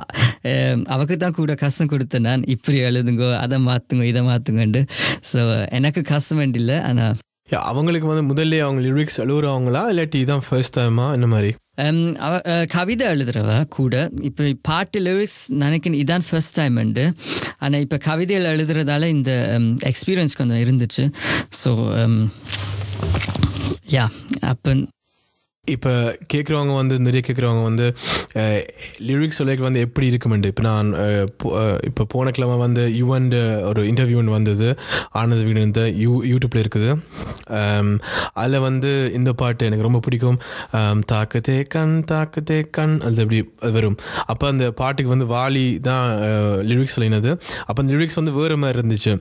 அவக்கு தான் கூட கஷ்டம் கொடுத்தேன் நான் இப்படி எழுதுங்கோ அதை மாற்றுங்க இதை மாற்றுங்கண்டு ஸோ எனக்கு கஷ்டம் வேண்டி இல்லை ஆனால் அவங்களுக்கு வந்து முதல்ல அவங்க லிரிக்ஸ் எழுதுறவங்களா இல்லாட்டி இதான் ஃபர்ஸ்ட் டைமா இந்த மாதிரி? Um, அவ கவிதை எழுதுறவ கூட இப்போ பாட்டு லிரிக்ஸ் நினைக்கிறேன் இதான் ஃபர்ஸ்ட் டைம் உண்டு ஆனால் இப்போ கவிதைகள் எழுதுறதால இந்த எக்ஸ்பீரியன்ஸ் கொஞ்சம் இருந்துச்சு. ஸோ யா அப்போ இப்போ கேட்குறவங்க வந்து நிறைய கேட்குறவங்க வந்து லிரிக்ஸ் சொல்லிக்கு வந்து எப்படி இருக்குமெண்டு. இப்போ நான் இப்போ போன கிழமை வந்து யுவன் ஒரு இன்டர்வியூ ஒன்று வந்தது. ஆனந்த் வீடு இந்த யூ யூடியூப்பில் இருக்குது. அதில் வந்து இந்த பாட்டு எனக்கு ரொம்ப பிடிக்கும். தாக்குதே கண் தாக்குதே கண் அது எப்படி வரும். அப்போ அந்த பாட்டுக்கு வந்து வாலி தான் லிரிக்ஸ் சொல்லினது. அப்போ அந்த லிரிக்ஸ் வந்து வேறு மாதிரி இருந்துச்சு.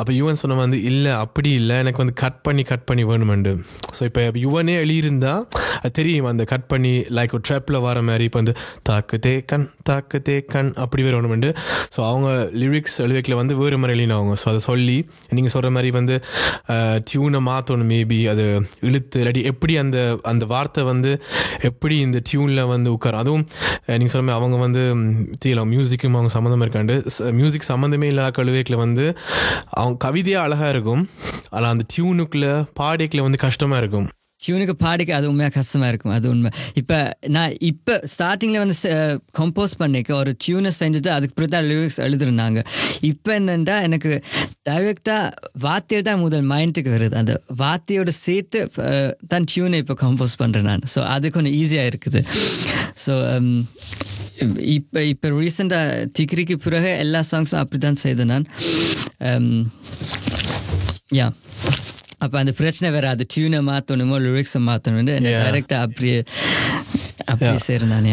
அப்போ யுவன் சொன்ன வந்து இல்லை அப்படி இல்லை. எனக்கு வந்து கட் பண்ணி கட் பண்ணி வேணுமெண்டு. ஸோ இப்போ யுவனே எழுதியிருந்தால் அது தெரியும் அந்த கட் பண்ணி லைக் ஒரு ட்ரெப்பில் வர மாதிரி இப்போ வந்து தாக்கு தே கண் தாக்கு தே கண் அப்படி வேணுமெண்டு ஸோ அவங்க லிரிக்ஸ் எழுதிக்கல வந்து வேறு மாதிரி எழுதினவங்க ஸோ அதை சொல்லி நீங்கள் சொல்கிற மாதிரி வந்து டியூனை மாற்றணும் மேபி அது இழுத்து இல்லாட்டி எப்படி அந்த அந்த வார்த்தை வந்து எப்படி இந்த டியூனில் வந்து உட்காரும். அதுவும் நீங்கள் சொல்ல மாதிரி அவங்க வந்து தெரியலாம் மியூசிக்கும் அவங்க சம்மந்தமாக இருக்காண்டு. மியூசிக் சம்மந்தமே இல்லாத கழுவேக்கில் வந்து அவங்க கவிதையாக அழகாக இருக்கும். ஆனால் அந்த டியூனுக்குள்ளே பாடிக்கில் வந்து கஷ்டமாக இருக்கும். டியூனுக்கு பாடிக்க அது உண்மையாக கஷ்டமாக இருக்கும். அது உண்மை. இப்போ நான் இப்போ ஸ்டார்டிங்கில் வந்து கம்போஸ் பண்ணிக்க ஒரு டியூனை செஞ்சுட்டு அதுக்கு பிறகு தான் லிரிக்ஸ் எழுதுருந்தாங்க இப்போ என்னென்னா எனக்கு டைரெக்டாக வாத்தியை தான் முதல் மைண்டுக்கு வருது. அந்த வார்த்தையோட சேர்த்து தான் டியூனை இப்போ கம்போஸ் பண்ணுறேன் நான். ஸோ அது கொஞ்சம் ஈஸியாக இருக்குது. ஸோ um, இப்போ இப்போ ரீசெண்டாக டிகிரிக்கு பிறகு எல்லா சாங்ஸும் அப்படி தான் செய்தேன் நான். Um, யா அப்போ அந்த பிரச்சனை வராது டியூனை மாற்றணுமோ லிரிக்ஸை மாற்றணும்னு Yeah. டைரெக்டாக அப்படியே அப்படியே செய்கிறேன் நான்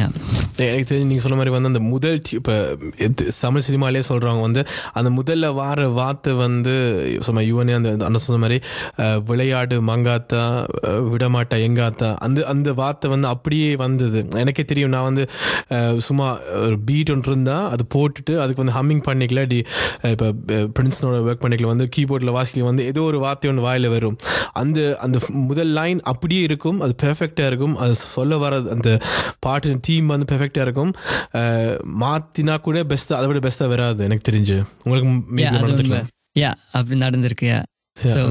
எனக்கு தெரிஞ்சு நீங்கள் சொன்ன மாதிரி வந்து அந்த முதல் இப்போ தமிழ் சினிமாலே சொல்கிறவங்க வந்து அந்த முதல்ல வார வார்த்தை வந்து சொன்ன யுவனே அந்த அந்த சொன்ன மாதிரி விளையாடு மங்காத்தா விடமாட்டா எங்காத்தா அந்த அந்த வார்த்தை வந்து அப்படியே வந்தது. எனக்கே தெரியும் நான் வந்து சும்மா ஒரு பீட் ஒன்று இருந்தால் அது போட்டுட்டு அதுக்கு வந்து ஹம்மிங் பண்ணிக்கல டி இப்போ பிரின்ஸ்னோட ஒர்க் பண்ணிக்கல வந்து கீபோர்டில் வாசிக்கல வந்து ஏதோ ஒரு வார்த்தை ஒன்று வாயில் வரும். அந்த அந்த முதல் லைன் அப்படியே இருக்கும் அது பெர்ஃபெக்டாக இருக்கும். அது சொல்ல வர அந்த பாட்டு டீம் வந்து பெர்ஃபெக்டாக இருக்கும். மாத்தினா கூட பெஸ்ட்டாக அதை விட பெஸ்ட்டாக வராது எனக்கு தெரிஞ்சு. உங்களுக்கு யா அப்படி நடந்திருக்கு. ஸோ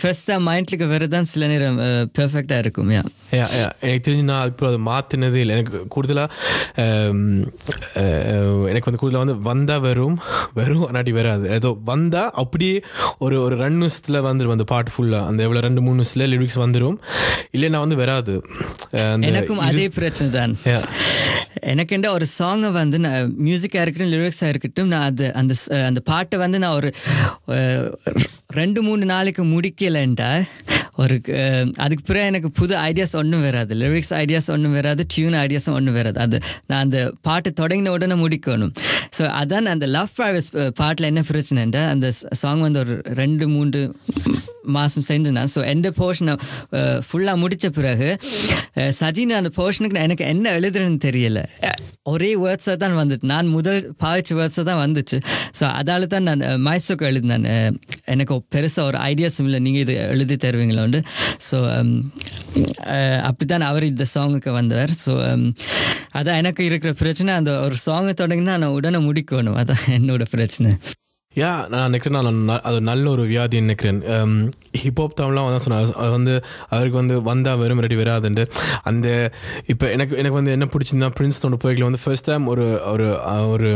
ஃபர்ஸ்ட்டாக மைண்ட்லுக்கு வருதான் சில நேரம் பெர்ஃபெக்டாக இருக்கும் யா Yeah, yeah. எனக்கு தெரிஞ்சு நான் அதுக்கப்புறம் அதை மாற்றினதே இல்லை. எனக்கு கூடுதலாக எனக்கு வந்து கூடுதலாக வந்து வந்தால் வரும் வரும் அன்னாடி வராது. ஏதோ வந்தால் அப்படியே ஒரு ஒரு ரெண்டு நிமிஷத்தில் வந்துடும் அந்த பாட்டு ஃபுல்லாக அந்த எவ்வளோ ரெண்டு மூணு நிமிஷத்தில் லிரிக்ஸ் வந்துடும் இல்லைன்னா வந்து வராது. எனக்கும் அதே பிரச்சனை தான் Yeah. எனக்கு ஒரு சாங்கை வந்து நான் மியூசிக்காக இருக்கட்டும் லிரிக்ஸாக இருக்கட்டும் நான் அது அந்த அந்த பாட்டை வந்து நான் ஒரு ரெண்டு மூணு நாளைக்கு முடிக்கலைன்ட்டா ஒரு அதுக்கு பிறகு எனக்கு புது ஐடியாஸ் ஒன்றும் வராது. லிரிக்ஸ் ஐடியாஸ் ஒன்றும் வராது டியூன் ஐடியாஸும் ஒன்றும் வராது. அது நான் அந்த பாட்டு தொடங்கின உடனே முடிக்கணும். ஸோ அதான் அந்த லவ் ப்ராவஸ் பாட்டில் என்ன பிரச்சனைண்டா அந்த சாங் வந்து ஒரு ரெண்டு மூன்று மாதம் செஞ்சு நான் ஸோ எந்த போர்ஷனை ஃபுல்லாக முடித்த பிறகு சஜின் அந்த போர்ஷனுக்கு எனக்கு என்ன எழுதுறேன்னு தெரியலை. ஒரே வேர்ட்ஸாக தான் வந்துட்டு நான் முதல் பாய்ச்ச வேர்ட்ஸாக தான் வந்துச்சு. ஸோ அதால் தான் நான் மைசோக்கு எழுதினேன். எனக்கு பெருசாக ஒரு ஐடியாஸும் இல்லை. நீங்கள் இது எழுதி தருவீங்களோண்டு ஸோ um, uh, அப்படித்தான் அவர் இந்த சாங்குக்கு வந்தவர். ஸோ um, அதான் எனக்கு இருக்கிற பிரச்சனை. அந்த ஒரு சாங்கை தொடங்கினா நான் உடனே முடிக்கணும். அதான் என்னோட பிரச்சனை. யா நான் நினைக்கிறேன் நான் ந- அது நல்ல ஒரு வியாதின்னு நினைக்கிறேன். ஹிப்ஹாப் தமிழ்லாம் வந்து சொன்னார். அது வந்து அவருக்கு வந்து வந்தால் வெறும் ரெடி வராதுண்டு அந்த இப்போ எனக்கு எனக்கு வந்து என்ன பிடிச்சிருந்தா பிரின்ஸ் தோட போய்க்கில். வந்து ஃபர்ஸ்ட் டைம் ஒரு ஒரு ஒரு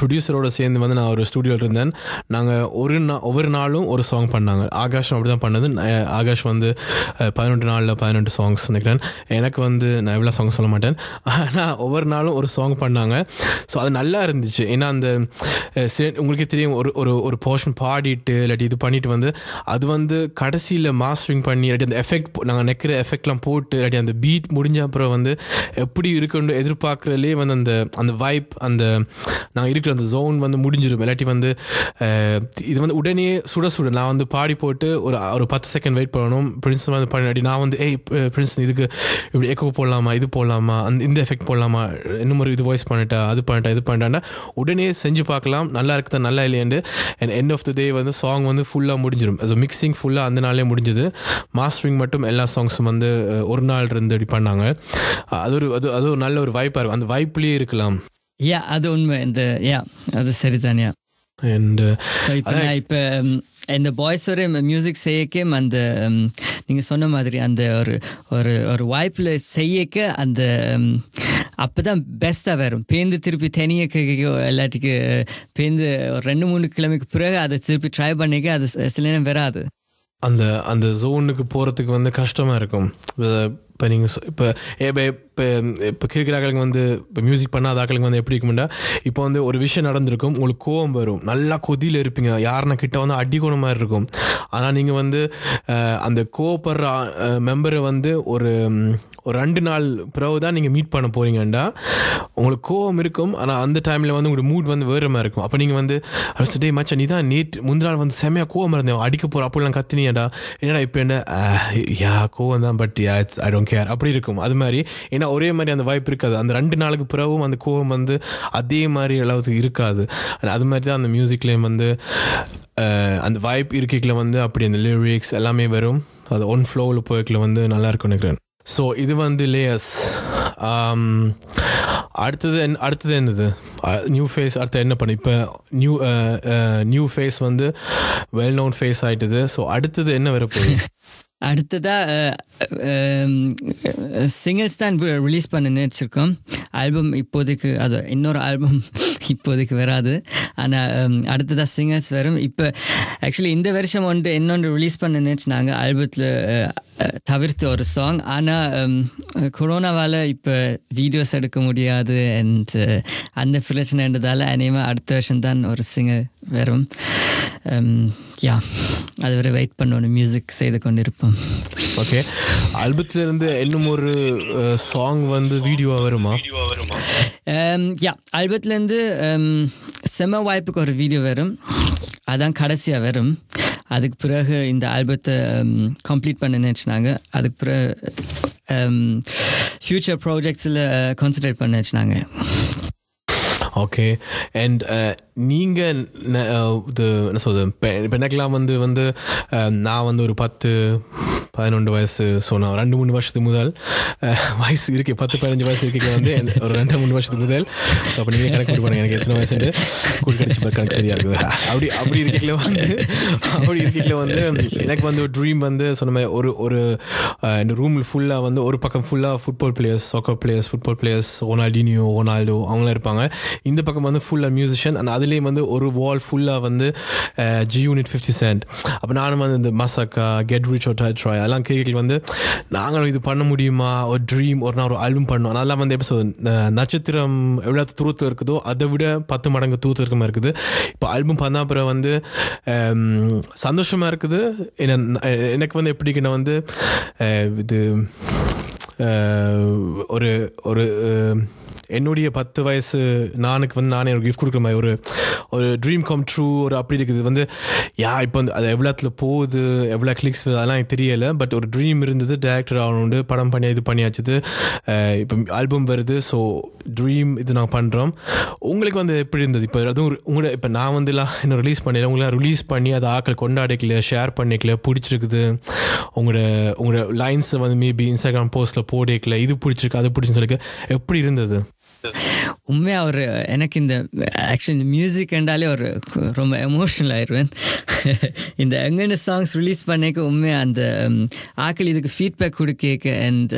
ப்ரொடியூசரோட சேர்ந்து வந்து நான் ஒரு ஸ்டூடியோவில் இருந்தேன். நாங்கள் ஒரு நா ஒவ்வொரு நாளும் ஒரு சாங் பண்ணாங்க. ஆகாஷ் அப்படி தான் பண்ணது. நான் ஆகாஷ் வந்து பதினெட்டு நாளில் பதினெட்டு சாங்ஸ் நினைக்கிறேன். எனக்கு வந்து நான் எவ்வளோ சாங் சொல்ல மாட்டேன். ஆனால் ஒவ்வொரு நாளும் ஒரு சாங் பண்ணாங்க. ஸோ அது நல்லா இருந்துச்சு. ஏன்னா அந்த உங்களுக்கு தெரியும் ஒரு ஒரு ஒரு போர்ஷன் பாடிட்டு இல்லாட்டி இது பண்ணிட்டு வந்து அது வந்து கடைசியில் மாஸ்டரிங் பண்ணி இல்லாட்டி அந்த எஃபெக்ட் நாங்கள் நெக்கிற எஃபெக்ட்லாம் போட்டு இல்லாட்டி அந்த பீட் முடிஞ்ச அப்புறம் வந்து எப்படி இருக்குன்னு எதிர்பார்க்குறதுலே வந்து அந்த அந்த வைப் அந்த நாங்கள் இருக்கிற அந்த ஜோன் வந்து முடிஞ்சிடும் இல்லாட்டி வந்து இது வந்து உடனே சுட சுட நான் வந்து பாடி போட்டு ஒரு ஒரு பத்து செகண்ட் வெயிட் பண்ணணும். பிரின்ஸ் வந்து பண்ணி இல்லாட்டி நான் வந்து ஏய் பிரின்ஸ் இதுக்கு இப்படி எக்கோ போடலாமா? இது போடலாமா? அந்த இந்த எஃபெக்ட் போடலாமா? இன்னும் ஒரு இது வாய்ஸ் பண்ணிட்டா அது பண்ணிட்டா இது பண்ணிட்டான்னா உடனே செஞ்சு பார்க்கலாம். நல்லா இருக்குதா? நல்லா இல்லையாண்டு and end of the day வந்து சாங் வந்து ஃபுல்லாக முடிஞ்சிடும் அது மிக்சிங் ஃபுல்லாக அந்த நாளே முடிஞ்சது. மாஸ்டரிங் மட்டும் எல்லா சாங்ஸும் வந்து ஒரு நாள் இருந்து இப்படி பண்ணாங்க. அது ஒரு அது அது ஒரு நல்ல ஒரு வாய்ப்பாக இருக்கும். அந்த வாய்ப்புலேயே இருக்கலாம். யா அது உண்மை. இந்த யா அது சரிதான் யா அண்ட் இப்போ இந்த பாய்ஸோட மியூசிக் செய்யக்கே அந்த நீங்கள் சொன்ன மாதிரி அந்த ஒரு ஒரு ஒரு வாய்ப்பில் செய்யக்க அந்த அப்போ தான் பெஸ்ட்டாக வரும். பேந்து திருப்பி தனியாக எல்லாத்துக்கு பேந்து ஒரு ரெண்டு மூணு கிழமைக்கு பிறகு அதை திருப்பி ட்ரை பண்ணிக்க அது சில நேரம் வராது. அந்த அந்த ஜோனுக்கு போகிறதுக்கு வந்து கஷ்டமாக இருக்கும். இப்போ நீங்கள் இப்போ இப்போ இப்போ இப்போ கேட்குறாக்களுக்கு வந்து இப்போ மியூசிக் பண்ணாத ஆக்களுக்கு வந்து எப்படி இருக்கும்டா? இப்போ வந்து ஒரு விஷயம் நடந்திருக்கும் உங்களுக்கு கோவம் வரும். நல்லா கொதியில் இருப்பீங்க. யாருன்னா கிட்ட வந்து அடிக்கோண மாதிரி இருக்கும். ஆனால் நீங்கள் வந்து அந்த கோவப்படுற மெம்பரை வந்து ஒரு ஒரு ரெண்டு நாள் பிறகு தான் நீங்கள் மீட் பண்ண போகிறீங்கண்டா உங்களுக்கு கோவம் இருக்கும். ஆனால் அந்த டைமில் வந்து உங்களுக்கு மூட் வந்து வேறு மாதிரி இருக்கும். அப்போ நீங்கள் வந்து டே மச்சான் நீ தான் நீட் முந்தின நாள் வந்து செம்மையாக கோவம் இருந்தேன். அடிக்க போகிற அப்படிலாம் கத்தினியாடா என்னடா இப்போ என்ன யா கோவம் தான் but yeah it's I don't care அப்படி இருக்கும். அது மாதிரி ஏன்னா ஒரே மாதிரி அந்த வாய்ப்பு இருக்காது. அந்த ரெண்டு நாளுக்கு பிறகும் அந்த கோவம் வந்து அதே மாதிரி அளவுக்கு இருக்காது. அது மாதிரி தான் அந்த மியூசிக்லேயும் வந்து அந்த வாய்ப்பு இருக்கைக்குள்ள வந்து அப்படி அந்த லிரிக்ஸ் எல்லாமே வரும். அது ஒன் ஃப்ளோவில் போய்க்குள்ள வந்து நல்லா இருக்கும் நினைக்கிறேன். ஸோ இது வந்து லேயர்ஸ் அடுத்தது என் அடுத்தது என்னது? நியூ ஃபேஸ் அடுத்து என்ன பண்ண இப்போ நியூ நியூ ஃபேஸ் வந்து வெல் நோன் ஃபேஸ் ஆகிட்டுது ஸோ அடுத்தது என்ன வரப்போகுது? அடுத்ததா சிங்கிள்ஸ் தான் ரிலீஸ் பண்ண நினச்சிருக்கோம். ஆல்பம் இப்போதைக்கு அது இன்னொரு ஆல்பம் இப்போதைக்கு வராது. ஆனால் அடுத்ததாக சிங்கர்ஸ் வரும். இப்போ ஆக்சுவலி இந்த வருஷம் ஒன்று இன்னொன்று ரிலீஸ் பண்ண நினச்சினாங்க ஆல்பத்தில் தவிர்த்து ஒரு சாங் ஆனால் கொரோனாவால் இப்போ வீடியோஸ் எடுக்க முடியாது. அண்ட் அந்த பிரச்சனைன்றதால அநேகமாக அடுத்த வருஷம் தான் ஒரு சிங்கர் வரும். யா அது வரை வெயிட் பண்ணணும் மியூசிக் செய்து கொண்டிருப்போம். ஓகே ஆல்பத்துல இருந்து இன்னும் ஒரு சாங் வந்து வீடியோவாக வருமா? யா ஆல்பத்துலேருந்து செம வாய்ப்புக்கு ஒரு வீடியோ வரும். அதான் கடைசியாக வரும். அதுக்கு பிறகு இந்த ஆல்பத்தை கம்ப்ளீட் பண்ண நினச்சினாங்க. அதுக்கு பிறகு ஃப்யூச்சர் ப்ராஜெக்ட்ஸில் கான்சன்ட்ரேட் பண்ண நினச்சினாங்க. ஓகே அண்ட் நீங்கள் இது என்ன சொல்றது இப்போ வந்து வந்து நான் வந்து ஒரு பத்து பதினொன்று வயசு ஸோ நான் ரெண்டு மூணு வருஷத்துக்கு முதல் வயசு இருக்கு பத்து பதினஞ்சு வயசு இருக்க வந்து ஒரு ரெண்டு மூணு வருஷத்துக்கு முதல். அப்போ நீங்கள் கணக்கு போட்டு எனக்கு எத்தனை வயசுண்டு கூடி கடிச்சு பார்க்க கணக்கு சரியாக இருக்குது? அப்படி அப்படி இருக்கல வந்து அப்படி இருக்கல வந்து எனக்கு வந்து ஒரு ட்ரீம் வந்து சொன்ன மாதிரி ஒரு ஒரு இந்த ரூமில் ஃபுல்லாக வந்து ஒரு பக்கம் ஃபுல்லாக football players soccer players football players Ronaldinho Ronaldo அவங்களாம் இருப்பாங்க. இந்த பக்கம் வந்து ஃபுல்லாக மியூசிஷியன் அண்ட் அதுலேயும் வந்து ஒரு வால் ஃபுல்லாக வந்து ஜி யூனிட் ஃபிஃப்டி சென்ட் அப்போ நானும் வந்து இந்த மசாக்கா கெட் ரிச் or ட்ராய் அதெல்லாம் கேட்கல வந்து நாங்களும் இது பண்ண முடியுமா? ஒரு ட்ரீம் ஒரு நாள் ஒரு ஆல்பம் பண்ணோம் அதெல்லாம் வந்து எப்படி சொல் நட்சத்திரம் எவ்வளோ தூரத்தில் இருக்குதோ அதை விட பத்து மடங்கு தூரத்தில் இருக்க மாதிரி இருக்குது. இப்போ ஆல்பம் பண்ண அப்புறம் வந்து சந்தோஷமாக இருக்குது. என்ன எனக்கு வந்து எப்படிக்குன்னா வந்து இது ஒரு ஒரு என்னுடைய பத்து வயசு நானுக்கு வந்து நானே ஒரு கிஃப்ட் கொடுக்குற மாதிரி ஒரு ஒரு ட்ரீம் கம் ட்ரூ ஒரு அப்படி இருக்குது. வந்து யா இப்போ வந்து அது எவ்வளோத்தில் போகுது எவ்வளோ கிளிக்ஸ் அதெல்லாம் எனக்கு தெரியலை. பட் ஒரு ட்ரீம் இருந்தது டேரக்டர் ஆகணுண்டு படம் பண்ணி இது பண்ணியாச்சுது. இப்போ ஆல்பம் வருது ஸோ ட்ரீம் இது நான் பண்ணுறோம் உங்களுக்கு வந்து எப்படி இருந்தது? இப்போ அதுவும் ஒரு- உங்களோட இப்போ நான் வந்து எல்லாம் இன்னும் ரிலீஸ் பண்ணல. உங்களை ரிலீஸ் பண்ணி அதை ஆக்கள் கொண்டாடிக்கல ஷேர் பண்ணிக்கல பிடிச்சிருக்குது. உங்களோட உங்களோட லைன்ஸை வந்து மேபி இன்ஸ்டாகிராம் போஸ்ட்டில் போடிக்கல இது பிடிச்சிருக்கு அது பிடிச்சுன்னு சொல்லி எப்படி இருந்தது? உண்மையாக ஒரு எனக்கு இந்த ஆக்சுவலி இந்த மியூசிக் என்றாலே ஒரு ரொம்ப எமோஷனல் ஆயிடுவேன் இந்த எங்கெண்டு சாங்ஸ் ரிலீஸ் பண்ணிக்க உண்மையாக அந்த ஆக்கள் இதுக்கு ஃபீட்பேக் கொடுக்க அண்ட்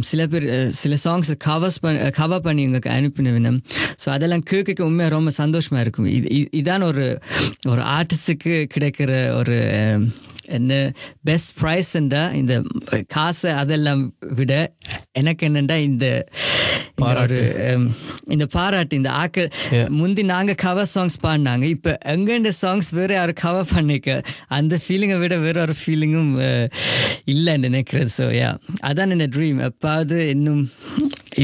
சில பேர் சில சாங்ஸ் கவர்ஸ் பண்ண கவர் பண்ணி எங்களுக்கு அனுப்பினவினம் ஸோ அதெல்லாம் கேட்க உண்மையாக ரொம்ப சந்தோஷமாக இருக்கும். இது இதான் ஒரு ஒரு ஆர்டிஸ்ட்டுக்கு கிடைக்கிற ஒரு என்ன பெஸ்ட் ப்ரைஸ்ன்றா இந்த காசை அதெல்லாம் விட எனக்கு என்னண்டா இந்த இந்த ஒரு um, இந்த பாராட்டு இந்த ஆக்கள். முந்தி நாங்கள் கவர் சாங்ஸ் பாடினாங்க. இப்போ எங்கெண்ட சாங்ஸ் வேற யாரும் கவர் பண்ணிக்க? அந்த ஃபீலிங்கை விட வேற ஒரு ஃபீலிங்கும் இல்லைன்னு நினைக்கிறது. ஸோ யா அதான் என்ன ட்ரீம் எப்பாவது இன்னும்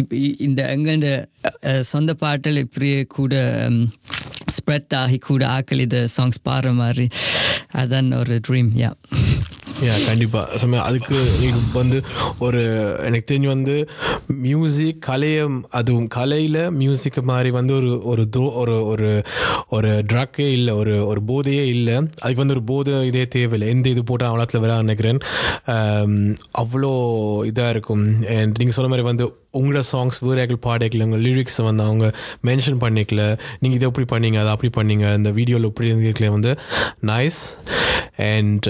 இப் இந்த எங்கெண்ட சொந்த பாட்டில் இப்படியே கூட ஸ்ப்ரெட் ஆகி கூட ஆக்கள் இதை சாங்ஸ் பாடுற மாதிரி. அதான் ஒரு ட்ரீம் யா யா கண்டிப்பாக சும்மா அதுக்கு வந்து ஒரு எனக்கு தெரிஞ்சு வந்து மியூசிக் கலையை அதுவும் கலையில் மியூசிக்கு மாதிரி வந்து ஒரு ஒரு தோ ஒரு ஒரு ஒரு ட்ரக்கே இல்லை ஒரு ஒரு போதையே இல்லை. அதுக்கு வந்து ஒரு போதை இதே தேவையில்லை. எந்த இது போட்டால் அவ்வளோத்தில் வர நினைக்கிறேன். அவ்வளோ இதாக இருக்கும். நீங்கள் சொன்ன மாதிரி வந்து உங்களோட சாங்ஸ் வேறு பாடைக்கல உங்கள் லிரிக்ஸை வந்து அவங்க மென்ஷன் பண்ணிக்கல நீங்கள் இதை எப்படி பண்ணீங்க அதை அப்படி பண்ணீங்க இந்த வீடியோவில் எப்படி இருந்துக்கல வந்து நைஸ் அண்ட்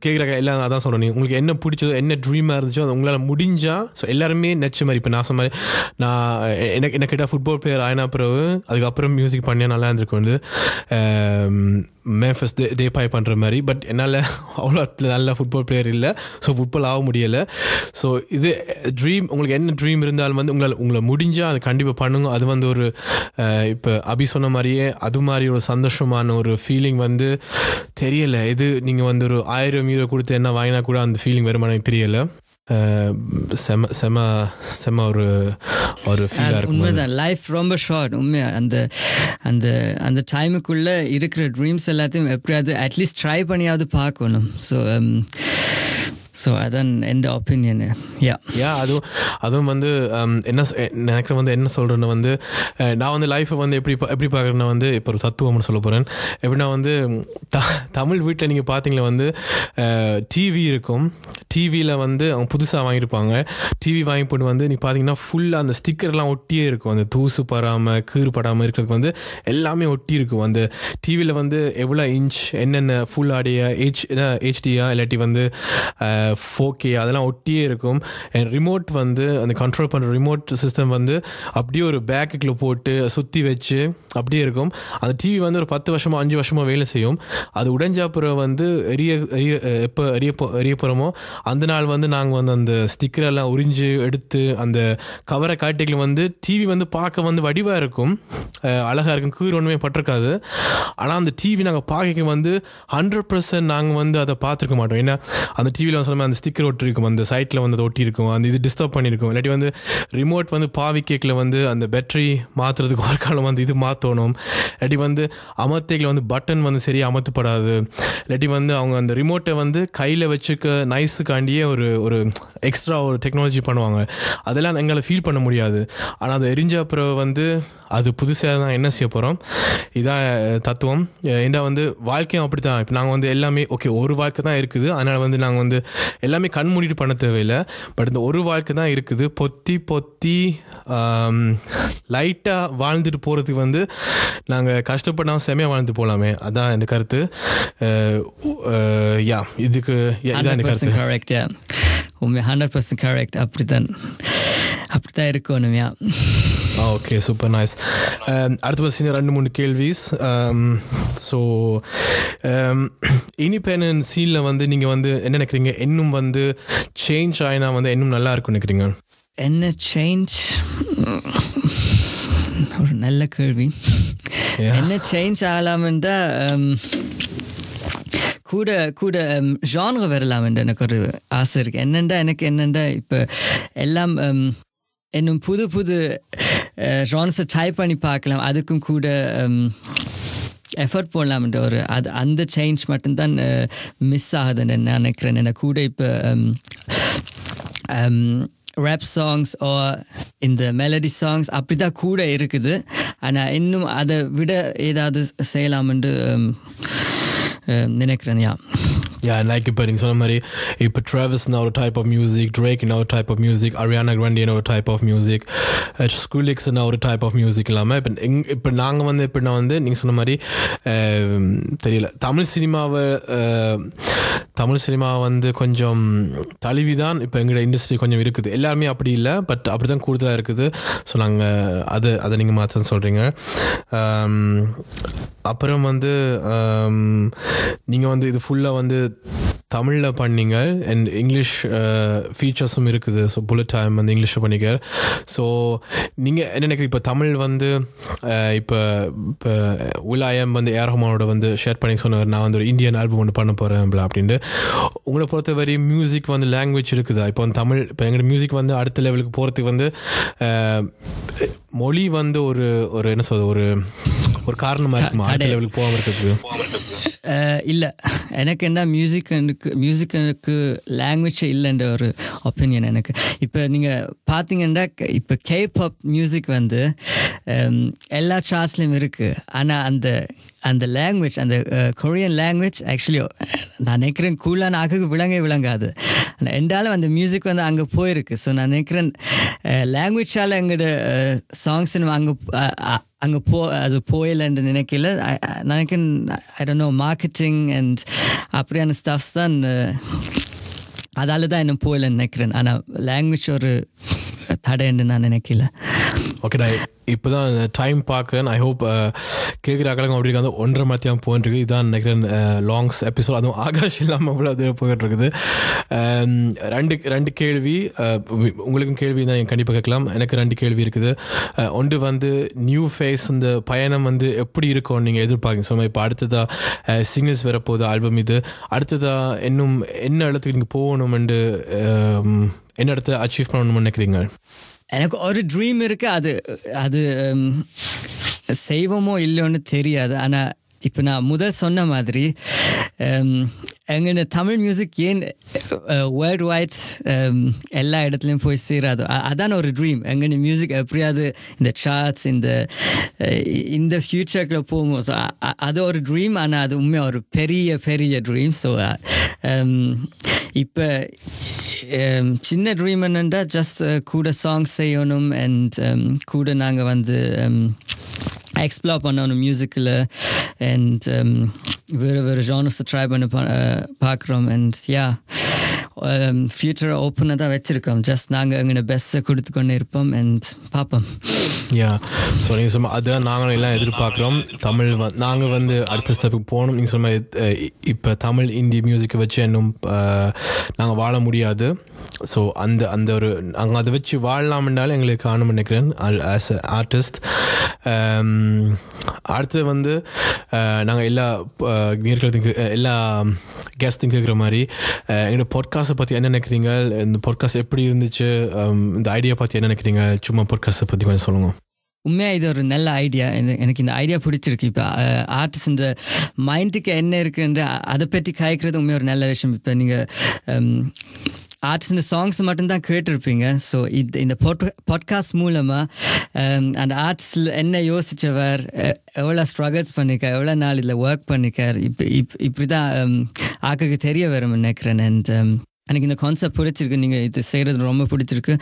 கேட்குறாங்க எல்லாம் அதான் சொல்கிறேன் நீ உங்களுக்கு என்ன பிடிச்சதோ என்ன ட்ரீமாக இருந்துச்சோ அது உங்களால் முடிஞ்சால் ஸோ எல்லாருமே நெச்ச மாதிரி இப்போ நான் சொன்ன மாதிரி நான் எனக்கு என்ன கேட்டால் ஃபுட்பால் பிளேயர் ஆயினா பிறகு அதுக்கப்புறம் மியூசிக் பண்ணியா நல்லா இருந்திருக்கும் வந்து. Um, மேஃபஸ் தே தேப்பாய் பண்ணுற மாதிரி. பட் என்னால் அவ்வளோ நல்ல ஃபுட்பால் பிளேயர் இல்லை. ஸோ ஃபுட்பால் ஆக முடியலை. ஸோ இது eh, ட்ரீம் உங்களுக்கு என்ன ட்ரீம் இருந்தாலும் வந்து உங்களால் உங்களை முடிஞ்சால் அது கண்டிப்பாக பண்ணுங்க. அது வந்து ஒரு eh, இப்போ அபி சொன்ன மாதிரியே அது மாதிரி ஒரு சந்தோஷமான ஒரு ஃபீலிங் வந்து தெரியலை. இது நீங்கள் வந்து ஒரு ஆயிரம் யூரோ கொடுத்து என்ன வாங்கினா கூட அந்த ஃபீலிங் வருமா எனக்கு தெரியலை. செம செம செம ஒரு ஒரு ஃபீலாக இருக்கும் உண்மைதான் லைஃப் ரொம்ப ஷார்ட் உண்மையா அந்த அந்த அந்த டைமுக்குள்ளே இருக்கிற ட்ரீம்ஸ் எல்லாத்தையும் எப்படியாவது அட்லீஸ்ட் ட்ரை பண்ணியாவது பார்க்கணும் ஸோ ஸோ அதான் எந்த ஒப்பீனியன் யா யா அதுவும் அதுவும் வந்து என்ன சொ- வந்து என்ன சொல்கிறேன்னு வந்து நான் வந்து லைஃப்பை வந்து எப்படி எப்படி பார்க்குறேன்னா வந்து இப்போ ஒரு தத்துவம்னு சொல்ல போகிறேன் எப்படின்னா வந்து த தமிழ் வீட்டில் நீங்கள் பார்த்தீங்களா வந்து டிவி இருக்கும் டிவியில் வந்து அவங்க புதுசாக வாங்கியிருப்பாங்க டிவி வாங்கி போட்டு வந்து நீ பார்த்தீங்கன்னா ஃபுல்லாக அந்த ஸ்டிக்கர்லாம் ஒட்டியே இருக்கும். அந்த தூசு படாமல் கீறு படாமல் இருக்கிறதுக்கு வந்து எல்லாமே ஒட்டி இருக்கும் அந்த டிவியில் வந்து எவ்வளோ இன்ச் என்னென்ன ஃபுல் ஆடியா ஹெச் ஹெச்டியா இல்லாட்டி வந்து ஃபோகே அதெல்லாம் ஒட்டியே இருக்கும். ரிமோட் வந்து அந்த கண்ட்ரோல் பண்ணுற ரிமோட் சிஸ்டம் வந்து அப்படியே ஒரு பேக்குக்குள்ளே போட்டு சுற்றி வச்சு அப்படியே இருக்கும். அந்த டிவி வந்து ஒரு பத்து வருஷமோ அஞ்சு வருஷமோ வேலை செய்யும். அது உடைஞ்சாப்புறம் வந்து எரிய எரிய எப்போ எரிய போ- எரிய போகிறோமோ அந்த நாள் வந்து நாங்கள் வந்து அந்த ஸ்டிக்கரெல்லாம் உறிஞ்சு எடுத்து அந்த கவரை காட்டிக்கல வந்து டிவி வந்து பார்க்க வந்து வடிவாக இருக்கும். அழகாக இருக்கும். கீர் ஒன்றுமே பட்டிருக்காது. ஆனால் அந்த டிவி நாங்கள் பார்க்க வந்து ஹண்ட்ரட் பர்சன்ட் நாங்கள் வந்து அதை பார்த்துருக்க மாட்டோம். ஏன்னா அந்த டிவியில் சொல்ல அந்த ஸ்டிக்கர் ஒட்டி இருக்கும் அந்த சைட்டில் வந்து ஒட்டி இருக்கும் அந்த இது டிஸ்டர்ப் பண்ணியிருக்கும். இல்லாட்டி வந்து ரிமோட் வந்து பாவி கேக்கில் வந்து அந்த பேட்டரி மாற்றுறதுக்கு ஒரு காலம் வந்து இது மாற்றணும் இல்லாட்டி வந்து அமர்த்தைகளை வந்து பட்டன் வந்து சரியாக அமர்த்தப்படாது. இல்லாட்டி வந்து அவங்க அந்த ரிமோட்டை வந்து கையில் வச்சுக்க நைஸுக்காண்டியே ஒரு ஒரு எக்ஸ்ட்ரா ஒரு டெக்னாலஜி பண்ணுவாங்க. அதெல்லாம் எங்களால் ஃபீல் பண்ண முடியாது. ஆனால் அது எரிஞ்ச அப்புறம் வந்து அது புதுசாக தான் என்ன செய்ய போகிறோம் இதான் தத்துவம். ஏன்டா வந்து வாழ்க்கையும் அப்படி தான் இப்போ நாங்கள் வந்து எல்லாமே ஓகே ஒரு வாழ்க்கை தான் இருக்குது. அதனால் வந்து நாங்கள் வந்து எல்லாமே கண் மூடிட்டு பண்ண தேவையில்லை. பட் இந்த ஒரு வாழ்க்கை தான் இருக்குது. பொத்தி பொத்தி லைட்டாக வாழ்ந்துட்டு போகிறதுக்கு வந்து நாங்கள் கஷ்டப்படாமல் செமையாக வாழ்ந்து போகலாமே அதான் இந்த கருத்து. யா இதுக்கு இதான் இந்த கருத்து. உண்மை ஹண்ட்ரட் பர்சன்ட் கரெக்ட் அப்படித்தான். அப்படித்தான் இருக்கணும் யா ஓகே சூப்பர் நைஸ். அடுத்த பஸ் ரெண்டு மூணு கேள்விஸ். ஸோ இண்டிபெண்டன்ட் சீனில் வந்து நீங்கள் வந்து என்ன நினைக்கிறீங்க? இன்னும் வந்து சேஞ்ச் ஆயினா வந்து இன்னும் நல்லா இருக்கும் நினைக்கிறீங்க? என்ன சேஞ்ச் ஒரு நல்ல கேள்வி. என்ன சேஞ்ச் ஆகலாம்ன்றா கூட கூட ஜான்க வரலாம்ன்ற எனக்கு ஒரு ஆசை இருக்கு. என்னண்டா எனக்கு என்னண்டா இப்போ எல்லாம் இன்னும் புது புது ஜான்ஸை ட்ரை பண்ணி பார்க்கலாம். அதுக்கும் கூட எஃபர்ட் போடலாம்ன்ற ஒரு அது அந்த சேஞ்ச் மட்டும்தான் மிஸ் ஆகுதுன்னு நினைக்கிறேன். என்ன கூட இப்போ ரேப் சாங்ஸ் ஓ இந்த மெலடி சாங்ஸ் அப்படி தான் கூட இருக்குது. ஆனால் இன்னும் அதை விட ஏதாவது செய்யலாம்னு நினைக்கிறேன் யா. Yeah, and இப்போ நீங்கள் சொன்ன மாதிரி இப்போ ட்ராவல்ஸ்னா ஒரு டைப் ஆஃப் மியூசிக் ட்ரேக்னா ஒரு டைப் ஆஃப் மியூசிக் அரியானா கிராண்டியனா ஒரு டைப் ஆஃப் மியூசிக் ஸ்கூலிக்ஸ்னா ஒரு டைப் ஆஃப் மியூசிக் இல்லாமல் இப்போ எங் இப்போ நாங்கள் வந்து எப்படின்னா வந்து நீங்கள் சொன்ன மாதிரி um, தெரியல. தமிழ் சினிமாவை uh, தமிழ் சினிமா வந்து கொஞ்சம் தழுவி தான் இப்போ எங்களோட இண்டஸ்ட்ரி கொஞ்சம் இருக்குது. எல்லாருமே அப்படி இல்லை பட் அப்படி தான் கூடுதலாக இருக்குது. ஸோ நாங்கள் அது அதை நீங்கள் மாற்றம் சொல்கிறீங்க um, அப்புறம் வந்து um, நீங்கள் வந்து இது ஃபுல்லாக வந்து தமிழில் பண்ணீங்க. அண்ட் இங்கிலீஷ் ஃபீச்சர்ஸும் இருக்குது. ஸோ புல்லட் டைம் வந்து இங்கிலீஷில் பண்ணிக்க. ஸோ நீங்கள் என்ன நினைக்கிறீங்க? இப்போ தமிழ் வந்து இப்போ இப்போ உலாயம் வந்து ஏர் ரஹ்மானோட வந்து ஷேர் பண்ணி சொன்னார். நான் வந்து ஒரு இந்தியன் ஆல்பம் ஒன்று பண்ண போகிறேன் அப்படின்ட்டு. உங்களை பொறுத்தவரை மியூசிக் வந்து லாங்குவேஜ் இருக்குதா? இப்போ வந்து தமிழ் இப்போ எங்களோட மியூசிக் வந்து அடுத்த லெவலுக்கு போகிறதுக்கு வந்து uh, மொழி வந்து ஒரு ஒரு என்ன சொல்றது? ஒரு ஒரு காரணமாக இருக்குமா? அடுத்த. லெவலுக்கு போகாமல் இருக்கிறதுக்கு? இல்லை. எனக்கு என்ன மியூசிக் எனக்கு மியூசிக்கு லாங்குவேஜ் இல்லைன்ற ஒரு ஒப்பீனியன் எனக்கு. இப்போ நீங்கள் பார்த்தீங்கன்னா இப்போ கேபாப் மியூசிக் வந்து எல்லா சார்ட்ஸ்லேயும் இருக்குது ஆனால் அந்த அந்த லாங்குவேஜ் அந்த கொரியன் லாங்குவேஜ் ஆக்சுவலி நான் நினைக்கிறேன் கூலான ஆகுக்கு விளங்கே விளங்காது. ஆனால் என்றாலும் அந்த மியூசிக் வந்து அங்கே போயிருக்கு. ஸோ நான் நினைக்கிறேன் லாங்குவேஜால் எங்களோட சாங்ஸ் அங்கே அங்கே போ அது போயிலன்னு நினைக்கல. நினைக்கிறேன் I don't know marketing and அப்படியான ஸ்டஃப்ஸ் தான் அதால் தான் இன்னும் போயிலன்னு நினைக்கிறேன். ஆனால் லாங்குவேஜ் ஒரு தடைன்னு நான் நினைக்கல. ஓகே நான் இப்போ தான் டைம் பார்க்குறேன். ஐ ஹோப் uh, கேட்குற அக்கலங்க அப்படி இருக்காது. ஒன்றரை மத்தியம் போயிட்டுருக்கு. இதுதான் நினைக்கிறேன் uh, லாங்ஸ் எபிசோட் அதுவும் ஆகாஷ் இல்லாமல் இவ்வளோ தூரம் போயிட்டு இருக்குது um, ரெண்டு ரெண்டு கேள்வி uh, உங்களுக்கும் கேள்வி தான் கண்டிப்பாக கேட்கலாம். எனக்கு ரெண்டு கேள்வி இருக்குது. ஒன்று வந்து நியூ ஃபேஸ் இந்த பயணம் வந்து எப்படி இருக்கும் நீங்கள் எதிர்பார்க்குங்க ஸோ இப்போ அடுத்ததாக சிங்கிள்ஸ் வரப்போகுது ஆல்பம் இது. அடுத்ததாக இன்னும் என்ன இடத்துக்கு நீங்கள் போகணுமென்று um, என்ன இடத்த அச்சீவ் பண்ணணும்னு நினைக்கிறீங்க? எனக்கு ஒரு ட்ரீம் இருக்குது அது அது செய்வோமோ இல்லையோன்னு தெரியாது. ஆனால் இப்போ நான் முதல் சொன்ன மாதிரி எங்கள் தமிழ் மியூசிக் ஏன் வேர்ல்டு வைட் எல்லா இடத்துலையும் போய் சேராது. அதான அதான் ஒரு ட்ரீம் எங்கள் மியூசிக் எப்படியாவது இந்த சார்ட்ஸ் இந்த இந்த ஃப்யூச்சருக்குள்ள போகும். ஸோ அது ஒரு ட்ரீம் ஆனால் அது உண்மையாக ஒரு பெரிய பெரிய ட்ரீம் ஸோ Um, இப்போ um, சின்ன ட்ரீம் என்னென்னா ஜஸ்ட் கூட சாங்ஸ் செய்யணும் அண்ட் um, கூட நாங்கள் வந்து எக்ஸ்ப்ளோர் பண்ணணும் மியூசிக்கில் அண்ட் வேறு வேறு ஜானர்ஸை ட்ரை பண்ண பார்க்குறோம். அண்ட் யா Um, ஃபியூச்சரை ஓப்பனாக தான் வச்சுருக்கோம். ஜஸ்ட் நாங்கள் எங்களோட பெஸ்ட்டை கொடுத்து கொண்டு இருப்போம் அண்ட் பார்ப்போம். யா ஸோ நீங்கள் சொன்ன அதுதான் நாங்களும் எல்லாம் எதிர்பார்க்குறோம். தமிழ் வ நாங்கள் வந்து அடுத்த ஸ்டெப்புக்கு போகணும். நீங்கள் சொன்ன இப்போ தமிழ் இந்தி மியூசிக்கை வச்சு இன்னும் நாங்கள் வாழ முடியாது. ஸோ அந்த அந்த ஒரு நாங்கள் அதை வச்சு வாழலாம்னாலும் எங்களுக்கு காணும் நினைக்கிறேன் ஆஸ் um, அ ஆர்டிஸ்ட் அடுத்து வந்து நாங்கள் எல்லா நேர்களுக்கு எல்லா கெஸ்ட்டும் கேட்குற மாதிரி எங்களோட பாட்காஸ்ட் பாட்காஸ்ட்டை பற்றி என்ன நினைக்கிறீங்க? இந்த பாட்காஸ்ட் எப்படி இருந்துச்சு? இந்த ஐடியா பற்றி என்ன நினைக்கிறீங்க? சும்மா பாட்காஸ்ட்டை பற்றி கொஞ்சம் சொல்லுங்க. உண்மையாக இது ஒரு நல்ல ஐடியா எனக்கு இந்த ஐடியா பிடிச்சிருக்கு. இப்போ ஆர்டிஸ்ட் இந்த மைண்டுக்கு என்ன இருக்குன்ற அதை பற்றி காய்க்கிறது உண்மையாக ஒரு நல்ல விஷயம். இப்போ நீங்கள் ஆர்டிஸ்ட் இந்த சாங்ஸ் மட்டும்தான் கேட்டிருப்பீங்க. ஸோ இது இந்த பாட்காஸ்ட் மூலமாக அந்த ஆர்ட்ஸில் என்ன யோசித்தவர் எவ்வளோ ஸ்ட்ரகிள்ஸ் பண்ணிக்கார் எவ்வளோ நாள் இதில் ஒர்க் பண்ணிக்கார் இப்போ இப் இப்படி தான் ஆக்குக்கு தெரிய வரும் நினைக்கிறேன். அண்ட் எனக்கு இந்த கான்செப்ட் பிடிச்சிருக்கு. நீங்கள் இது செய்கிறது ரொம்ப பிடிச்சிருக்கு.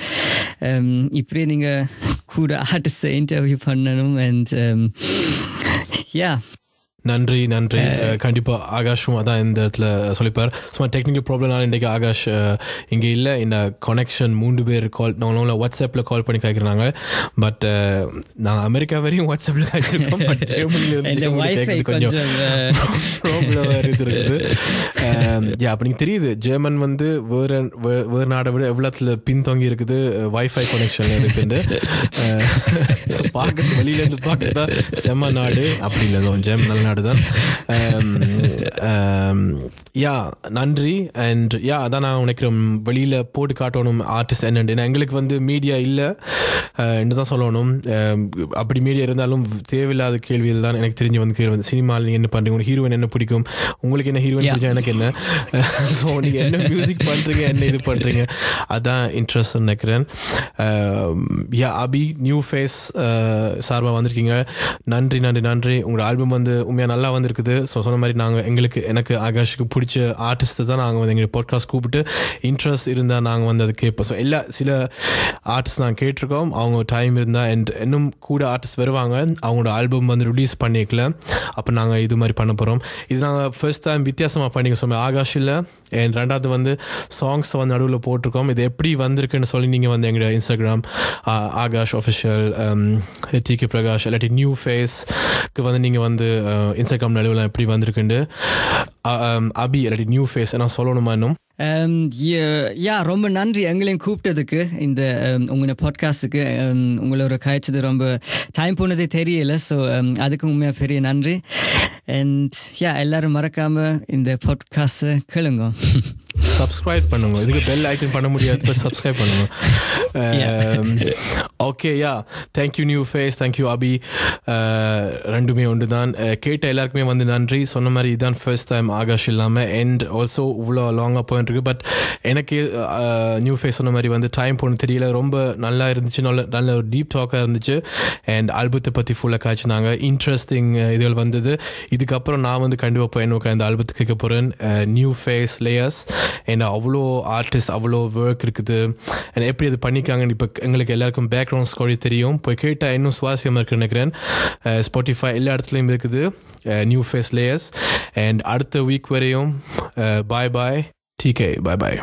இப்படியே நீங்கள் கூட ஆர்டிஸ்டை இன்டர்வியூ பண்ணணும் அண்ட் யா um, நன்றி நன்றி. அஹ், கண்டிப்பா ஆகாஷும் அதான் இந்த இடத்துல சொல்லிப்பார். சும்மா டெக்னிக்கல் ப்ராப்ளம்னால இன்றைக்கு ஆகாஷ் இங்கே இல்லை. இந்த கனெக்ஷன் மூன்று பேர் கால் நாங்கள் வாட்ஸ்அப்பில் கால் பண்ணி கேட்குறாங்க பட் நாங்கள் அமெரிக்கா வரையும் வாட்ஸ்அப்பில் கேட்குறோம் கொஞ்சம் ப்ராப்ளம் இருக்குது. யா அப்போ நீங்கள் தெரியுது ஜெர்மன் வந்து வேறு வேறு நாடை விட எவ்வளோத்துல பின்தங்கி இருக்குது வைஃபை கனெக்ஷன் இருக்குது பார்க்க வெளியிலேருந்து பார்க்க தான் செம்ம நாடு. அப்படி இல்லை ஜெர்மன் நல்ல நாடு. தான் யா நன்றி. அண்ட் யா அதான் நான் நினைக்கிறேன். வெளியில் போட்டு காட்டணும் ஆர்டிஸ்ட் என்னென்னு. எங்களுக்கு வந்து மீடியா இல்லை. என்று தான் சொல்லணும். Um, அப்படி மீடியா இருந்தாலும் தேவையில்லாத கேள்விகள் தான் எனக்கு தெரிஞ்சு வந்து கேள்வி வந்து சினிமாவில் நீங்கள் என்ன பண்ணுறீங்க உங்களுக்கு ஹீரோயின் என்ன பிடிக்கும்? உங்களுக்கு என்ன ஹீரோயின். பிடிச்சா எனக்கு என்ன? ஸோ நீங்கள் என்ன மியூசிக் பண்ணுறீங்க என்ன இது பண்ணுறீங்க அதான் இன்ட்ரெஸ்ட் நினைக்கிறேன். யா அபி நியூ ஃபேஸ் சார்பாக வந்திருக்கீங்க. நன்றி நன்றி நன்றி. உங்களோட ஆல்பம் வந்து உண்மையாக நல்லா வந்திருக்குது. ஸோ சொன்ன மாதிரி நாங்கள் எங்களுக்கு எனக்கு ஆகாஷுக்கு பிடிச்ச ஆர்டிஸ்ட்டை தான் நாங்கள் வந்து எங்களுக்கு பாட்காஸ்ட் கூப்பிட்டு இன்ட்ரெஸ்ட் இருந்தால் நாங்கள் வந்து அது கேட்போம். ஸோ எல்லா சில ஆர்டிஸ்ட் நாங்கள் கேட்டிருக்கோம். அவங்க டைம் இருந்தால் அண்ட் இன்னும் கூட ஆர்டிஸ்ட் வருவாங்க. அவங்களோட ஆல்பம் வந்து ரிலீஸ் பண்ணிக்கல. அப்போ நாங்கள் இது மாதிரி பண்ண போகிறோம் இது நாங்கள் ஃபர்ஸ்ட் டைம் வித்தியாசமாக பண்ணிக்க சொன்னோம் ஆகாஷ் இல்லை. அண்ட் ரெண்டாவது வந்து சாங்ஸ் வந்து நடுவில் போட்டிருக்கோம். இது எப்படி வந்திருக்குன்னு சொல்லி நீங்கள் வந்து எங்களோட Instagram Akash official T K Prakash இல்லாட்டி நியூ ஃபேஸ்க்கு வந்து நீங்கள் வந்து இன்ஸ்டாகிராம் நடுவில் எப்படி வந்திருக்குண்டு அபி இல்லாட்டி நியூ ஃபேஸ் நான் சொல்லணுமா இன்னும்? Um, யா ரொம்ப நன்றி எங்களையும் கூப்பிட்டதுக்கு. இந்த um, உங்களோட பாட்காஸ்ட்டுக்கு um, உங்களோட காய்ச்சது ரொம்ப டைம் போனதே தெரியல. ஸோ அதுக்கு உண்மையாக பெரிய நன்றி. அண்ட் யா எல்லாரும் மறக்காமல் இந்த பாட்காஸ்ட்டை கேளுங்க. சப்ஸ்கிரைப் பண்ணுங்க. இதுக்கு பெல் ஐக்கன் பண்ண முடியாது சப்ஸ்கிரைப் பண்ணுங்க. Okay yeah thank you new face thank you Abhi Uh, ரெண்டுமே ஒன்று தான் Uh, கேட்ட எல்லாருக்குமே வந்து நன்றி. சொன்ன மாதிரி இதுதான் ஃபர்ஸ்ட் டைம் ஆகாஷ் இல்லாமல் அண்ட் ஆல்சோ இவ்வளோ லாங்காக போயிட்டு இருக்கு. பட் எனக்கு நியூ ஃபேஸ் சொன்ன மாதிரி வந்து டைம் போன தெரியல. ரொம்ப நல்லா இருந்துச்சு. நல்ல நல்ல ஒரு டீப் டாக்காக இருந்துச்சு. அண்ட் ஆல்பத்தை பற்றி ஃபுல்லாக காய்ச்சினாங்க. இன்ட்ரெஸ்டிங் இதுகள் வந்தது. இதுக்கப்புறம் நான் வந்து கண்டிப்பாக போய் என்னோட இந்த ஆல்பத்தை கேட்க போகிறேன் நியூ ஃபேஸ் லேயர்ஸ் அண்ட் அவ்வளோ ஆர்டிஸ்ட் அவ்வளோ ஒர்க் இருக்குது. அண்ட் எப்படி அது பண்ணிக்காங்கன்னு இப்போ எங்களுக்கு எல்லாருக்கும் பேக்ரவுண்ட் ஸ்கோரி தெரியும். போய் கேட்டால் இன்னும் சுவாரஸ்யமாக இருக்குன்னு நினைக்கிறேன். ஸ்பாட்டிஃபை எல்லா இடத்துலையும் இருக்குது. நியூ ஃபேஸ் லேயர்ஸ் அண்ட் அடுத்த வீக் வரையும் பாய் பாய் டிகே பாய் பாய்